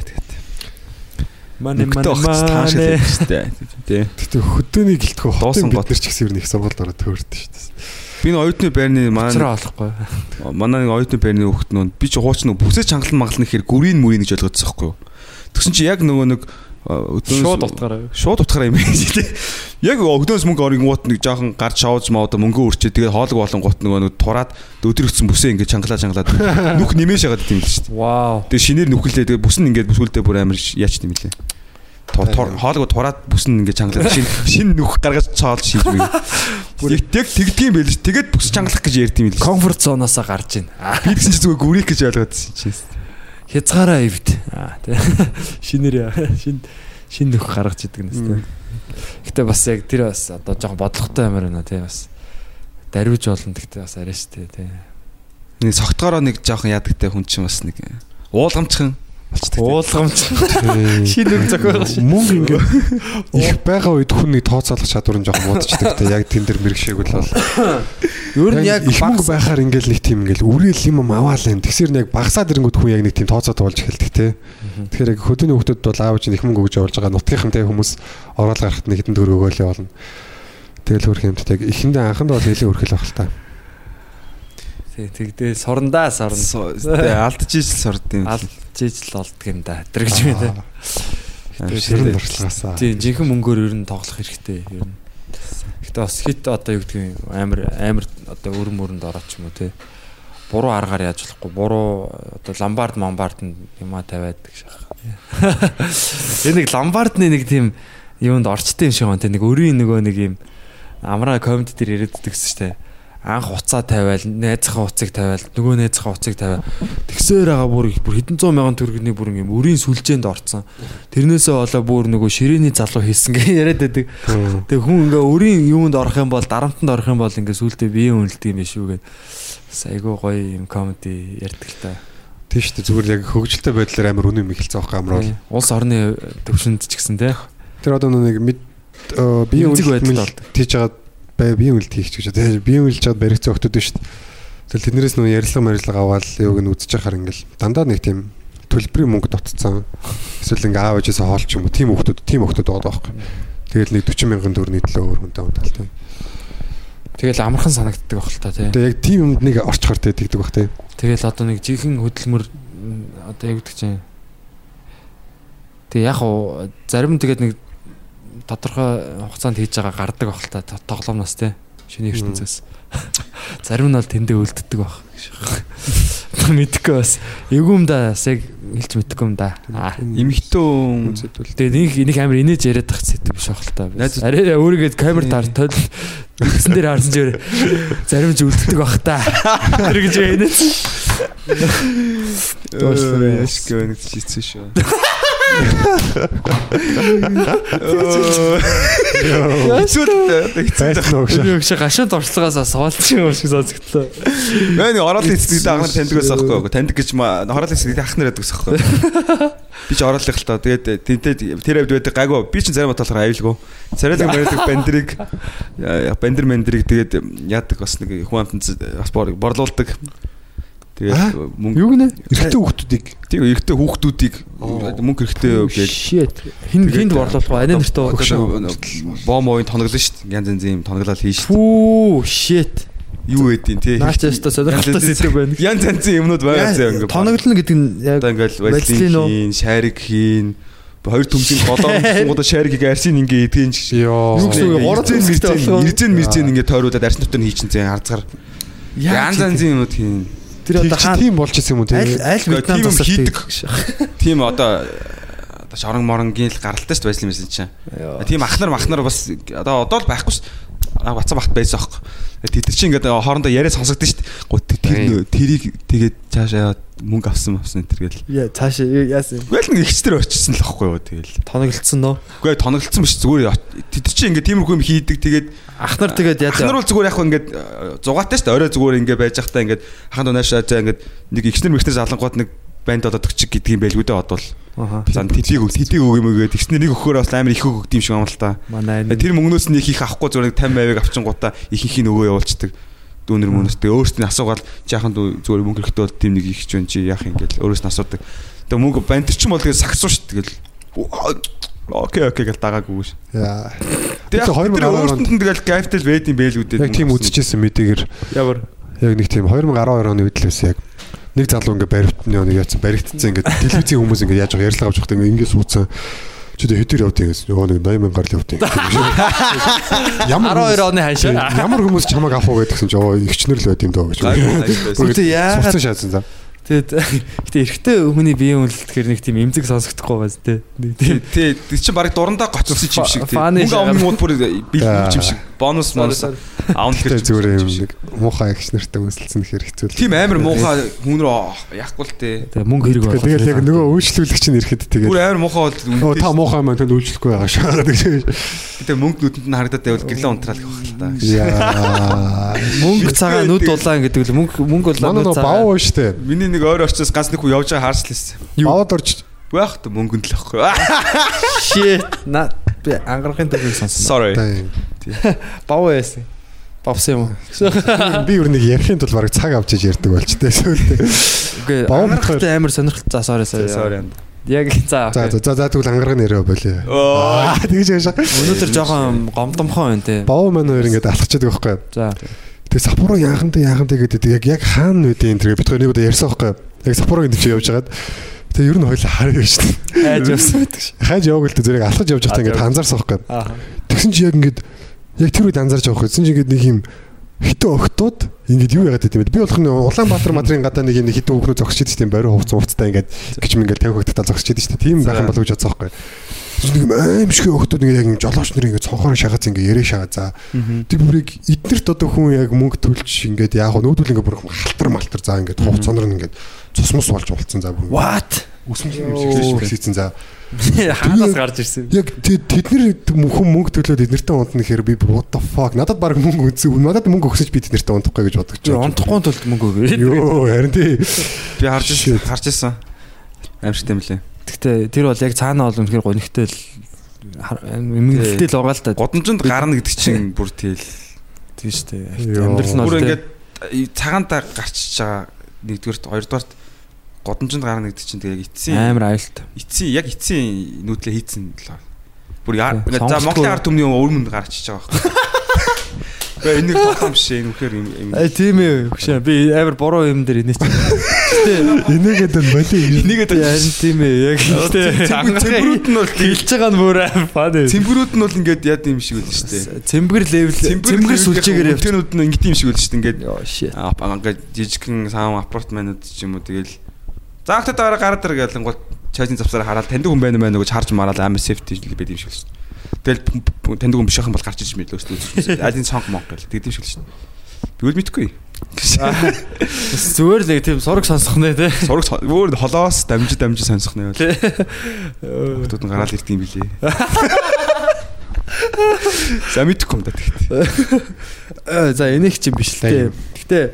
Тэгээд хэлдэг шүү дээ. Тий. гэтээ хөдөөний гэлтгөө хотын бид нар ч гэсэн ер нь их сургуульд ороод төөрдөө шүү дээ Би нэг оюутны байрны маань Цараа олохгүй. манай нэг оюутны байрны хүүхэд нөө би ч хууч нэг бүсээ чангалан мангална гэхээр гүрийн мүрийн гэж ойлгоцсон байхгүй юу. Тэгсэн чи яг нөгөө нэг өдөөс Шууд утгаараа. шууд утгаараа юм ээ тий. Яг өдөөс мөнгө орон гут нэг жоохон гарч шавж маа одоо мөнгө өрчээ тэгээд хоолог болон гут нөгөө нэг тураад өдрөгцсөн бүсээ ингээд чангалаа чангалаад нүх нэмээ шагаад тийм л шүү дээ. Вау. Тэгээд шинээр нүхлээ тэгээд бүс нь ингээд бүсгүүлдэ бүр амар яач тийм лээ. Хоолог тураад бүс нь ингээд чангалаад шин шин нүх гаргаж цаал шийж мэг. Яг тэг тэгдгийм байл ш. Тэгээд бүс чангалах гэж ярьд юм л. Комфорт зоноосоо гарч ийн. Би гэсэн чи зүгээр гүрийх гэж ойлгоодсэн чи. Хязгаараа ивд. Аа тий. [LAUGHS] Шинээр. Шин шин нөх гаргаж идэг нэс тий. Гэтэ бас яг тэр бас одоо жоохон бодлоготой юмар байна тий бас. Дарвиж болно гэхдээ бас арай штэ тий. Нэг согтгороо нэг жоохон ядагтай хүн чинь бас нэг уулгамчхан болчтой. Уулгамж. Шин нөх зохиог шин. мөнгө ингээд их байгаа үед хүн нэг тооцоолох чадвар нь жоохон муудчихдаг те. Яг тэн дээр мэрэгшээгүүл бол. Ер нь яг мөнгө байхаар ингээл нэг тийм ингээл үрээл юм аваал юм. Тэгсэр нэг багасаад ирэнгүүт хүн яг нэг тийм тооцоо туулж эхэлдэг те. Тэгэхээр яг хөдөөний хүмүүсд бол аавч их мөнгө өгж явуулж байгаа нутгийнхан те хүмүүс ороод гарахт нэг хэдэн төгрөг өгөөлээ болно. Тэгэл хөрх юмт яг ихэндээ анханд бол нэлээд өрхөл байх л та тий тэгдээ сорндаа сорн. Тэгээ алдж ижил сурд юм. Алдж ижил олдг юм да. Тэр гэж байна. ширэн дуршлагаасаа Тий жинхэнэ мөнгөөр ер нь тоглох хэрэгтэй ер нь. Гэтэ бас хит одоо юу гэдгийг амар амар одоо өрм мөрөнд ороод ч юм уу тий. Буруу аргаар яаж болохгүй буруу одоо ламбард мамбард юма тавиад гэх шах. [LAUGHS] Энэ нэг ламбардны нэг тийм юунд орчтой юм шиг байна тий. Нэг өрийн нөгөө нэг юм амраа комент дээр яриад дэгсэн дээ. Анх уцаа тавиал, найзынхаа уцыг тавиал, нөгөө найзынхаа уцыг тавиал. Тэгсээр байгаа бүр бүр хэдэн зуун мянган төгрөгийн бүр юм өрийн сүлжээнд орцсон. Тэрнээсээ болоо бүр нөгөө ширээний залуу хийсэн гэ яриад байдаг. Тэгээ хүн ингээ өрийн юунд орох юм бол дарамтанд орох юм бол ингээ сүултээ бие үнэлдэг юм биш үү гэд. Айгүй гоё юм комеди ярьдаг л та. тийм шүү дээ зүгээр яг хөгжилтэй байдлаар амар үнэн михэлцээ авах амар бол Улс орны төвшөнд ч гэсэн те. тэр одоо нэг мэд биеийн Үнцэг байдал үнэлт болдог. тийж байгаа бай биеийн үнэлт хийх гэж байна. Тэгээ биеийн үнэлж чад баригцсан охтууд шүү дээ. Тэгэл тэднэрээс нөө ярилцлага марилцлага аваад юуг нь үзэж яхаар ингээл дандаа нэг тийм төлбөрийн мөнгө дотцсон. Эсвэл ингээ аав ээжээс хоол ч юм уу тийм охтууд тийм охтууд байгаа байхгүй. Тэгэл нэг 40 мянган төгрөний төлөө өөр хүнтэй унтаалтай. Тэгэл амархан санагддаг бах л та те. Тэгээ яг тийм юмд нэг орчхоор тэгдэг бах тий. Тэгэл одоо нэг жинхэнэ хөдөлмөр одоо яг гэдэг чинь. Тэгээ яг уу зарим тэгээд нэг тодорхой хугацаанд хийж байгаа гардаг бах л та то- тоглоомноос те. Шинэ ертөнцөөс. Зарим нь бол тэндээ үлддэг бах. Мэдхгүй бас. Эвгүй юм да. Бас яг хэлж мэдхгүй юм да. Аа. Имхтэн Тэгээ нэг нэг амар инээж яриад тах зэт биш бах л та. Арай өөрийгөө камер таар тол тэгсэн дээр харсан ч зарим ч үлддэг бах та. Тэр гэж байна. Дуушлаа. яш гэнэ гэж хийсэн шүү. Эсвэл Байсан гэж. Юу гэж гашууд орцлогоос суулчих юм шиг сонсогдлоо. Мэн ороолын эцэгтэй анхаар таньдаг байсан аахгүй. Таньдаг гэж ма ороолын эцэгтэй ах нар байдаг гэсэн аахгүй. Би ч ороолох л таа. Тэгээд тэнтэй тэр хавьд байдаг гайгүй. Би ч зарим болохоор аюулгүй. Царайлаг байдаг бандерыг бандер мендрийг тэгээд яадаг бас нэг хүн амтан бас борлуулдаг. Тэгээд мөнгө Юу гинэ? Эрэгтэй хүүхдүүдийг тийм эрэгтэй хүүхдүүдийг мөнгө эрэгтэй гэж. Хин хинд борлуулах ба анаа нэртөө. бом мойн тоноглоо шүү дээ. Янз янзын юм тоноглол хийж Фүү shit. Юу байдیں۔ тий. Наач яста сонирхолтой сэдв байна. Янз янзын юмнууд байгаа зэ ингээ. Тоноглоно гэдэг нь яг ингээл вазелин хийн, шарик хийн, хоёр төмсгийн голоор гудаа шарикийг арсын ингээ эдгэн ёо. Юу гэсэн болох уу? Ирзэн мэрзэн ингээ тойруулаад арсын дотор хийчин зэн харцгаар. Янз янзын юмнууд хийн. Тэр одоо хаана тийм болж ирсэн юм уу те? аль Вьетнам тийм засалт хийдэг. [LAUGHS] Тийм одоо одоо шорон моронгийн л гаралтай шүү дээ байсан юм чинь. Тийм ахнар махнар бас одоо одоо л байхгүй шүү. Аа бацаа багт байсан аахгүй. Тэд нар чинь ингээд хоорондоо яриа сонсогдсон шүү дээ. Гоо тэр тэрийг тэгээд цаашаа яваад мөнгө авсан авсан энэ тэргээл. Яа цаашаа яасан Үгүй л нэг ихчтэр очсон л аахгүй юу тэгэл. тоноглолцсон нөө. Үгүй тоноглолцсон биш зүгээр тэд нар чинь ингээд тиймэрхүү юм хийдэг тэгээд Ахнар тэгээд яа Ахнар бол зүгээр яг ингээд э, зугаатай шүү дээ. Орой зүгээр ингээд байж захтаа ингээд хахан дунаашаа за ингээд нэг ихснэр мэгснэр залангууд нэг банд одоо төгчг гэдгийг байлгүй дээ одоо л. Аха. За тэдийг өг тэдийг өг юм гээд ихснэр нэг өгөхөөр бас амар их өг өгд юм шиг юм л та. Манай Тэр мөнгнөөс нь их их авахгүй зүгээр нэг 50% авчингуудаа ихэнх нь өгөө явуулцдаг. Дүүнер мөнөс тэгээ нь асуугаад жаахан зүгээр мөнгө хэрэгтэй бол тийм нэг их ч юм чи яах юм гээл өөрөөс нь асуудаг. Тэгээ мөнгө банд ч юм бол тэгээ сагсуу шүү дээ тэгэл. Окей окей гэл дагаагүй ш. Яа. Тэгээ Тэгэхээр 2012 өөртөнд нь тэгэл гайфтэл байд юм байлгүй дээ. Яг тийм үзчихсэн мэдээгээр ямар яг нэг тийм 2012 оны үед л байсан яг нэг залуу ингээ баригдсан нэг яатсан баригдсан ингээ телевизийн хүмүүс ингээ яаж ярилцлага авч явахдаа ингээ суудсан чи дэ хэдэр явдгийг гэсэн. Нөгөө нэг 80000 гарал явдгийг ямар 12 оны ханшаа ямар хүмүүс чамаг авах уу гэдгсэн чи оо ихчнэр л байт юм дөө гэж. Үгүй яа суудсан шаасан за Тэгээд гэтээ эрэгтэй хүний биеийн үйлдэлхээр нэг тийм эмзэг сонсогдохгүй байс тээ. Тий, тий. Чи барыг дурандаа гоцолсон юм шиг тий. Мөнгө амын мод бүр бил юм шиг. Бонус монус аавн хэрэг зүгээр юм нэг муухай ихчнэртэй үнсэлсэн хэрэг хэцүү. Тийм амар муухай хүн рүү яахгүй л тий. тэгээ мөнгө хэрэг болох. Тэгэл яг нөгөө үйлчлүүлэгч нь ирэхэд тэгээд Бүр амар муухай бол та муухай маань тэнд үйлчлэхгүй байгаа шаагаад [LAUGHS] гэж. Гэтэ мөнгө нүдэнд нь харагдаад байвал гэрлээ унтраал гэх байх л та. Яа. Мөнгө цагаан нүд улаан гэдэг л мөнгө мөнгө улаан Манай нүд нөгөө бав уу штэ. Миний нэг өөр орчоос ганц нэг хүн явж байгаа харж лээсэн. Бавд орж Байх та мөнгөнд л ахгүй. shit на би ангарахын төгөөг сонсон. Sorry. [LAUGHS] Бав байсан. Бавсан юм уу? [LAUGHS] би юу нэг ярихын тулд бараг цаг авчиж ярьдаг болчтой сүүлдээ. Үгүй Бав ангарахтай амар сонирхолтой sorry sorry. Sorry. Яг за. За за за тэгвэл ангаргын нэрээ болио. Оо. Тэгж яашаа. Өнөөдөр жоохон гомдомхон байна те. Бав маань хоёр ингээд алхчихад байхгүй. За. Тэгээ Саппоро яахантай яахантай гэдэг яг яг хаана нүдэн энэ бид хоёр нэг удаа ярьсан байхгүй. Яг Саппорогийн дэвч явж хагаад тэгээ ер нь хоёул хараад байж шин. Хайж явсан байдаг ш. Хайж яваг л дээ зэрэг алхаж явж байхдаа ингээд анзаарсан байхгүй. Тэгсэн чи яг ингээд яг тэр үед анзаарч явах гэсэн чи ингээд нэг юм хитэн өгтүүд ингээд юу яагаад гэдэм бэ? Би болох нь Улаанбаатар мадрын гадаа нэг юм хитэн өгнөө зогсож идэв тийм бариу хувцас хувцастай ингээд гिच мингээл тавих хөтөд зогсож идэв шүү дээ. Тийм байх юм болов гэж бодсон байхгүй. Нэг аим шиг өгтүүд ингээд яг жолооч нар ингээд цонхоор шахаж ингээд ярээ шагаа за. Тэр бүрийг эднэрт одоо хүн яг мөнгө төлж ингээд яг нүүдүүл ингээд бүр халтар малтар за ингээд хувцсонор нь ингээд цусмус болж болцсон за бүр. What? Үсмс юм шиг хийсэн за. Хаанаас гарч ирсэн? Яг тэ- тэд нар хүн мөнгө төлөөд эднэртэй унтна гэхээр би бүр what the fuck надад баг мөнгө үнсэн надад мөнгө өгсөж би тэднэртэй унтахгүй гэж бодож Би онтохгүй тулд мөнгө өгөө. Йоо харин тий Би харж ирсэн. Харж ирсэн. Аимшигтай мөлий. Гэхдээ тэр бол яг цаана бол үнэхээр гонигтай л эмгэгтэй л байгаа л та. Годомжинд гарна гэдэг чинь бүр тэгэл Тийм шүү дээ. Амьдрал нь бүр бол ингээд цагаантаа гарчиж байгаа нэгдүгээрт хоёрдугаарт годомжинд гарна гэдэг чинь тэгээ эцсийн амар аюултай. эцсийн яг эцсийн нүүдлээ хийцэн л байна. Бүр за. Монголын ард түмний өрмөнд гарчиж байгаа байхгүй. [LAUGHS] Гэхдээ энэ нэг тоглоом биш энэ үхээр юм юм. А тийм ээ. Хөшөө би амар буруу юм дээр инеч. Гэтэ энийгээд нь боли Энийгээ харин тийм ээ. Яг цэмбэрүүд нь бол хэлж байгаа нь бүр амар фан цэмбэрүүд нь бол ингээд яд юм шиг шүү дээ. Цэмбэр левел цэмбэр сүлжээгээр явж. Тэнүүд нь ингээд юм шиг шүү дээ. Ингээд ингээд жижигхэн саам апартментууд ч юм уу тэгэл заахтад дараа гараад ир гэл гол чайзын завсаар хараад таньдаг хүн байна мэн гэж харж мараал амар сефти байд юм шиг л шүү. Тэгэл таньдаг хүн биш ахын бол гарч иж мэдлээ шүү. Алин сонг монг гэл тэгдэм шиг л шүү үл мэдгүй. Зүгээр л яг тийм сураг сонсох нэ те. Сураг өөр холоос дамжиж дамжиж сонсох нэ. Хотод нь гараад ирдэг юм билээ. За мэдхгүй юм да тэгт. Э, За энийг чинь биш л те. Гэтэ аа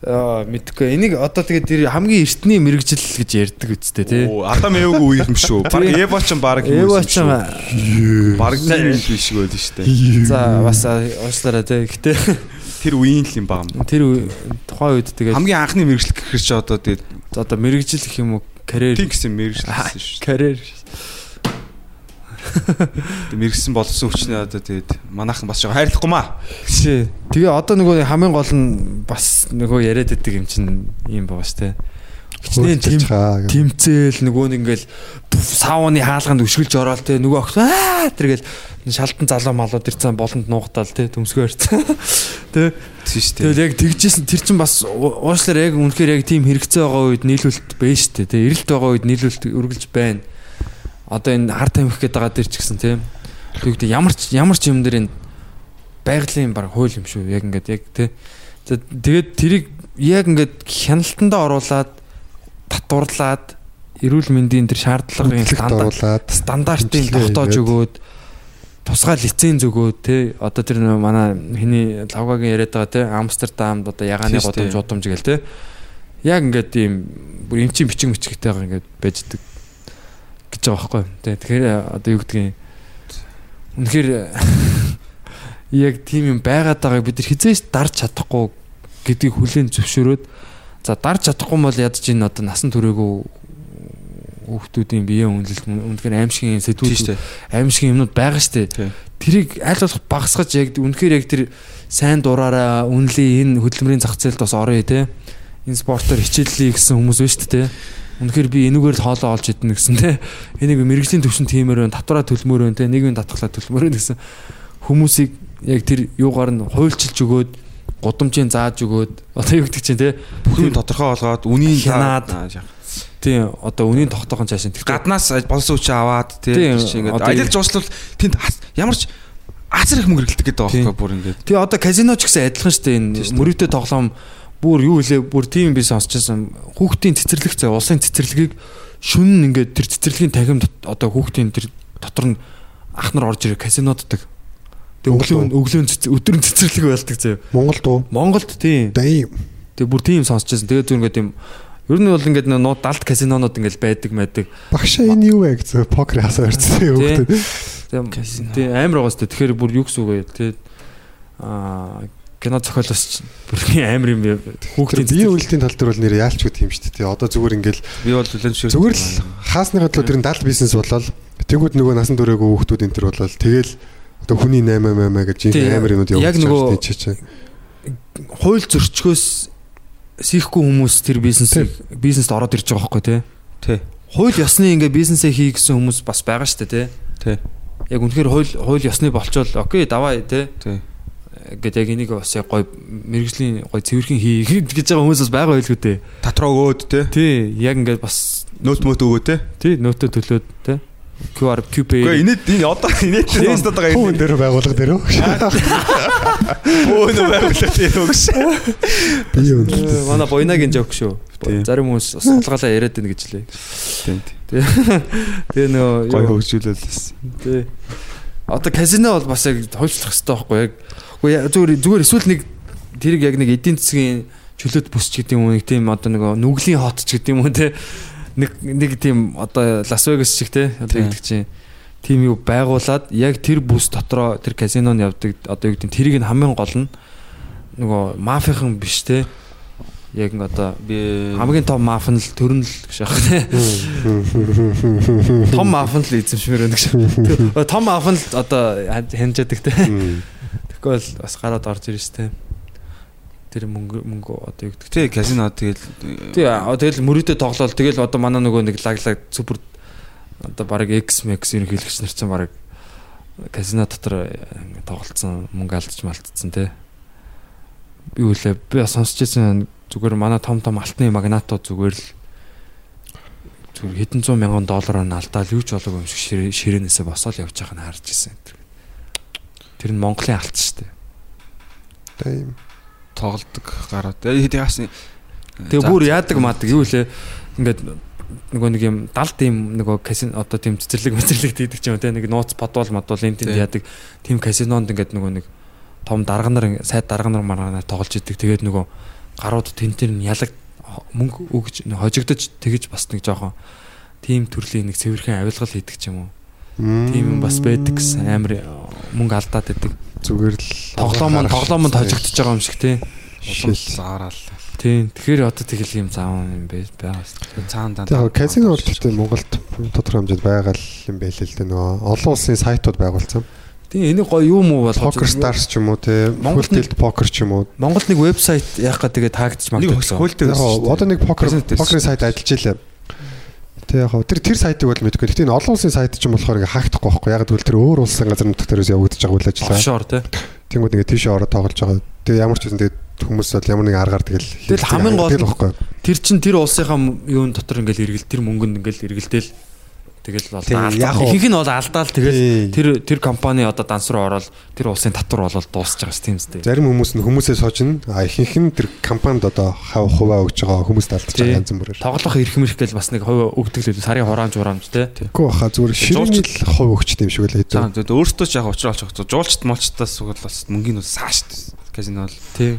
мэдгүй. Энийг одоо тэгээд тэр хамгийн эртний мэрэгжил гэж ярьдаг үстэй те. Оо Адам Эвгүй үе юм шүү. Баг Эва ч баг юм Эва юм ч шүү. Баг тийм л биш шүү дээ. За бас уучлаарай те. Гэтэ [LAUGHS] Тэр үеийн л юм баг тэр тухайн үед тэгээд Хамгийн анхны мэрэгжил гэхэр чи одоо тэгээд одоо мэрэгжил гэх юм уу карьер тийм гэсэн мэрэгжил гэсэн шүү. карьер. Мэрэгсэн болсон хүчнээ одоо тэгээд манайхан бас жоо хайрлахгүй маа. Тий. Тэгээ одоо нөгөө хамгийн гол нь бас нөгөө яриад байдаг юм чинь юм байгаа ш тэ. Хичнээн тим тэмцээл нөгөө нэг ингээл сауны хаалганд өшгөлж ороод те нөгөө огт аа тэргээл шалтан залуу малууд ирсэн болонд нуугатаал те төмсгөө ирсэн. [LAUGHS] Тэ Тийм шүү дээ. тэгэл яг тэгжсэн тэр чин бас уушлаар яг үнэхээр яг тийм хэрэгцээ байгаа үед нийлүүлэлт байна шүү дээ. Тэ эрэлт байгаа үед нийлүүлэлт үргэлж байна. Одоо энэ хар тамхи гэдэг байгаа дэр ч гэсэн тийм. Тэгвэл ямар ч ямар ч юм дээр энэ байгалийн баг хууль юм шүү. Яг ингээд яг тий. За тэгээд тэрийг яг ингээд хяналтандаа оруулаад татварлаад эрүүл мэндийн тэр шаардлагын стандарт хэмжлээ тогтоож өгөөд тусгай лиценз өгөөд тий одоо тэр манай хиний лавгагийн яриад байгаа тий Амстердамд одоо ягааны Тийм годомж удамж гээл тий яг ингээд ийм бүр эмчийн бичиг мичгтэйгаа ингээд байждаг гэж байгаа байхгүй тэгэхээр одоо юу гэдгийг үнэхээр [LAUGHS] яг тийм юм байгаад байгааг бид нар хизээш дарж чадахгүй гэдгийг хүлээн зөвшөөрөөд за дарж чадахгүй бол ядаж ин одоо насан туршаагүй хүүхдүүдийн биеийн үнэлэлт үнэхээр аимшигын сэтгүүл шүү дээ. аимшигын юмнууд байгаа штэ. Тийм. Тэрийг аль болох багасгаж яг үнэхээр яг тэр сайн дураараа үнэлээ энэ хөдөлмөрийн зах зээлд бас орё те. Энэ спортоор хичээллээ гэсэн хүмүүс байна штэ те. Үнэхээр би энүүгээр хоолоо олж идэнэ гэсэн те. Энийг мэрэгжлийн төвшин тиймэр байна, татвараа төлмөр байна те. Нийгмийн татгалаа төлмөр байна гэсэн хүмүүсийг яг тэр юугаар нь хуульчилж өгөөд гудамжийн зааж өгөөд одоо юу гэдэг чинь те. Бүхэн тодорхой болгоод үнийн Хянаад. Тийм одоо үнийн тогтоохын цаашаа. Гаднаас болсон үчи аваад Тийм, ингээд аялал жуулчлал тэнд ямар ч азар их мөнгө хэрэглэдэг гэдэг байгаа байхгүй бүр ингээд Тэгээ одоо казино ч гэсэн адилхан шүү дээ энэ мөрөөдөө тоглоом бүр юу хэлээ бүр тийм би сонсчихсан хүүхдийн цэцэрлэг зэ улсын цэцэрлэгийг шүн ингээд тэр цэцэрлэгийн тахим дот- одоо хүүхдийн тэр дотор нь ах нар орж ирээ казиноддаг. Тэгээ өглөө өглөө өдөр нь цэцэрлэг байлдаг зэ. Монголд уу? Монголд тийм. Дай Тэгээ бүр тийм сонсчихсан. Тэгээ зүгээр ингээд тийм ер нь бол ингээд нуу далд казинонууд ингээд байдаг байдаг. багшаа энэ юу вэ гэсэн покер хасаа ирсэн Тийм. хүүхдүүд. Тийм тийм амар байгаа сте. Тэгэхээр бүр юу гэсэн үг вэ? Тэгээ аа кино зохиолоос ч бүр амар юм Хүүхдийн бие үйлдлийн тал дээр бол нэр яалч үт юм шүү дээ. Одоо зүгээр ингээл би бол хүлэн зөвшөөр зүгээр л хаасныхаа төлөө тэр далд бизнес болол тэгвэл нөгөө насан туршаагүй хүүхдүүд энэ төр болол тэгэл одоо хүний 8 8 гэж жинхэнэ амар юмуд явуулж байгаа тийм чинь. хууль зөрчгөөс сийхгүй хүмүүс тэр бизнесийг бизнест ороод ирж байгаа байхгүй тий. тий Хууль ёсны ингээ бизнесээ хий гэсэн хүмүүс бас байгаа шүү дээ тий. тий Яг үнэхээр хууль хууль ёсны болчвол окей давай тий. тий Гэт яг энийг бас яг гой мэрэгжлийн гой цэвэрхэн хий [LAUGHS] гэж байгаа хүмүүс бас байгаа байлгүй дээ. татраа өгөөд тий Тий, яг ингээд бас нөт мөт өгөө тий тий нөтө төлөөд тий. QR үгүй QPay инээд энэ одоо инээд сонсоод байгаа юм дээр байгуулга дээр үү? өө байгууллаа тий өгш Би юу вэ? Э, манай бойнагийн жок шүү. Тийм. Зарим хүмүүс бас судалгаалаа яриад байна гэж лээ. тий Тэгээ [LAUGHS] нөгөө гой хөгжүүлэлээс Тий. Одоо казино бол бас яг хойшлох хэрэгтэй байхгүй яг. Я- зүгээр зүгээр эсвэл нэг тэрийг яг нэг эдийн засгийн чөлөөт бүс ч гэдэг юм уу нэг тийм одоо нэг нүглийн хот ч гэдэг юм уу те нэг нэг тийм одоо Лас Вегас шиг те одоо гэдэг чинь тийм юу байгуулад яг тэр бүс дотроо тэр казинонд явдаг одоо юу гэдэг нь тэрийг нь хамгийн гол нь нөгөө мафийнхан биш те яг ин одоо би хамгийн том маф нь л төрн л гэж яах те [LAUGHS] том маф нь л эзэмшмээр байна гэж. [LAUGHS] Том маф нь л одоо хянжаадаг те. Бол бас гараад орж ирж те. Тэр мөнгө мөнгө одоо юу гэдэг. тий казино тэгэл Тий тэгэл мөрөдөө тоглоал тэгэл одоо манай нөгөө нэг лаглаг супер одоо баг X Max ерөнхийлөгч нар чинь баг казино дотор э, тоглолцсон мөнгө алдчих малтцсан те. Би үлээ би сонсч байсан зүгээр манай том том алтны магнатууд зүгээр л зүгээр хэдэн зуун мянган доллараар нь алдаал юу ч болоогүй юм шиг ширээ- ширээнээсээ босоод явж байгааг нь харж ирсэн. Тэр нь Монголын алт шүү дээ. Дай тоглолдог гараад. Тэгээд яасан Тэгээ бүр яадаг маадаг юу лээ ингээд нөгөө нэг юм далд юм нөгөө казино одоо тийм цэцэрлэг мэцэрлэг дийдэг ч юм те нэг нууц подвол модвол энэ Тийм. яадаг. Тийм казинонд ингээд нөгөө нэг том дарга нар сайд дарга нар маргаанаар тоглож идэг. Тэгээд нөгөө гарууд тентэр нь ялаг мөнгө өгж хожигдож тэгэж бас нэг жоохон тийм төрлийн нэг цэвэрхэн авилгал хийдэг ч юм уу тийм юм бас байдаг гэсэн. Амар э, мөнгө алдаад байдаг зүгээр л тоглоом нь тоглоом нь хожигдож байгаа юм шиг те улам заараал тийм. Тэгэхээр одоо тэгэл юм зааван юм бэ? Байгаа шүү цаана Тэгээ казино бол гэхдээ Монголд тодорхой хэмжээнд байгаа л юм байл л дээ. Нөгөө олон улсын сайтууд байгуулсан. Тийм энийг гоё юм уу бол Poker Stars ч юм уу те Монголд Full Tilt Poker ч юм уу. Монголд нэг вебсайт яах га тэгээ таагдчих нэг магадгүй. хуультай Яг одоо нэг покер покерын сайт ажиллаж илээ. Тэг яг тэр тэр сайтыг бол мэдгүй. Гэтэ энэ олон улсын сайт ч юм болохоор ингээ хаагдахгүй байхгүй. Яг тэгвэл тэр өөр улсын газар нутаг дээрээс явагдаж байгаа үйл ажиллагаа. Offshore тий. Тэнгүүд ингээ тийшээ ороод тоглож байгаа. Тэгээ ямар ч үсэн тэгээ хүмүүс бол ямар нэгэн аргаар тэгэл Тэгэл хамгийн гол. Тэр чин тэр улсынхаа юун дотор ингээл эргэл тэр мөнгөнд ингээл эргэлдээл тэгэл бол Тийм, ихэнх нь бол алдаал тэгэл Тийм. тэр тэр компани одоо данс руу ороод тэр улсын татвар болол дуусч байгаа тийм үстэй. Зарим хүмүүс нь хүмүүсээ сочно. А ихэнх нь тэр компанид одоо хав хуваа өгж байгаа хүмүүст алдаж байгаа янз бүрээр. Тоглох ирэх мэрх гэл бас нэг хувь өгдөг л үү сарын хураамж хураамж тий. Үгүй баха зүгээр ширээний л хувь өгчт юм шиг л За хэвээр. зөв өөртөө ч яг уучраа олчих. Жуулчт молчтаас бол бас мөнгөний бас сааш казино бол Тий.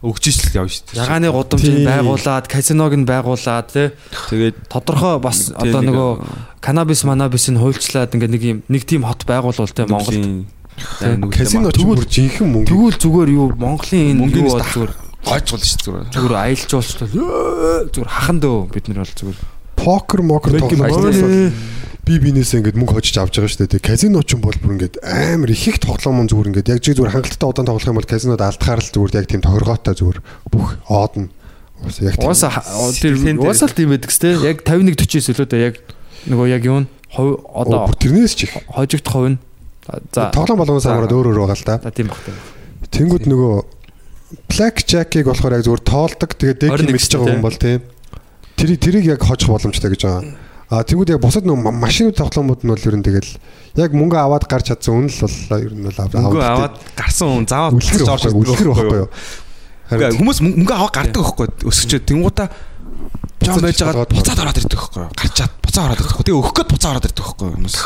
Өгч ижил явна шүү дээ. Ягааны гудамжийг байгуулад, казиног нь байгуулад тий. Тэгээд Тодорхой бас одоо нөгөө канабис манабисыг хуульчлаад ингээ нэг юм нэг тийм хот байгуулвал тий Монголд. Казино ч бүр жинхэнэ мөнгө. Тэгвэл зүгээр юу Монголын энэ юу бол зүгээр гойцгол шүү дээ. зүгээр аялжуулчлаа. Зүгээр хахан дөө бид нар бол зүгээр. покер мокер бол би бинээсээ ингээд мөнгө хожиж авч байгаа шүү дээ. Казино ч юм бол бүр ингээд амар их их тоглоом зүгээр ингээд яг жиг зүгээр хангалттай удаан тоглох юм бол казинод алдахаар л зүгээр яг тийм тохиргоотой зүгээр бүх оод нь Ус яг тийм. Дээр- уусаа л тийм байдаг сте. Яг 51 40 илүү дээ яг нөгөө яг юу н Оо, одоо тэрнээс ч их. хожигдох хувь нь за Тоглоом болгоноос За. хамаараад өөр өөр байгаа л да. за тийм баг тийм. Тэнгүүд нөгөө Black Jack-ыг болохоор яг зүгээр тоолдог. Тэгээд 21 мэдчихэж байгаа хүн бол тийм. Тэр тэрийг яг хожих боломжтой гэж байгаа. А тэнгүүд яг бусад ма- машины тоглоомууд нь бол ер нь тэгэл яг мөнгө аваад гарч чадсан үнэ л бол ер нь бол аваад Мөнгө аваад гарсан хүн заавал үлгэр орж байхгүй үлгэр байхгүй юу? Хүмүүс мөнгө аваад гардаг байхгүй өсөчөө тэнгуудаа Жон байж байгаа буцаад ороод ирдэг байхгүй юу? Гарчаад буцаад ороод ирдэг. Тэгээ өгөх гээд буцаад ороод ирдэг байхгүй юу? Хүмүүс.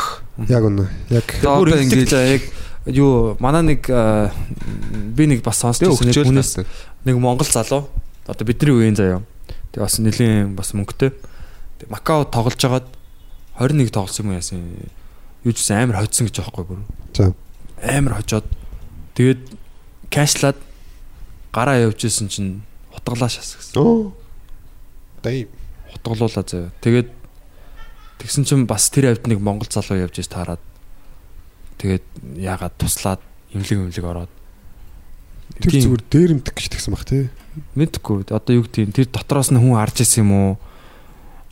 Яг үнэ. Яг одоо ингэж- яг юу манай нэг би нэг бас сонсч Тэгээ байсан нэг хүнээс нэг монгол залуу одоо бидний үеийн заяа. Тэгээ бас нэлийн бас мөнгөтэй. Макао тоглож жагаад 21 тоглосон юм яасан. Юу ч гэсэн амар хоцсон гэж аахгүй бүр. За. Амар хожоод тэгээд кэшлаад гараа явж исэн чинь утгалаа шас гэсэн. оо. Дай. Утгалуулаа заяа. Тэгээд тэгсэн чинь бас тэр авд нэг монгол залуу явж иж таарад тэгээд яагаад туслаад имлэг имлэг ороод Тэр зүгээр дээрэмтэх гэж тэгсэн баг тий. мэдхгүй одоо юу гэдэг тэр дотроос нь хүн харж исэн юм уу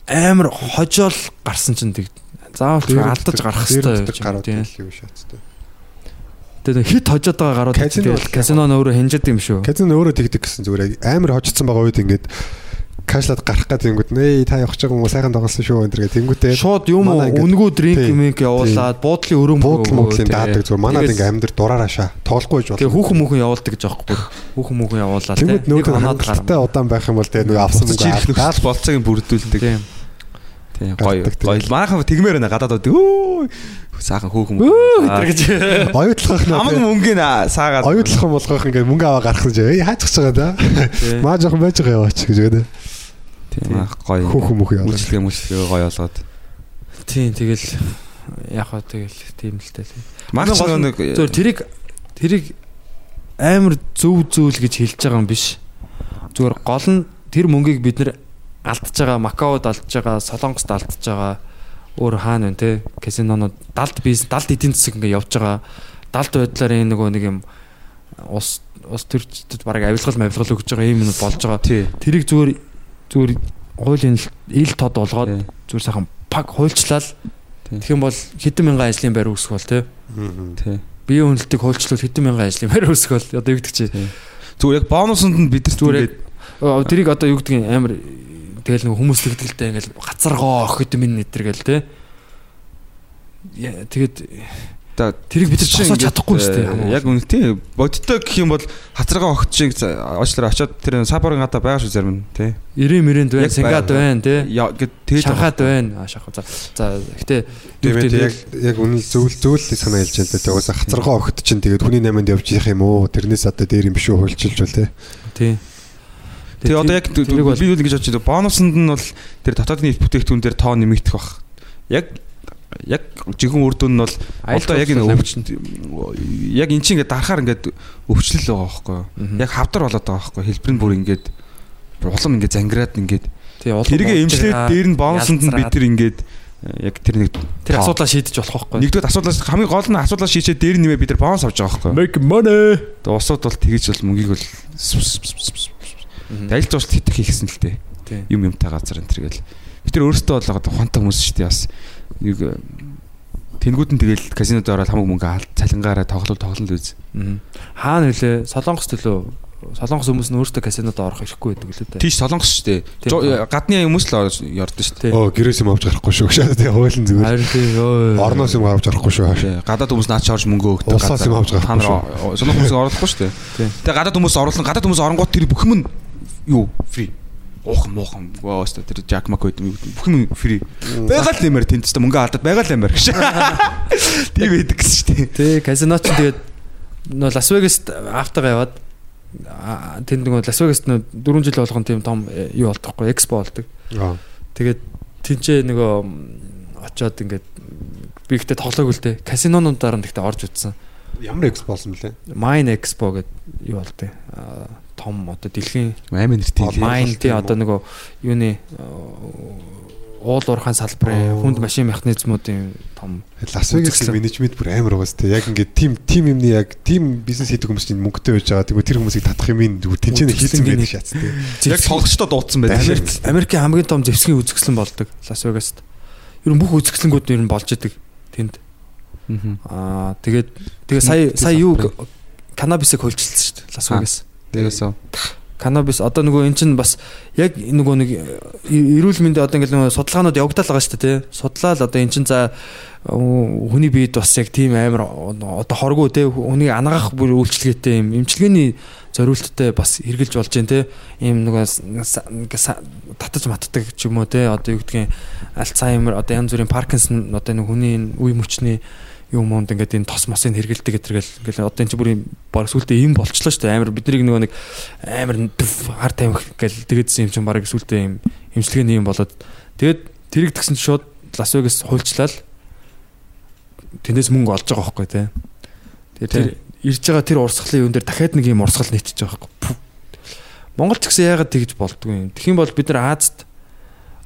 амар хожоол гарсан чинь тэг заавал алдаж гарах хэрэгтэй шүү шаттай. тэгээд хит хожоод байгаа гарууд Казино казино нь өөрөө хинжээд юм шүү. Казин өөрөө тэгдэг гэсэн зүгээр. Амар хожицсан байгаа үед ингээд кашлаад гарах гэдэг юм гээд нээ та явах гэж байгаа юм уу? Сайхан тоглосон шүү энэ гэх тэнгүүтээ шууд юм үнгүү дринк мэнк явуулаад буудлын өрөм буудал монголын даадаг зүгээр. Манад Тэгээд- ингээд амьдар дураараа шаа тоглохгүй гэж Тэгээ болно. хүүхэн мөхөн явуулдаг гэж аахгүй. Хүүхэн мөхөн явуулаад Тэнгүүд хоноод хангалттай удаан байх юм бол тэгээ нөгөө авсан мөнгө ирэх алдаад. Нөхцөл болцоог нь бүрдүүлдэг. тийм Тийм гоё. Гоё. Манайхан тэгмээр байна. Гадаад одоо өө саахан хөөхөн. гэж оюутлах нь мөнгөний саагаад. оюутлах болгох ингээд мөнгө аваа гарах гэж ээ хайцах гэж байгаа да. Маа жоохон байж байгаа яваач гэж байна. Тийм ах гоё. Хүүхэн мөх яваа. Үйлчлэгээ мүчлэгээ гоё болгоод. тийм тэгэл яг хаа тэгэл тийм л дээ Маш гол нэг зөв тэрийг тэрийг амар зөв зөвл гэж хэлж байгаа юм биш. Зүгээр гол нь тэр мөнгийг бид нэр алдж байгаа, Макаод алдж байгаа, Солонгост алдж байгаа өөр хаана вэ те? Казинонууд далд бизнес, далд эдийн засаг ингээ явж байгаа. Далд байдлаар энэ нөгөө нэг юм ус ус төрчдөд бараг авилгал мавилгал өгж байгаа юм болж байгаа. Тэрийг зүгээр зүгээр хуулийн ил тод болгоод Тий. зүгээр сайхан пак хуульчлал. Тий. Тэгэх юм бол хэдэн мянган ажлын байр үүсэх бол те? Тий. биеийн үнэлтийг хуульчлуул хэдэн мянган ажлын байр үүсгэл одоо юу гэдэг чи Зүгээр яг бонусонд нь бид Зүгээр тэрийг одоо юу гэдэг амар тэгэл нэг хүмүүс тэгдэлтэй ингээл гацаргоо охид минь нэтэр гэл Яа, тэгээд та тэрийг бид зогсоож чадахгүй шүү дээ Э, Яг үнэ тий. Бодиттой гэх юм бол хацаргаа огт шиг оочлоор очоод тэр сапорын гадаа байгаа шүү зарим нь тий. 90 мэрэнд байна байгаа. байна Яа гэд тэгээд Шанхайд байна а шахав за за гэтээ ээ яг яг үнэн зөвл зөвлөлийг санаа хэлж байна те. Угсаа хацаргаа огт чинь тэгээд хүний найманд явж явах юм уу? Тэрнээс одоо дээр юм биш үү хуульчилж бол те. тий Тэгээ одоо яг би юу гэж бодож байна. Бонусонд нь бол тэр дотоодны нийт бүтээгдэхүүн дээр тоо нэмэгдэх бах. Яг яг жигэн үр дүн нь бол одоо яг энэ өвчтөнд яг эн чинь ингээд дарахаар ингээд өвчлөл байгаа байхгүй юу? Яг хавдар болоод байгаа байхгүй юу? Хэлбэр нь бүр ингээд улам ингээд зангираад ингээд тэргээ эмчлээд дээр нь бонусонд нь бид тэр ингээд э, яг тэр нэг тэр асуудлаа шийдэж болох байхгүй нэгдүгээр асуудлаас хамгийн гол нь асуудлаа шийдээд дээр нэмээ бид нар бонус авч байгаа байхгүй make money! Тэгээ усууд бол тэгэж бол мөнгийг бол ч уучлалт хитэх хийхсэн л дээ. юм юмтай газар энэ төр гэл. Тэр өөрөөсөө бол одоо ухаантай хүмүүс шүү дээ бас. Нэг э, тэнгууд нь тэгэл казинод ороод хамаг мөнгө аль цалингаараа тоглол тоглол үз. Хаана нөлөө Солонгос төлөө Солонгос хүмүүс нь өөрсдөө казинод орох ирэхгүй байдаг лээ. Тийш солонгос шүү дээ. Жо- Гадны хүмүүс л ярдсан шүү дээ. Оо гэрээс юм авч гарахгүй шүү. Шаа тий хуулийн зүгээр. Харин тий. Орноос юм авч гарахгүй шүү. Гадаад хүмүүс наад чарж мөнгө өгдөг. Улсаас юм авч гарахгүй нар солонгос хүмүүс оруулахгүй шүү Тий. дээ. Тэгээ гадаад хүмүүс оруулсан. Гадаад хүмүүс оронгууд тэр бүх юм нь юу фри. Уухан муухан өстө тэр Жак Мак гэдэг юм бүх юм фри. Байгаль нэмэр тэнд ч мөнгө алдаад байгаль нэмэр гэж. [LAUGHS] Тийм байдаг гэсэн шүү дээ. Тий, казино ч тэгээд нөө Лас Вегаст автагаа яваад аа, тэнд нөгөө Лас Вегаст нөө 4 жил болгон тийм том э, юу болтохгүй экспо болдог. Тэгээд тэнцээ нөгөө очоод ингээд би ихтэй тоглоог л дээ. Казинонуудаар нь ихтэй орж утсан. Ямар экс болсон блэ? Mine Expo гэдэг юу болтой. Том одоо дэлхийн Аймаа нэртэй. Mine тий одоо нөгөө юуны уул уурхайн салбарын хүнд машин механизмуудын том Лас Вегасын менежмент бүр амар байгаас тий. Яг ингээд тим тим юмны яг тим бизнес хийдэг хүмүүс чинь мөнгөтэй байж байгаа. Тэгвэл тэр хүмүүсийг татах юм ин зүгээр тэнцэнэ хийцэн байдаг шатс тий. Яг тоглолчдод дуудсан байдаг. Америк Америкийн хамгийн том зэвсгийн үзэсгэлэн болдог Лас Вегаст. Ер нь бүх үзэсгэлэнгүүд ер нь болж идэг тэнд. Аа тэгээд тэгээ сая сая юу канабисыг хөлжилсэн шүү дээ Лас. Вегас. Тэгээсээ. Канабис одоо нөгөө эн чинь бас яг нөгөө нэг э, эрүүл мэндийн одоо ингээл нөгөө судалгаанууд явагдал байгаа шүү дээ тий. Судлаад одоо эн чинь за э, хүний биед бас яг тийм амар одоо хоргоо тий хүнийг ангаах бүр үйлчлэгээтэй юм эмчилгээний зориулттай бас хэрглэж болж байна тий. Ийм нөгөө татаж матдаг ч юм уу тий. Одоо юу гэдгийг Альцгеймер одоо янз бүрийн Паркинсон одоо нэг хүний үе мөчний юм монд ингээд энэ тос мосыг хэргэлдэг гэтэргээл ингээл одоо энэ чи бүр юм баг сүултээ юм болчлоо шүү дээ амар бидний нөгөө нэг амар хар тамхи гэл тэгээдсэн юм чинь баг сүултээ юм эмчилгээний юм болоод тэгээд тэрийг тэгсэн чинь шууд Лас Вегас хуульчлал тэндээс мөнгө олж байгаа байхгүй тий. Тэгээд тэр ирж байгаа тэр урсгалын юун дээр дахиад нэг юм урсгал нийтж байгаа байхгүй. Монгол ч гэсэн яагаад тэгж болдгоо юм. Тэгхийн бол бид нар Азад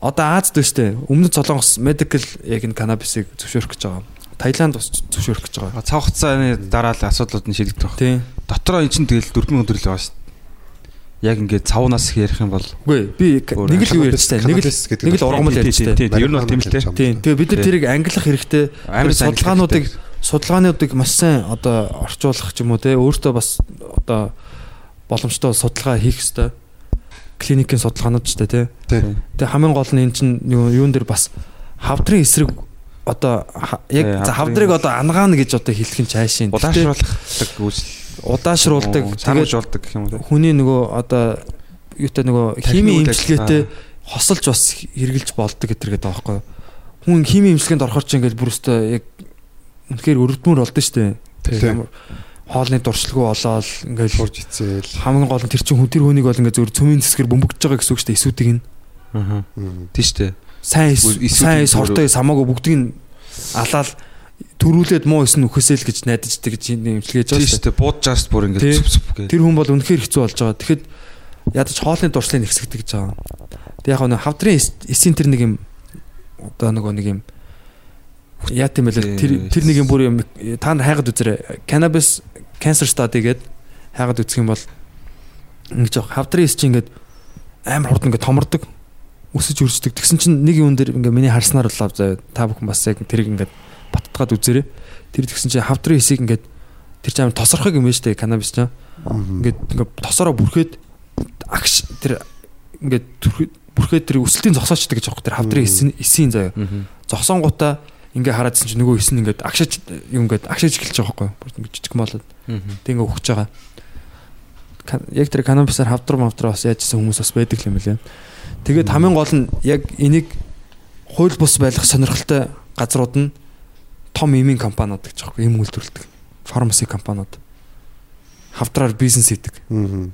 одоо Азад байна шүү дээ. Өмнөд Солонгос medical яг энэ канабисыг зөвшөөрөх гэж байгаа. Таиланд бас зөвшөөрөх гэж байгаа. Цав хугацааны дараа л асуудлууд нь шийдэгдэх баг. Тий. Дотроо эн чинь тэгэл 4000 төгрөг байгаа шүү дээ. Яг ингээд цавнаас их ярих юм бол Үгүй би нэг л юу ярьж таа. Нэг л нэг л ургамал тий, ярьж тий, таа. тий, тий, ер нь бол тийм л тий. Тийм. Тэгээ бид нар тэрийг ангилах хэрэгтэй. Сайн судалгаануудыг судалгаануудыг маш сайн одоо орчуулах ч юм уу те өөртөө бас одоо боломжтой судалгаа хийх хэрэгтэй. Клиникийн судалгаанууд ч те. Тий. Тэгээ хамгийн гол нь эн чинь юу- юун дээр бас хавдрын эсрэг одоо яг за хавдрын хавдрыг одоо ангаана гэж одоо хэлэх нь цаашийн. Удаашруулдаг үйлс удаашруулдаг тэгээд сарвжуулдаг гэх юм уу. хүний нөгөө одоо юутай нөгөө үйл имчилгээтэй хосолж бас хэрглэж болдог гэтэр гэдэг байгаа байхгүй юу. Хүн химийн имчилгээнд орохоор ч ингээл бүр өстө яг үнэхээр өрөвдмөр болдсон шүү дээ. Хоолны дуршилгүй болоод ингээл Хурж ицээл. хамгийн гол нь тэр чинь хүн тэр хүнийг бол ингээ зөв цөмийн цэсгэр бөмбөгдөж байгаа гэсэн үг шүү дээ. Эсүүдийг нь Аа. Тийм шүү дээ. Сайн сайн эс хамаагүй бүгдийг нь алаал төрүүлээд муу нь үхээсэй л гэж найдаждаг гэж энэ имчилгээж байгаа шүү дээ. Бууд жаас бүр ингээд зүп зүп гэж. Тэр хүн бол үнэхээр хэцүү болж байгаа. Тэгэхэд ядаж хоолны дуршлыг нэгсгдэг гэж байгаа. Тэг яг нэг хавдрын эс- эсийн тэр нэг юм одоо нөгөө нэг юм яа тийм байлаа тэр тэр нэг юм бүр юм та нар хайгаад үзээрэй. Cannabis cancer study гэдэг хайгаад үзэх юм бол ингэж хавдрын эс чинь ингээд амар хурд ингээд томордог өсөж өрсдөг. Тэгсэн чинь нэг юм дээр ингээд миний харснаар бол заа та бүхэн бас яг тэрийг ингээд баттгаад үзээрэй. Тэр тэгсэн чинь хавдрын эсийг ингээд тэр чинь тосорхог юм шүү дээ cannabis чинь. Ингээд ингээд тосороо бүрхээд агш тэр түрхэ- бүрхээд тэр өсөлтийн зогсоочдаг гэж аахгүй тэр хавдрын эсийн эсийн заяа. Зогсонгуудаа ингээ хараадсэн чинь нөгөө эс нь ингээд агшиж юм ингээд агшиж эхэлж байгаа байхгүй? Ингээд жижиг болоод тэг ингээ өгч байгаа. Яг тэр канабисаар хавдар мавдар бас яажсэн хүмүүс бас байдаг юм лээ. Тэгээд хамгийн гол нь яг энийг хууль бус байлгах сонирхолтой газрууд нь том имийн компаниуд гэж аахгүй юм үйлдвэрлэдэг. Фармаси компаниуд хавдраар бизнес хийдэг.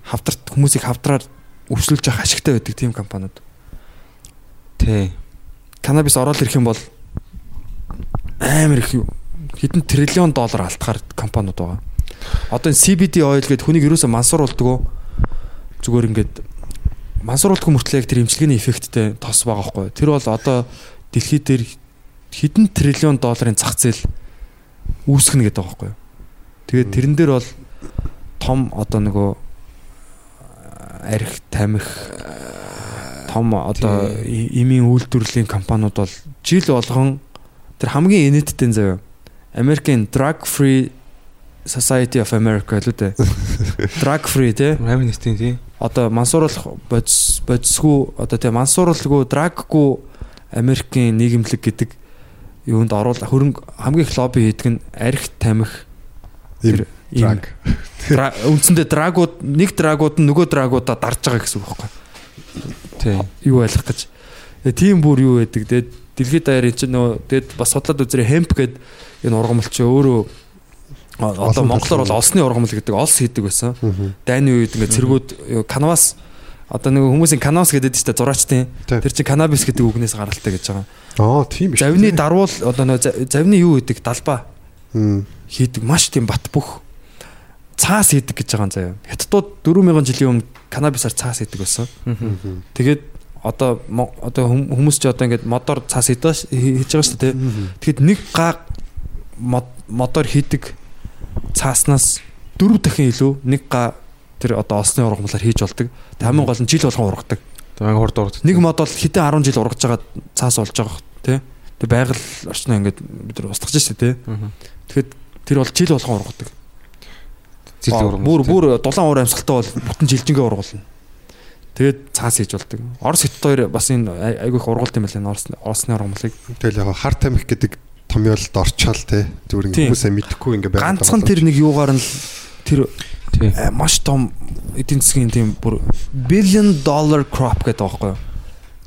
Хавдарт хүмүүсийг хавдраар өвчлүүлж явах ашигтай байдаг тийм компаниуд. Тий. Канабис ороод ирэх юм бол амар их хэдэн триллион доллар алтахаар компаниуд байгаа. Одоо энэ CBD oil гэдэг хүнийг юусоо мансууруулдаг уу? Зүгээр ингээд мансууруулдаг мөртлөө яг тэр эмчилгээний эффекттэй тос байгаа байхгүй. Тэр бол одоо дэлхий дээр хэдэн триллион долларын зах зээл үүсгэнэ гэдэг байгаа байхгүй. Тэгээд тэрэн дээр бол том одоо нөгөө арх тамхи том одоо и- эмийн үйлдвэрлэлийн компаниуд бол жил болгон тэр хамгийн инээдтэй заяа American Drug Free Society of America л үү. [LAUGHS] Drug Free те. Амин нэстийн тий. Одоо мансууруулах бодис бодисгүй одоо те мансууруулгүй драггүй Америкийн нийгэмлэг гэдэг юунд оруул хөрөнгө хамгийн их лобби хийдэг нь арх тамхи Им ийм drug. дра- үндсэндээ драгууд нэг драгууд нь нөгөө драгуудаа дарж байгаа гэсэн үг байхгүй Тий. юу ойлгох гэж. Тэгээ тийм бүр юу байдаг. Тэгээд дэлхийд даяар энэ чинь нөгөө тэгээд бас судлаад үзэрэй хемп гэдэг энэ ургамал чи өөрөө одоо монголоор бол олсны ургамал гэдэг олс хийдэг байсан. Дайны үед ингээд цэргүүд юу, канвас одоо нэг хүмүүсийн канвас гэдэг чинь зураачтын Тий. тэр чинь канабис гэдэг үгнээс гаралтай гэж байгаа. Аа тийм биш. Завны дарвал одоо за- завны юу гэдэг далбаа Мм. хийдэг маш тийм бат бөх цаас хийдэг гэж байгаа юм заяа. Хятадууд 4000 жилийн өмнө канабисаар цаас хийдэг байсан. Тэгээд одоо одоо хүм- хүмүүс ч одоо ингээд модоор цаас хийдэж хийж байгаа шүү дээ. Тэгэхэд нэг га мод- модоор хийдэг цааснаас дөрөв дахин илүү нэг га тэр одоо осны ургамлаар хийж болдог. Тэг хамгийн гол нь жил болгон ургадаг. Тэг хурд урд. Нэг мод бол хитэн 10 жил ургаж байгаа цаас болж байгаа тий. Тэг байгаль орчноо ингээд бид нар устгаж шүү дээ. Тэгэхэд тэр бол жил болгон ургадаг. Зил Баа, ургамал. Бүр бүр дулаан уур амьсгалтай бол бүтэн жилжингээ ургуулна. Тэгээд цаас хийж болдог. Орос хит хоёр бас энэ ай- айгүй их ургуулт юм байна энэ орос оросны ургамлыг. Тэгэл яг хар тамхи гэдэг томьёолд орчаал те. Зүгээр ингээ хүмүүсээ мэдхгүй ингээ байгаа. Ганцхан тэр нэг юугаар нь л тэр Тий. э, маш том эдийн засгийн тийм бүр billion dollar crop гэдэг байгаа байхгүй юу?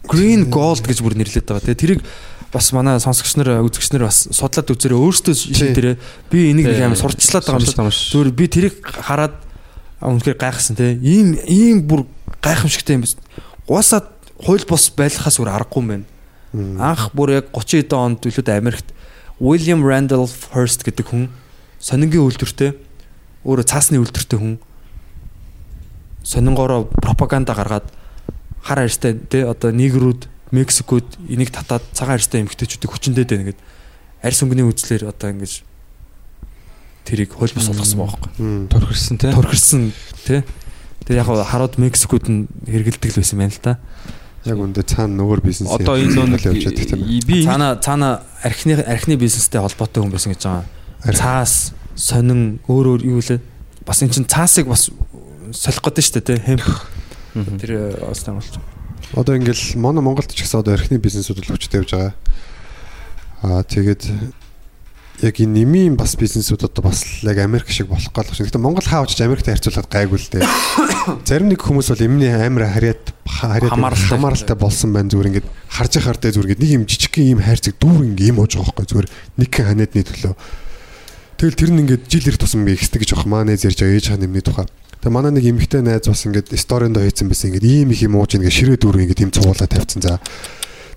Green gold гэж бүр нэрлэдэг байгаа. Тэгээ тэрийг бас манай сонсогч нар үзэгч нар бас судлаад үзээрэй өөрсдөө шийдэрээ би энийг нэг амар сурчлаад байгаа юм шиг. Зүгээр би тэрийг хараад үнэхээр гайхсан те. Ийм ийм бүр гайхамшигтай юм биш. Уусаад хууль бус байлгахаас өөр аргагүй юм байна. Анх бүр яг 30 эдэн онд төлөөд Америкт William Randolph Hearst гэдэг хүн сонингийн үйлдвэртэй өөрөө цаасны үйлдвэртэй хүн сонингоороо пропаганда гаргаад хар арьстай те одоо нийгрүүд Мексикод энийг татаад цагаан арьстай эмгтээчүүдийг хүчнээд байна гэд арьс өнгөний үзлэр одоо ингэж тэрийг хууль бус болгосон байхгүй Торхирсан тий. торхирсан тий Тэр яг хараад Мексикод нь хэрэгэлдэг л байсан байна л да. Яг үндэ цаана нөгөө бизнес. Одоо энэ явж байдаг тийм ээ. би Цаана цаана архины архины бизнестэй холбоотой хүн байсан гэж байгаа. Цаас, сонин өөр өөр юу лээ. Бас эн чин цаасыг бас солих гэдэг шүү дээ тий. Хэмп. Тэр олстай болж. Одоо ингээл моно Монголд ч гэсэн одоо эрхний бизнесүүд л хүчтэй явж байгаа. Аа тэгээд яг энэ нэмийн бас бизнесүүд одоо бас яг Америк шиг болох гол байна. Гэхдээ Монгол хаа очиж Америктэй харьцуулахад гайгүй л дээ. [COUGHS] Зарим нэг хүмүүс бол эмний амар харьяат харьяат Хамааралтай. болсон байна зүгээр ингээд харж байхаартай зүгээр ингээд нэг юм жижигхэн юм хайрцаг дүүр ингээд юм ууж байгаа байхгүй зүгээр нэг хэн ханиадны төлөө. Тэгэл тэр нь ингээд жил ирэх тусам ингээд ихсдэг гэж байгаа маа нэ зэрж ээж хаан нэмний тухай. Тэгээ манай нэг эмэгтэй найз бас ингээд сториондоо хийцэн байсан ингээд ийм их юм ууж ингээд ширээ дүүр ингээд ийм цугуулаа тавьсан за.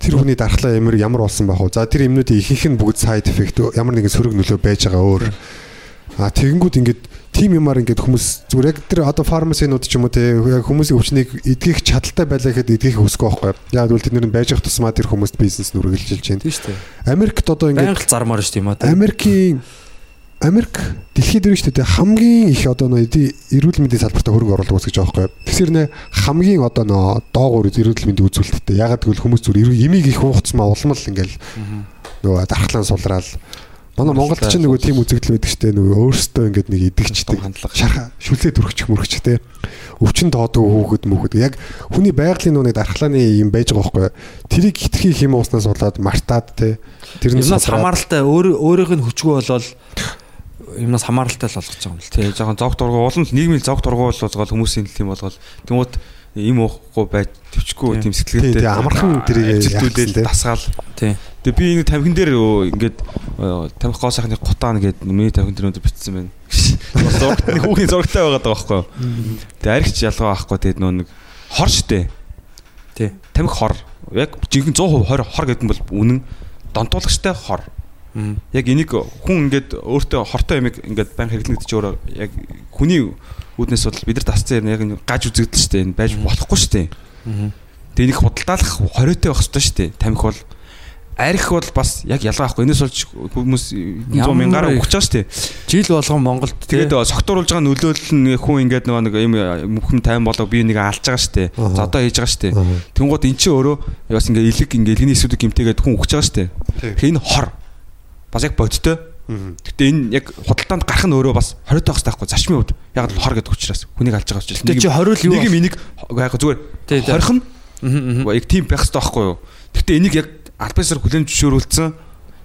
Тэр хүний дархлаа ямар ямар болсон байх вэ? За тэр юмнуудын ихэнх нь бүгд side effect ямар нэгэн сөрөг нөлөө байж байгаа өөр. А тэгэнгүүт ингээд тим юмар ингээд хүмүүс зүгээр яг тэр одоо фармасинууд ч юм уу те яг хүмүүсийн өвчнийг эдгэх чадaltaй байлаа гэхэд эдгэх хүсэхгүй байхгүй. Яг үл тэд нэр нь байж ах тусмаа тэр хүмүүст бизнес нүргэлжилж байна. Тийм шүү дээ. Америкт одоо ингээд Байнга зармаар шүү дээ юм аа. Америкийн Америк дэлхийд дөрөв шүү дээ хамгийн их одоо нөө эрүүл мэндийн салбартаа хөрөнгө оруулалт үүсгэж байгаа байхгүй. Тэгэхээр нэ хамгийн одоо нөө доогуур эрүүл мэндийн үзүүлэлттэй. Ягаад гэвэл хүмүүс эрүү- эмийг их уугцмаа улмал ингээл нөгөө дархлаан сулраал. Манай Монголд ч нөгөө тийм үзэгдэл байдаг шүү дээ. Нөгөө өөрсдөө ингээд нэг идэгчдэг шарха шүлээ төрөгч мөрөгч те. Өвчин доодог хөөхөд мөхөд яг хүний байгалийн нэг дархлааны юм байж байгаа байхгүй. Тэрийг хитрхи хэм ууснаас болоод мартаад те. Тэр нь Юмнаас сулраад- хамааралтай өөр өөрийнх нь хүчгүй болол юмнаас хамааралтай л болгож байгаа юм л тий. тий жоохон зог дургуй улам л нийгмийн зог дургуй болгоод хүмүүсийн тийм болгоод тэмүүт им уухгүй байж төвчгүй Тий. тийм Тий, сэтгэлтэй тий, амархан тэрийг тий. тасгаал Тий. Тэгээ би энэ тамхин дээр ингээд э, тамхи гоо сайхны гутаан гэдэг миний тамхин дээр өндөр бичсэн байна. Бас зурагт нэг [LAUGHS] хүүхийн зурагтай байгаад байгаа байхгүй юу? Тэгээ аригч ялгаа байхгүй тэгээд нөө нэг хор штэ. Тий. Тамхи хор. Яг жинхэнэ 100% хор хор гэдэг нь бол үнэн донтуулагчтай хор. Яг энийг хүн ингээд өөртөө хортой ямиг ингээд баян хэрэглэнэ гэдэг чинь өөрөө яг хүний үүднээс бол бид нар тасцсан юм яг гаж үзэгдэл штэ энэ байж болохгүй штэ. Мгм. Тэгээ нэг худалдаалах хориотой байх хэрэгтэй штэ. Тамхи бол арх бол бас яг ялгаа ахгүй. Энэс болж хүмүүс 100 Ямар мянгаараа өгч байгаа шүү дээ. Жил болгон Монголд Тэгээд согтууруулж байгаа нөлөөлөл нь хүн ингээд нөгөө нэг юм мөхм тайван болоо би нэг алж байгаа шүү дээ. Аха. За одоо хийж байгаа шүү дээ. Тэнгууд эн чинь өөрөө бас ингээд илэг ингээд илгэний эсүүдийг гимтээгээд хүн өгч байгаа шүү дээ. Энэ хор бас яг бодтой. Гэтэ энэ яг худалдаанд гарах нь өөрөө бас 20 тагс таахгүй зашмын үед яг л хор гэдэг учраас хүнийг алж байгаа учраас. Гэтэ чи хориул юу нэг юм энийг яг зүгээр хорих нь яг тийм байх хэрэгтэй байхгүй юу. Гэтэ энийг яг альбасар хүлэн зөвшөөрүүлсэн.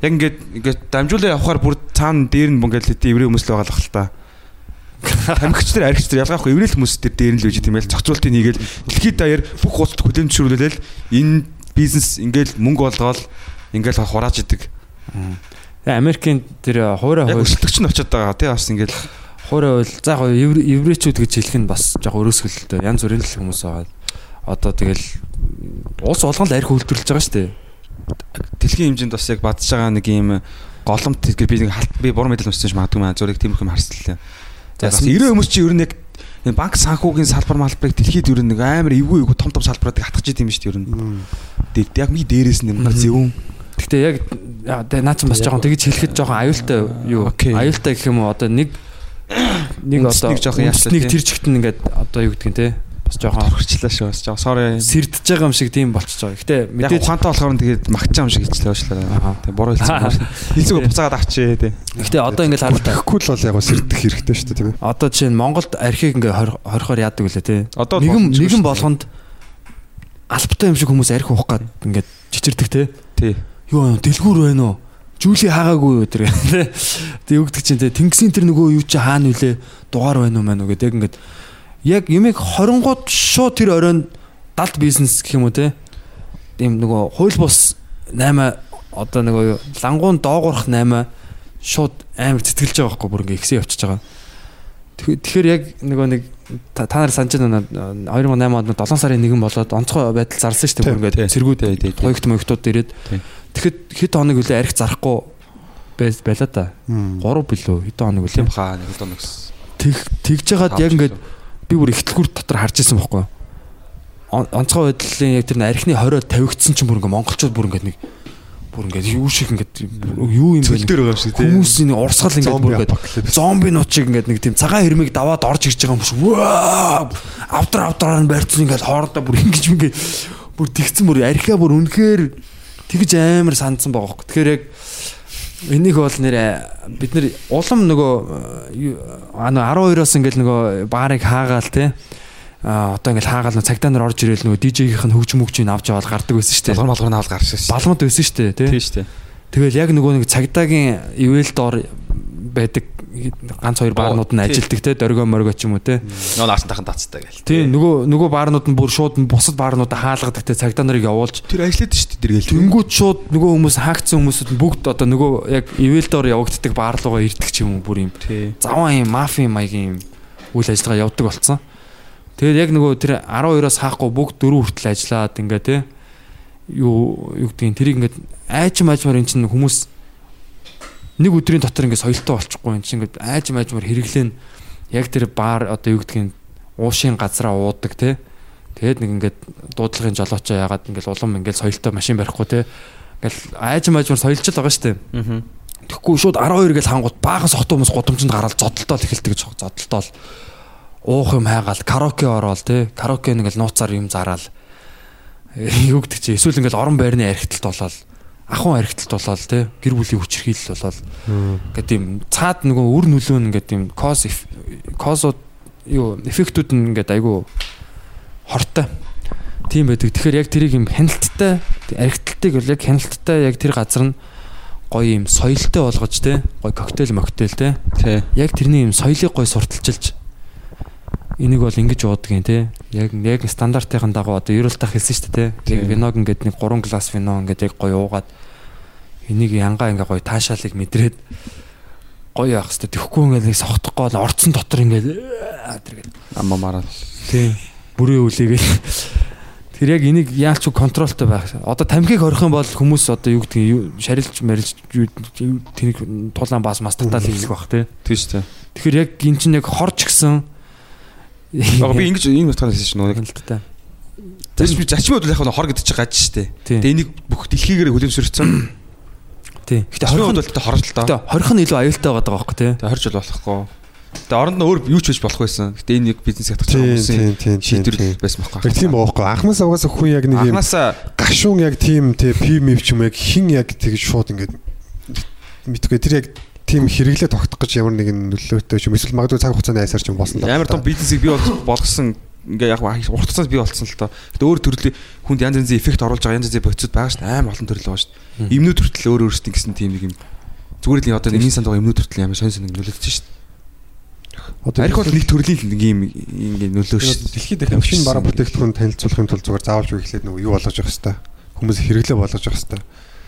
Яг ингээд ингээд дамжуулаа явахаар бүр цаана дээр нь ингээд л эврээ хүмүүс л байгаа л хэл та. Тамхич нар архич нар ялгаахгүй эврээл хүмүүс дээр дээр нь л үжи тийм ээ зохицуултыг хийгээл дэлхийд даяар бүх улсад хүлэн зөвшөөрүүлээл энэ бизнес ингээд мөнгө болгоол ингээд хурааж идэг. Америкийн тэр хуурай Яг хууль өсөлтөгч нь очиод байгаа тий бас ингээд хуурай хууль за яг евре- еврейчүүд гэж хэлэх нь бас яг өрөөсгөлтэй янз бүрийн л хүмүүс байгаа. Одоо тэгэл улс болгон л арх үйлдвэрлэж байгаа шүү дээ. дэлхийн хэмжээнд бас яг бадж байгаа нэг юм голомт тэгэхээр би нэг халт би буруу мэдэл уншсан ч магадгүй маа зургийг тиймэрх юм харслаа. За бас 90 хүмүүс чи ер нь яг энэ банк санхүүгийн салбар малбарыг дэлхийд ер нь нэг амар эвгүй эвгүй том том салбаруудыг хатгаж идэм шүү дээ ер нь. Тэгээд яг ми дээрээс нь ямар зөвөн Гэхдээ яг наа чинь бас жоохон тэгж хэлэхэд жоохон аюултай юу аюултай гэх юм уу одоо нэг нэг одоо Үндэснийг жоохон яашлаа, нэг тий. тэр чигт нь ингээд одоо юу гэдгийг те бас жоохон хурцлаа шүү бас жаа sorry. сэрдэж байгаа юм шиг тийм болчихж байгаа. Гэтэ мэдээж ухаантай болохоор тэгээд магтаж юм шиг хэлчихлээ уушлаа. Тэг буруу [LAUGHS] хэлсэн. Хэлцэг буцаагаад авчээ тий. Гэтэ одоо ингээд харахад Тэгэхгүй л бол яг сэрдэх хэрэгтэй шүү дээ тийм ээ. одоо жишээ нь Монголд архийг ингээд хор- хорихоор яадаг үлээ те. Одоо нэгэн нэгэн болгонд албатай юм шиг хүмүүс арх уух гад ингээд чичирдэг те. Тий. Юу дэлгүүр байна уу? Жүүли хаагаагүй юу тэр. Тэг гэдэг чинь те тэнгисийн тэр нөгөө юу чи хаана нүлээ дугаар байна уу мэн үү гэдэг яг ингээд яг юмыг 20 гууд шууд тэр оройн далд бизнес гэх юм уу те. Тийм нөгөө хууль бус 8 одоо нөгөө лангуун доогоорох 8 шууд амар цэцгэлж байгаа байхгүй бүр ингээ ихсээ явчихж байгаа. Тэг- Тэгэхээр яг нөгөө нэг та нар санаж байна уу? 2008 онд 7 сарын 1 болоод онцгой байдал зарласан шүү дээ бүр Тий, ингээ цэргүүд хоёрт моёгтууд ирээд. Тэгэхэд хэд хоног үлээ арх зарахгүй байж байла та. 3 билүү хэд хоног Тийм үлээ. хаа нэг удаа нэгс. Тэг тэгж жагаад яг ингээд би бүр ихтлгүүр дотор харж исэн. Он- Онцгой байдлын яг тэр архины хорой тавигдсан чинь бүр ингээ монголчууд бүр ингээ нэг бүр ингээ юу шиг ингээ юу юм бэ? Цөл дээр байгаа юм шиг тий. Хүмүүсийн урсгал ингээ бүр ингээ апокалипс. зомби нут шиг ингээд нэг тийм цагаан хэрмийг даваад орж ирж байгаа юм шиг ваа автар автараар нь барьцсан ингээд хоорондоо бүр ингэж ингээд бүр тэгсэн бүр архиа бүр үнэхээр тэгж амар сандсан байгаа хөөе. Тэгэхээр яг энийг бол нэрэ бид нар улам нөгөө аа 12-оос ингээд нөгөө баарыг хаагаал те а одоо ингээд хаагаал нөгөө цагдаа нар орж ирээл нөгөө DJ-ийнх нь хөгжим хөгжмийг авч яваад гардаг байсан шүү дээ. Болгон болгон аваад гарсан шүү. Балмад байсан шүү дээ те. Тий шүү дээ. Тэгэл яг нөгөө нэг цагдаагийн ивэл доор байдаг ганц хоёр баарнууд нь тий. ажилтдаг те дөргөө моргоо ч юм уу те. Нөө наасан тахан тацтай гээл. Тийм нөгөө нөгөө баарнууд нь бүр шууд бусад баарнуудаа хаалгадаг те цагдаа нарыг явуулж Тэр ажиллаад шүү дээ тэр гээл. тэнгууд шууд нөгөө хүмүүс хаагдсан хүмүүсүүд нь бүгд одоо нөгөө яг ивэл доор явагддаг баар руугаа ирдэг ч юм уу бүр юм. Тий. Заван юм мафийн маягийн юм үйл ажиллагаа явдаг болсон. Тэгээд яг нөгөө тэр 12-оос хаахгүй бүгд дөрөв хүртэл ажиллаад ингээ те юу юу гэдгийг тэрийг ингээд айчм айчмаар эн чинь хүмүүс нэг өдрийн дотор ингээд соёлтой болчихгүй эн чинь ингээд айчм айчмаар хэрэглэн яг тэр баар одоо юу гэдгийг уушийн газараа уудаг те. Тэгээд нэг ингээд дуудлагын жолоочоо ягаад ингээд улам ингээд соёлтой машин барихгүй те. Ингээл айчм айчмаар соёлж л байгаа штэ Аа. Тэгэхгүй шууд 12 гэж хангууд баахан сохт хүмүүс гудамжинд гараад зодтолтол эхэлдэг гэж зодтолтол уух юм хайгаал караоке ороод те. Караоке нэгэл нууцаар юм зараал. Юу гэдэг чи эсвэл ингээл орон байрны архитэлт болоод ахуйн архитэлт болоод те гэр бүлийн хүчирхийлэл болоод ингээд тийм цаад нөгөө үр нөлөө нь ингээд тийм кос косууд юу эффектүүд нь ингээд айгу хортой. Тийм байдаг. Тэгэхээр яг тэрийг юм хяналттай архитэлтыг бол яг хяналттай яг тэр газар нь гоё юм соёлтой болгож те гоё коктейл моктейл те. Яг тэрний юм соёлыг гоё сурталчилж энийг бол ингэж уудгийн те. Яг яг стандартын дагуу одоо ерөөлтах хэлсэн шүү дээ те. Яг виног ингээд нэг 3 глас вино ингээд яг гоё уугаад энийг янгаа ингээ гоё таашаалыг мэдрээд гоё явах хэвээр тэхгүй ингээд нэг сохтохгүй бол орцсон дотор ингээд аа, тэр ингээд Амма мараад. тий. Бүрээ үлээгээл тэр яг энийг яалч контролтой байх. Одоо тамхиг орих юм бол хүмүүс одоо юу гэдгийг шарилж марилж тэнийг тулаан баас мастагдал хийх бах Тий шүү дээ. тэгэхээр яг эн чинь яг хорч гисэн Яг би [LAUGHS] ингэж ийм утгаар хэлсэн шүү дээ. хяналттай Зачим зачмууд бол яг нь хор гэдэг чинь гаж штэ. Тэгээ энийг бүх дэлхийгээр хүлэмжшэрсэн. тий. Гэтэ Зачмууд хорих бол тэ хорж л доо. Гэтэ хорих нь илүү аюултай байгаа байхгүй тий. Тэгээ хорж бол болохгүй. Тэгээ оронд нь өөр юу ч хийж болох байсан. Гэтэ энэ нэг бизнес ятгах тийм, шийдвэр байсан байхгүй. Тийм байхгүй. Анхнаас угаасаа хүн яг нэг юм Анханасаа гашуун яг тийм те пим ч юм яг хин яг тэгж шууд ингээд мэдгүй тэр яг тийм хэрэглээ тогтох гэж ямар нэгэн нөлөөтэй ч юм эсвэл магадгүй цаг хугацааны айсаар ч юм болсон л ямар том бизнесийг бий бол- болгосон ингээ яг урт хугацаанд бий болсон л доо. Гэтэ өөр төрлийн хүнд янз янзын эффект оруулж байгаа янз янзын бодисууд байгаа шүү дээ. Амар олон төрөл байгаа шүү дээ. Имнүүд хүртэл өөр өөрсдийн гэсэн тийм нэг юм. Зүгээр л одоо нэг санд байгаа имнүүд хүртэл ямар сонь сонь нөлөөлж шүү дээ. Арих бол нэг төрлийн л нэг юм ингээ нөлөө шүү дээ. дэлхийд их машин бараа бүтээгдэхүүн танилцуулахын тулд зүгээр заавалж үеглээд нөгөө юу болгож явах хэвээр хүмүүс хэрэглээ болгож явах хэвээр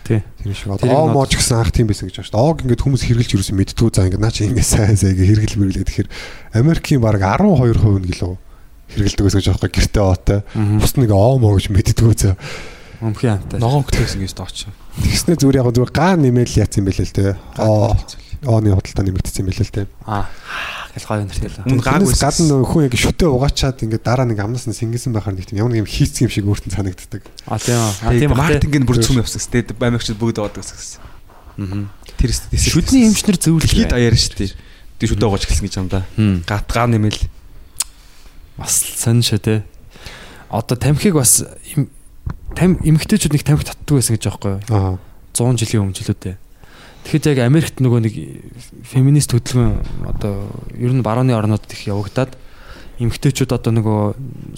Тий. тэр шиг одоо мооч гэсэн анх тийм байсан гэж байна шүү дээ. Оог ингээд хүмүүс хэрэглэж юусэн мэдтгүү за ингээд наа чи ингээд сайн сайн ингээд хэрэгэл мэрэглээ тэгэхээр Америкийн баг 12% нь гэлөө хэрэгэлдэг гэсэн гэж аахгүй гэртээ оотой. Бус нэг оо моо гэж мэдтгүү за. Өмхийн амтай. Ногоон хөтлөөс ингээс дооч. Тэгснэ зүгээр яг зүгээр гаа нэмэл яатсан юм бэлээ л дээ. Ооооны худалдаа нэмэгдсэн юм бэлээ л дээ. Аа. Гэл гоё нэртэй л. Мөн гаагүй Гаагүйс гадна нөгөө хүн яг шүтээ угаачаад ингээд дараа нэг амнаас нь сингсэн байхаар нэг тийм ямар нэг юм хийцэн юм шиг өөртөө санагддаг. А тийм аа. А тийм маркетинг нь бүр цүм явсан сте баймагчд бүгд аваад гэсэн. Аа. Тэр Шүдний эмчнэр зөвлөл. дэлхийд даяар шүү дээ. Тэг шүдээ угааж эхэлсэн гэж юм да. Хм. Гат гаа нэмэл. Бас сонь шүү те. Одоо тамхиг бас им- там эмгтээчүүд нэг тамхи татдаг байсан гэж аахгүй юу? Аа. 100 жилийн өмнө ч лүүдээ. Тэгэхэд яг Америкт нөгөө нэг феминист хөдөлгөөн одоо ер нь барууны орнуудад их явагдаад эмгтээчүүд одоо нөгөө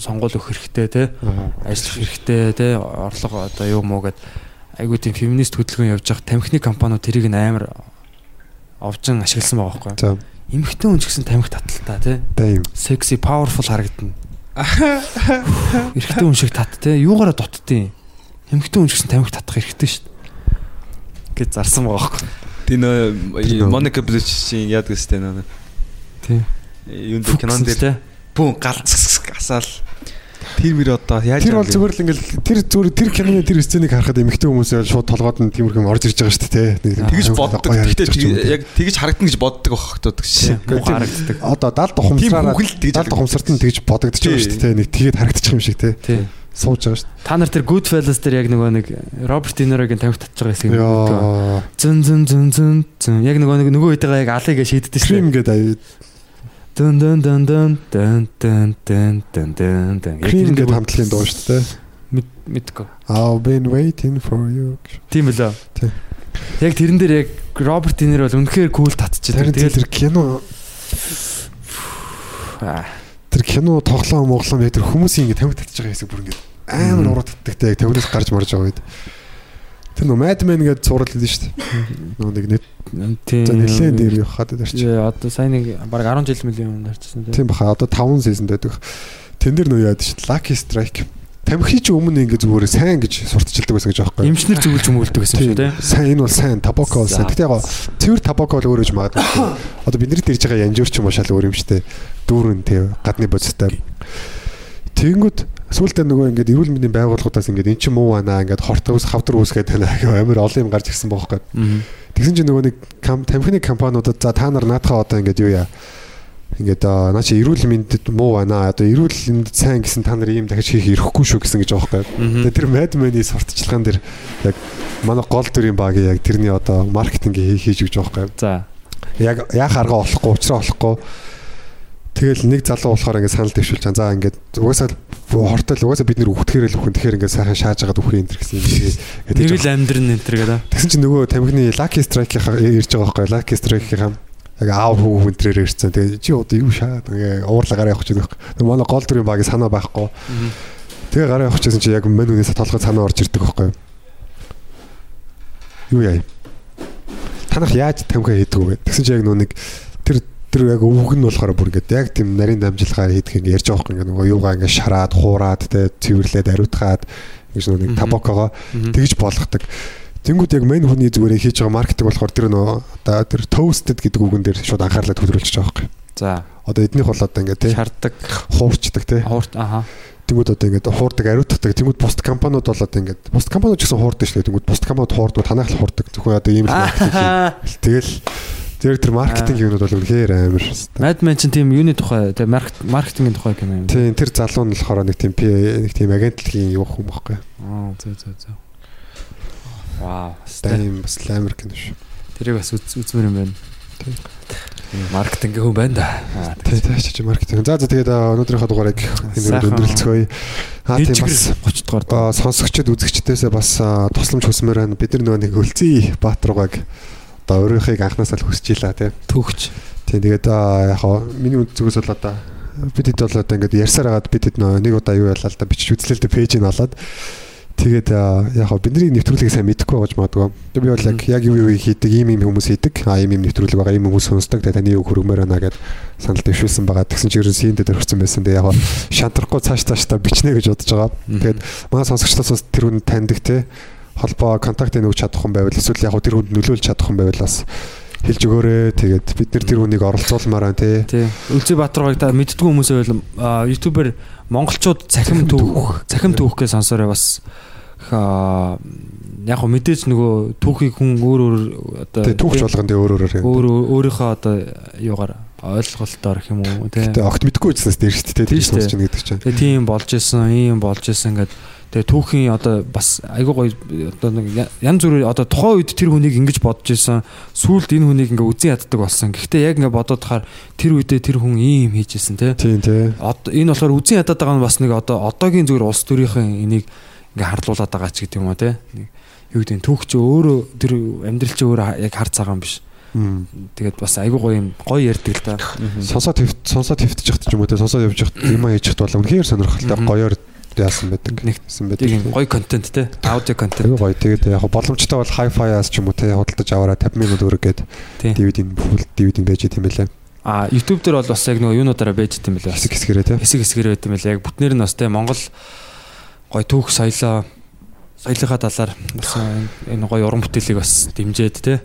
сонгуул өгөх хэрэгтэй те ажиллах хэрэгтэй те орлого одоо юу муу гэд айгуу тийм феминист хөдөлгөөн явж байгаа тамхины компаниуд тэрийг нь амар овжин ашигласан байгаа байхгүй. Эмгтэн хүн ч гэсэн тамхи таталтай те. Секси паверфул харагдана. [LAUGHS] Эрэгтэй хүн шиг тат те. Юугаараа дутдیں۔ эмгтэн хүн ч гэсэн тамхи татах хэрэгтэй шүү дээ гэж зарсан байгаа Тэр Тэр нөө Моника Белуччийн яадаг сте нөө. тий Юунд кинон дээр бүүн галц асаал. Тэр мөр одоо яаж Тэр бол зүгээр л ингээл тэр зүгээр тэр киноны тэр сценыг харахад эмэгтэй хүмүүс яа шууд толгойд нь тиймэрхүү орж ирж байгаа шүү дээ тий. Юм боддог. Гэхдээ яг тэгж харагдана гэж боддог гэсэн. муухай харагддаг Одоо 70 Тийм ухамсараа хүүхэл тэгж 70 ухамсарт нь тэгж бодогдож байгаа шүү дээ тий. Нэг тэгээд харагдчих юм шиг тий. тий Сууж байгаа шүү. Та нар тэр Goodfellas дээр яг нөгөө нэг Роберт Де Нирогийн тамхи татж байгаа мэддэг. Яа. Зүн зүн зүн зүн зүн яг нөгөө нэг нөгөө хэдийгээ яг алыг шийддэг шүү. Крим гэдэг аяа. Дун дун дун дун дун дун дун дун дун дун. Крим гэдэг хамтлагийн дуу шүү дээ. мэдгүй. I've been waiting for you. Тийм үлээ. Тийм. Яг тэрэн дээр яг Роберт Де Ниро бол үнэхээр кул татчихдаг. Тэр Тэгэл тэр кино Аа, тэр кино тоглоом моглоом яг тэр хүмүүсийн ингэ тамхи татж байгаа хэсэг бүр ингэ амар уруу татдагтай яг тавнаас гарч марж байгаа үед тэр нөө Mad Men гэдэг цуврал хэлсэн шүү дээ. Нөө нэг тийм. за нэлээд дээр явах хаад дээр чи. Яа, одоо сайн нэг баг 10 жил мөлийн өмнө харчихсан тийм. Баха одоо 5 season байдаг. Тэн дээр нөө яад дээ. Lucky Strike. Тамхи чи өмнө ингэ зүгээр сайн гэж сурталчилдаг байсан гэж аахгүй. Эмчнэр зөвлөж өмүүлдэг гэсэн шүү тийм. Сайн энэ бол сайн табако бол сайн. Гэтэ яг цэвэр табако бол өөр гэж магадгүй. Одоо бидний дэрж байгаа янжуур ч юм шал өөр юм штэ. Дүүрэн тий гадны бодистай. Тэгэнгүүт сүүлдээ нөгөө ингээд эрүүл мэндийн байгууллагуудаас ингээд эн чинь муу байна ингээд хорт ус хавдар үсгээд байна амар олон юм гарч ирсэн бохоггүй. Тэгсэн чинь нөгөө нэг тамхины компаниудад за та нар наадхаа одоо ингээд юу яа ингээд аа, наа чи эрүүл мэндэд муу байна одоо эрүүл мэндэд сайн гэсэн та нар ийм дахиж хийх ирэхгүй шүү гэсэн гэж байгаа байхгүй. Тэгээ тэр Madman-ийн сурталчилгаан дээр яг манай гол дүрийн багийн яг тэрний одоо маркетинг хийж гэж байгаа байхгүй. За. Яг яах арга олохгүй уучраа олохгүй Тэгэл нэг залуу болохоор ингээд санал дэвшүүлж байгаа. За ингээд угаасаа хортол угаасаа бид нэр үхтгэхэрэл үхэн тэгэхээр ингээд сайхан шааж агаад үхэн энэ гэсэн юм шиг. Нэг л амьдрын энэ төр гэдэг. Тэгсэн чинь нөгөө тамхины Lucky Strike-ийн ирж байгаа байхгүй Lucky Strike-ийн яг аав хүү хүн төрээр ирсэн. Тэгээ чи одоо юу шаад ингээ уурлаа гараа явах гэж байгаа. Тэгээ манай гол дүрийн багийн санаа байхгүй. Тэгээ гараа явах гэсэн чи яг мань үнээс толгой санаа орж ирдэг байхгүй. Юу яа. Танах яаж тамхи хийдэг вэ? Тэгсэн чи яг нөө нэг тэр тэр яг өвг нь болохоор бүр ингээд яг тийм нарийн дамжлагаар хийдэг ингээ ярьж байгаа байхгүй нөгөө юугаа ингээ шараад хуураад тэ цэвэрлээд ариутгаад ингэж нөгөө нэг табакогоо тэгж болгодог. Тэнгүүд яг мань хүний зүгээр хийж байгаа маркетинг болохоор тэр нөө одоо тэр toasted гэдэг үгэн дээр шууд анхаарлаа төвлөрүүлж байгаа байхгүй. За. Одоо эднийх бол одоо ингээ тий Шаарддаг. хуурчдаг тий. Хуурт аха. Тэнгүүд одоо ингээ хуурдаг ариутдаг. Тэнгүүд бусд компаниуд бол одоо ингээ бусд компаниуд ч гэсэн хуурдаг шүү дээ. Тэнгүүд бусд компаниуд хуурдаг танах л хуурдаг. Зөвхөн одоо ийм л маркетинг. Тэгэл Тэр тэр маркетинг юмнууд бол үнэхээр амар. Mad Men чинь тийм юуны тухай маркет маркетингийн тухай кино юм. Тийм тэр залуу нь болохоор нэг тийм нэг тийм агентлагийн юу хүм байхгүй. Аа зөө зөө зөө. Вау. Тийм бас амар кино шүү. Тэрийг бас үз- үзмэр юм байна. Маркетинг хүн байна да. Тийм тийм чи маркетинг. За за тэгээд өнөөдрийнхөө дугаарыг энэ өндөрлцгөөе. Аа тийм бас 30 дугаар а, сонсогчд үзэгчдээсээ бас тусламж хүсмээр байна. Бид нар нөгөө нэг өлзий Баатаргаг одоо өөрийнхөө анхнаасаа л хүсэж ийла тийм. төгч. Тийм тэгээд яг миний зүгээс бол одоо бид хэд бол одоо ингээд ярьсаар хагаад бид хэд нэг удаа юу ялаа л да бичиж үзлээ л да пэйжийг олоод тэгээд яг хаа бидний нэвтрүүлгийг сайн мэдэхгүй байж магадгүй. Би бол яг яг юу юу хийдэг, ийм ийм хүмүүс хийдэг. А ийм ийм нэвтрүүлэг байгаа, ийм хүмүүс сонсдог. Таны юу хөргмөр байна гэд санал дэвшүүлсэн байгаа. Тэгсэн чинь ерөн синдэ дөрвсөн байсан. Тэгээд яг хаа шантрахгүй цааш цааштай бичнэ гэж бодож байгаа. Тэгээд манай сонсогчдоос бас тэр хүн таньдаг те холбоо контактыг өгч чадах хүн байвал эсвэл яг тэр хүнд нөлөөлж чадах хүн байвал бас хэлж өгөөрэй. Тэгээд бид нар тэр хүнийг оролцуулмаар байна те. Тий. Үлзий Баатаргыг та мэддгүй хүмүүс байвал аа, ютубер монголчууд цахим түүх, цахим түүх гэж сонсоорой бас аа, яг хөө мэдээж нөгөө түүхийг хүн өөр өөр одоо түүхч болгон тэ өөр өөрөөр. өөр өөрийнхөө одоо юугаар ойлголтоор юм уу тий. Тэг огт мэдгүй байснаас дээр шүү дээ. Дээ. сонсч байна гэдэг чинь. Тэгээ тийм болж исэн, ийм болж исэн гэдэг. Тэгээ түүхийн одоо бас айгүй гоё одоо нэг янз бүрийн одоо тухайн үед тэр хүнийг ингэж бодож исэн. Сүүлд энэ хүнийг ингээ үзэн яддаг болсон. Гэхдээ яг ингээ бодоод хахаар тэр үедээ тэр хүн ийм хийж исэн те. Тийм тий. Энэ болохоор үзэн ядаад байгаа нь бас нэг одоо одоогийн зүгээр улс төрийнхэн энийг ингээ харлуулад байгаа ч гэдэг юм уу те. Юу гэдэг нь түүх чи өөрөө тэр амьдрал чи өөрөө яг хар цагаан биш. Тэгээд бас айгүй гоё юм гоё ярьдаг л да. Сонсоо твт сонсоо твтж яхад ч юм уу те сонсоо явж яхад юм яхад бол үнэхээр сонирхолтой гоёор яасан байдаг. Нэг гэсэн байдаг. гоё контент те. Аудио контент. Гоё. Тэгээд яг боломжтой бол hi-fi-аас ч юм уу те худалдаж аваараа 50 минут өрөг гээд Тийм. DVD-ийн full DVD-ийн байж тийм байлаа. А YouTube дээр бол бас яг нөгөө юунуудаараа байж идэм билээ. Хэсэг хэсгэрээ те. Хэсэг хэсгээр байт юм билээ. Яг бүтнээр нь бас те Монгол гой түүх соёлоо соёлынхаа талаар бас энэ- гой уран бүтээлийг бас дэмжиж те.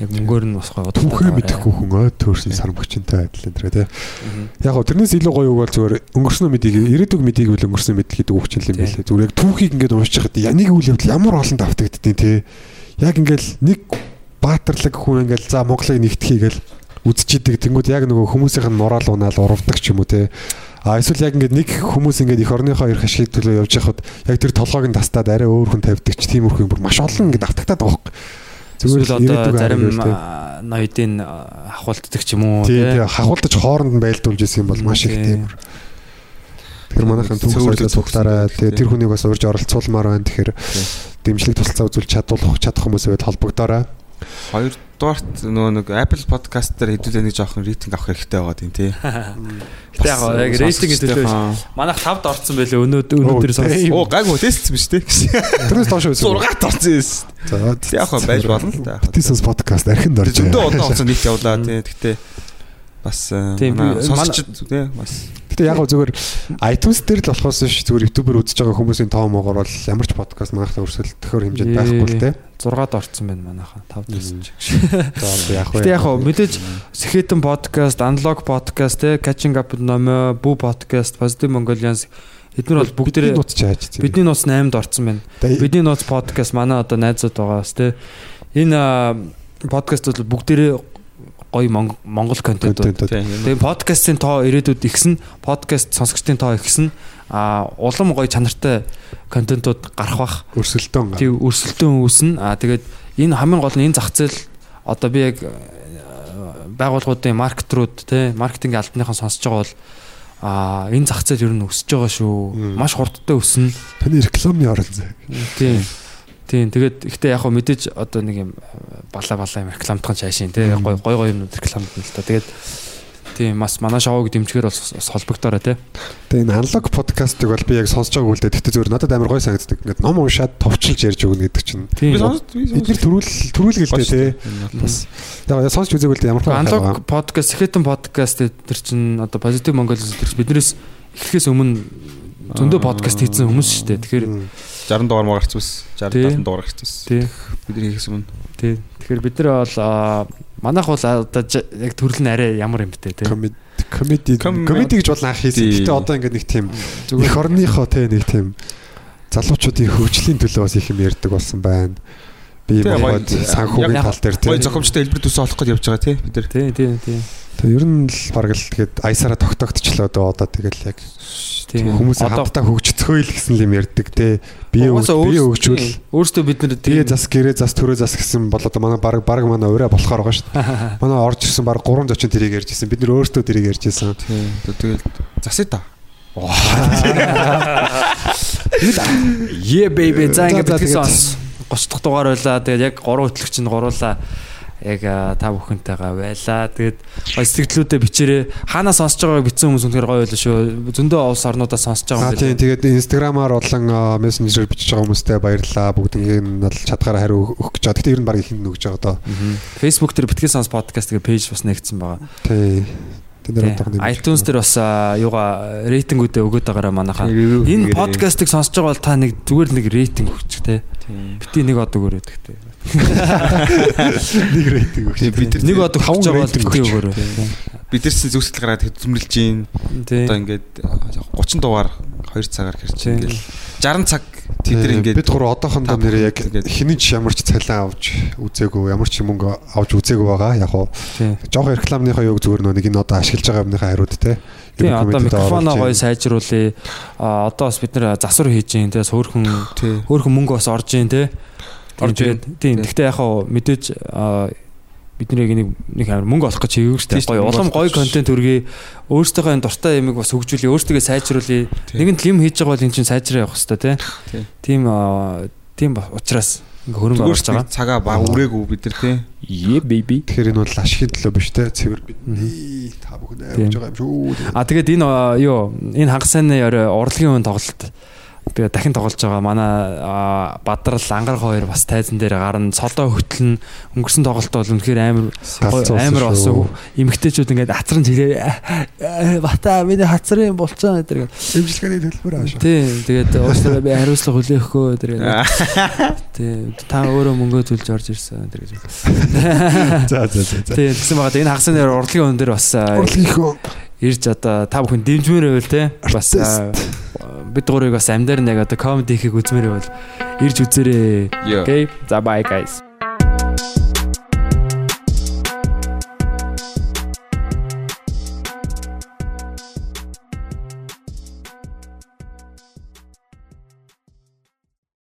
Яг мөнгөөр нь бас гой Түүхээ мэдэхгүй хүн ой төөрсөн сармөгчөнтэй адил энэ те. Яг гоо тэрнээс илүү гоё үг бол зүгээр өнгөрснөө мэдийг ирээдүг мэдийг үл өнгөрснөө мэд гэдэг үг чинь л юм байлээ. Зүгээр яг түүхийг ингээд уншиж хахад яныг үйл явдал ямар олон давтагддیں۔ те. Яг ингээд нэг баатарлаг хүн ингээд за Монголыг нэгтгэхийг л үзчихийдэг. Тэнгүүд яг нөгөө хүмүүсийнх нь морал унаал урвдаг ч юм уу те. А эсвэл яг ингээд нэг хүмүүс ингээд их орныхоо эрх ашиг төлөө явж байхад яг тэр толгойг нь тастаад арай өөр хүн тавьдаг ч тиймэрхүү юм бүр маш олон ингээд давтагдаад байгаа юм. Зүгээр л одоо зарим ноёдын а, хавхуулддаг ч юм уу тий, хахуулдаж хооронд нь байлдуулж исэн юм бол маш их Тий. тийм. Тэгэхээр манайхан ухтаараа төгсөн. тэгээ тэр хүнийг бас урьж оролцуулмаар байна. Тэгэхээр дэмжлэг тусалцаа үзүүлж чадвал чадах хүмүүс байвал холбогдоорой. Хоёрдугаарт нөгөө нэг Apple Podcast дээр хэдүүлээ нэг жоохон рейтинг авах хэрэгтэй байгаа тийм тий. [LAUGHS] Гэтэ яг яг рейтингийн төлөө манайх 5-д орсон байлээ өнөөдөр өнөөдөр сонс. Оо гайгүй тестсэн биз дээ. Тэрнээс доош байсан. 6-т орсон юм. За Яг байж болно л да. Тисэнс подкаст архинд орж. Зөндөө удаан хугацаанд нийт явлаа тий. Гэхдээ бас Тийм, би- сонсчд тий бас Гэтэ яг зүгээр iTunes дээр л болохоос биш зүгээр YouTube-ээр үзэж байгаа хүмүүсийн тоо моогоор бол ямар ч подкаст манайхаа өрсөлдөхөр хэмжээд байхгүй л те. 6-д орсон байна манайхаа 5-д орсон ч. За яг Гэтэ яг хоо мэдээж Сэхэтэн подкаст, Unlock podcast те, Catching Up номо, Бүү подкаст, Positive Mongolians эдгээр бол бүгдээрээ бидний нууц 8-д орсон байна. Бидний нууц подкаст манай одоо найзууд байгаа бас те. Энэ подкастууд бүгдээрээ гоё мон- монгол контентууд. тий. Тэгээ подкастын тоо ирээдүйд ихсэн, подкаст сонсогчдын тоо ихсэн. А улам гоё чанартай контентууд гарах бах. өрсөлдөөн. Тэг өрсөлдөөн үүснэ. А тэгээд энэ хамгийн гол нь энэ зах зээл одоо би яг байгууллагуудын маркетрууд те маркетингийн албаныхан сонсож байгаа бол а энэ зах зээл ер нь өсөж байгаа шүү. Маш хурдтай өснө. Таны рекламны орон зай. Тийм. Тийм. Тэгээд ихтэй яг хөө мэдээж одоо нэг юм бала бала юм рекламдхан шаашийн тий гой гой гой юмнууд рекламд нь л та. Тэгээд тийм бас манай шоуг дэмжихээр бол бас холбогдоорой тий. Тэгээ энэ аналог подкастыг бол би яг сонсож байгааг үлдээ. Тэгтээ зөвөр надад амар гой санагддаг. Ингээд ном уншаад товчилж ярьж өгнө гэдэг чинь. Би сонсд би Эдгээр төрүүл төрүүлгээл те. Бас яг сонсч үзээгүй л дээ ямар Аналог подкаст, Сэхэтэн подкаст тэр чинь одоо Mongolia тэр чинь биднээс эхлэхээс өмнө зөндөө подкаст хийсэн хүмүүс шүү дээ. Тэгэхээр 60 дугаар маа гарч бас 60 Тий. 70 дугаар гарч бас. тий. Бидний хийхс өмнө. Тий. Тэгэхээр бид нар бол аа, манайх бол одоо яг төрөл нь арай ямар юм бэ тий. комеди комеди Комеди. гэж бол анх хийсэн. Тий. Гэтэ одоо ингээд нэг тийм Зүгээр эх орныхоо те нэг тийм залуучуудын хөгжлийн төлөө бас их юм ярьдаг болсон байна. Би Тэгээ, бод гоё- санхүүгийн тал дээр Гой тий. зохимжтой хэлбэр төсөө олох гэж явж байгаа тий бид нар. Тий, тий, тий. Тэгээ ер нь л бараг л тэгээд аясаараа тогтогдчихлоо дөө одоо тэгэл яг Одоо- хамтдаа хөгжцгөө л гэсэн юм ярьдаг тий. Бие бие хөгжүүл өөрсдөө бид нар Тэгээ зас гэрээ зас төрөө зас гэсэн бол одоо манай баг баг манай ураа болохоор байгаа шүү дээ. [LAUGHS] Манай орж ирсэн баг 3 зочин тэрийг ярьж ирсэн. Бид нэр өөрсдөө тэрийг ярьж ирсэн. Тэгэл засаа та. Yeah baby. За За, ингээд за, битгий сонс 30 дахь дугаар байлаа. Тэгээд яг 3 хөтлөгч нь гуруулаа яг та бүхэнтэйгээ байлаа. Тэгээд гоё сэтгэлдүүдээ бичээрэй. Хаанаа сонсож байгааг бичсэн хүмүүс үнэхээр гоё байлаа шүү. Зөндөө улс орнуудаа сонсож байгаа Аа юм тийм байна. тэгээд инстаграмаар болон мессенжерээр бичиж байгаа хүмүүстээ баярлалаа. Бүгднийг нь бол чадгаараа хариу өгөх гэж байгаа. Гэтэ ер нь баг ихэнд нөгж байгаа доо. Facebook дээр битгий сонс подкаст гэх пэйж бас нэгдсэн байгаа. Тий. Тэнд дээр одоо Тийм. iTunes дээр бас юугаа рейтингүүдээ өгöd байгаараа манайхаа. Энэ подкастыг сонсож байгаа бол та нэг зүгээр нэг рейтинг өгч те. Бити нэг од өгөөрэй гэхдээ. нэг рейтинг өгч. Бид нар Нэг од өгч таван байгаа бити өгч. өгөөрэй. бид нар зөвсгөл гараад хөдөлмөрлж гин. Одоо ингээд 30 дугаар 2 цагаар хэрч Тийм. ингээд 60 цаг тэд нар ингээд бид гур одоохондоо нэр яг тэгээд- хинэж ямар ч цалин авч үзээгүй, ямар ч мөнгө авч үзээгүй байгаа. Яг уу Тий. жоох рекламныхаа юг зүгээр нөө нэг энэ одоо ашиглаж байгаа юмныхаа хариуд те. Тийм одоо микрофоноо гоё юм. сайжруулъя. А одоо бас бид нэр засвар хийж гин те хөөхөн хөөхөн мөнгө бас орж гин те. Орж Тэгээд тийм гэхдээ яг хаа мэдээж а, бидний яг нэг нэг амар мөнгө олох гэж Тийм дээ. шүү, Гоё улам гоё контент хүргэе. Өөртөөхөө энэ дуртай ямиг бас хөгжүүлье. Өөртөө сайжруулъя. Нэгэн л юм хийж байгаа бол эн чинь сайжраа явах хэрэгтэй те. Тийм. Тийм тийм учраас ингээ хөрөнгө оруулж байгаа. цагаа баг үрээгүй бид нар тий. Yeah baby. Тэгэхээр энэ бол ашигын төлөө биш те. Цэвэр бидний та бүхэн авч байгаа юм шүү. А тэгээд энэ юу энэ ханга сайнны орой урлагийн үн тоглолт би дахин тоглож байгаа. Манай Бадрал Ангар хоёр бас тайзан дээр гарна. Цолоо хөтлөн өнгөрсөн тоглолт бол үнэхээр амар амар болсон. Эмгтээчүүд ингээд хацран чирээ бата миний хацрын болцоо гэдэг. Эмчилгээний төлбөр ааш. Тий, тэгээд уучлаарай би хариуцлага хүлээхгүй гэдэг. [LAUGHS] Тий, та өөрөө мөнгөө төлж орж ирсэн гэдэг. [LAUGHS] За за за. Тий, тэгсэн байгаа. Энэ хагасны дээр урлагийн үн дээр бас Урлагийнхөө ирж одоо та бүхэн дэмжмээр байвал те бас бид гурыг бас амьдаар нэг одоо комеди хийх үзмээр байвал ирж үзээрэй. Окей. За bye guys.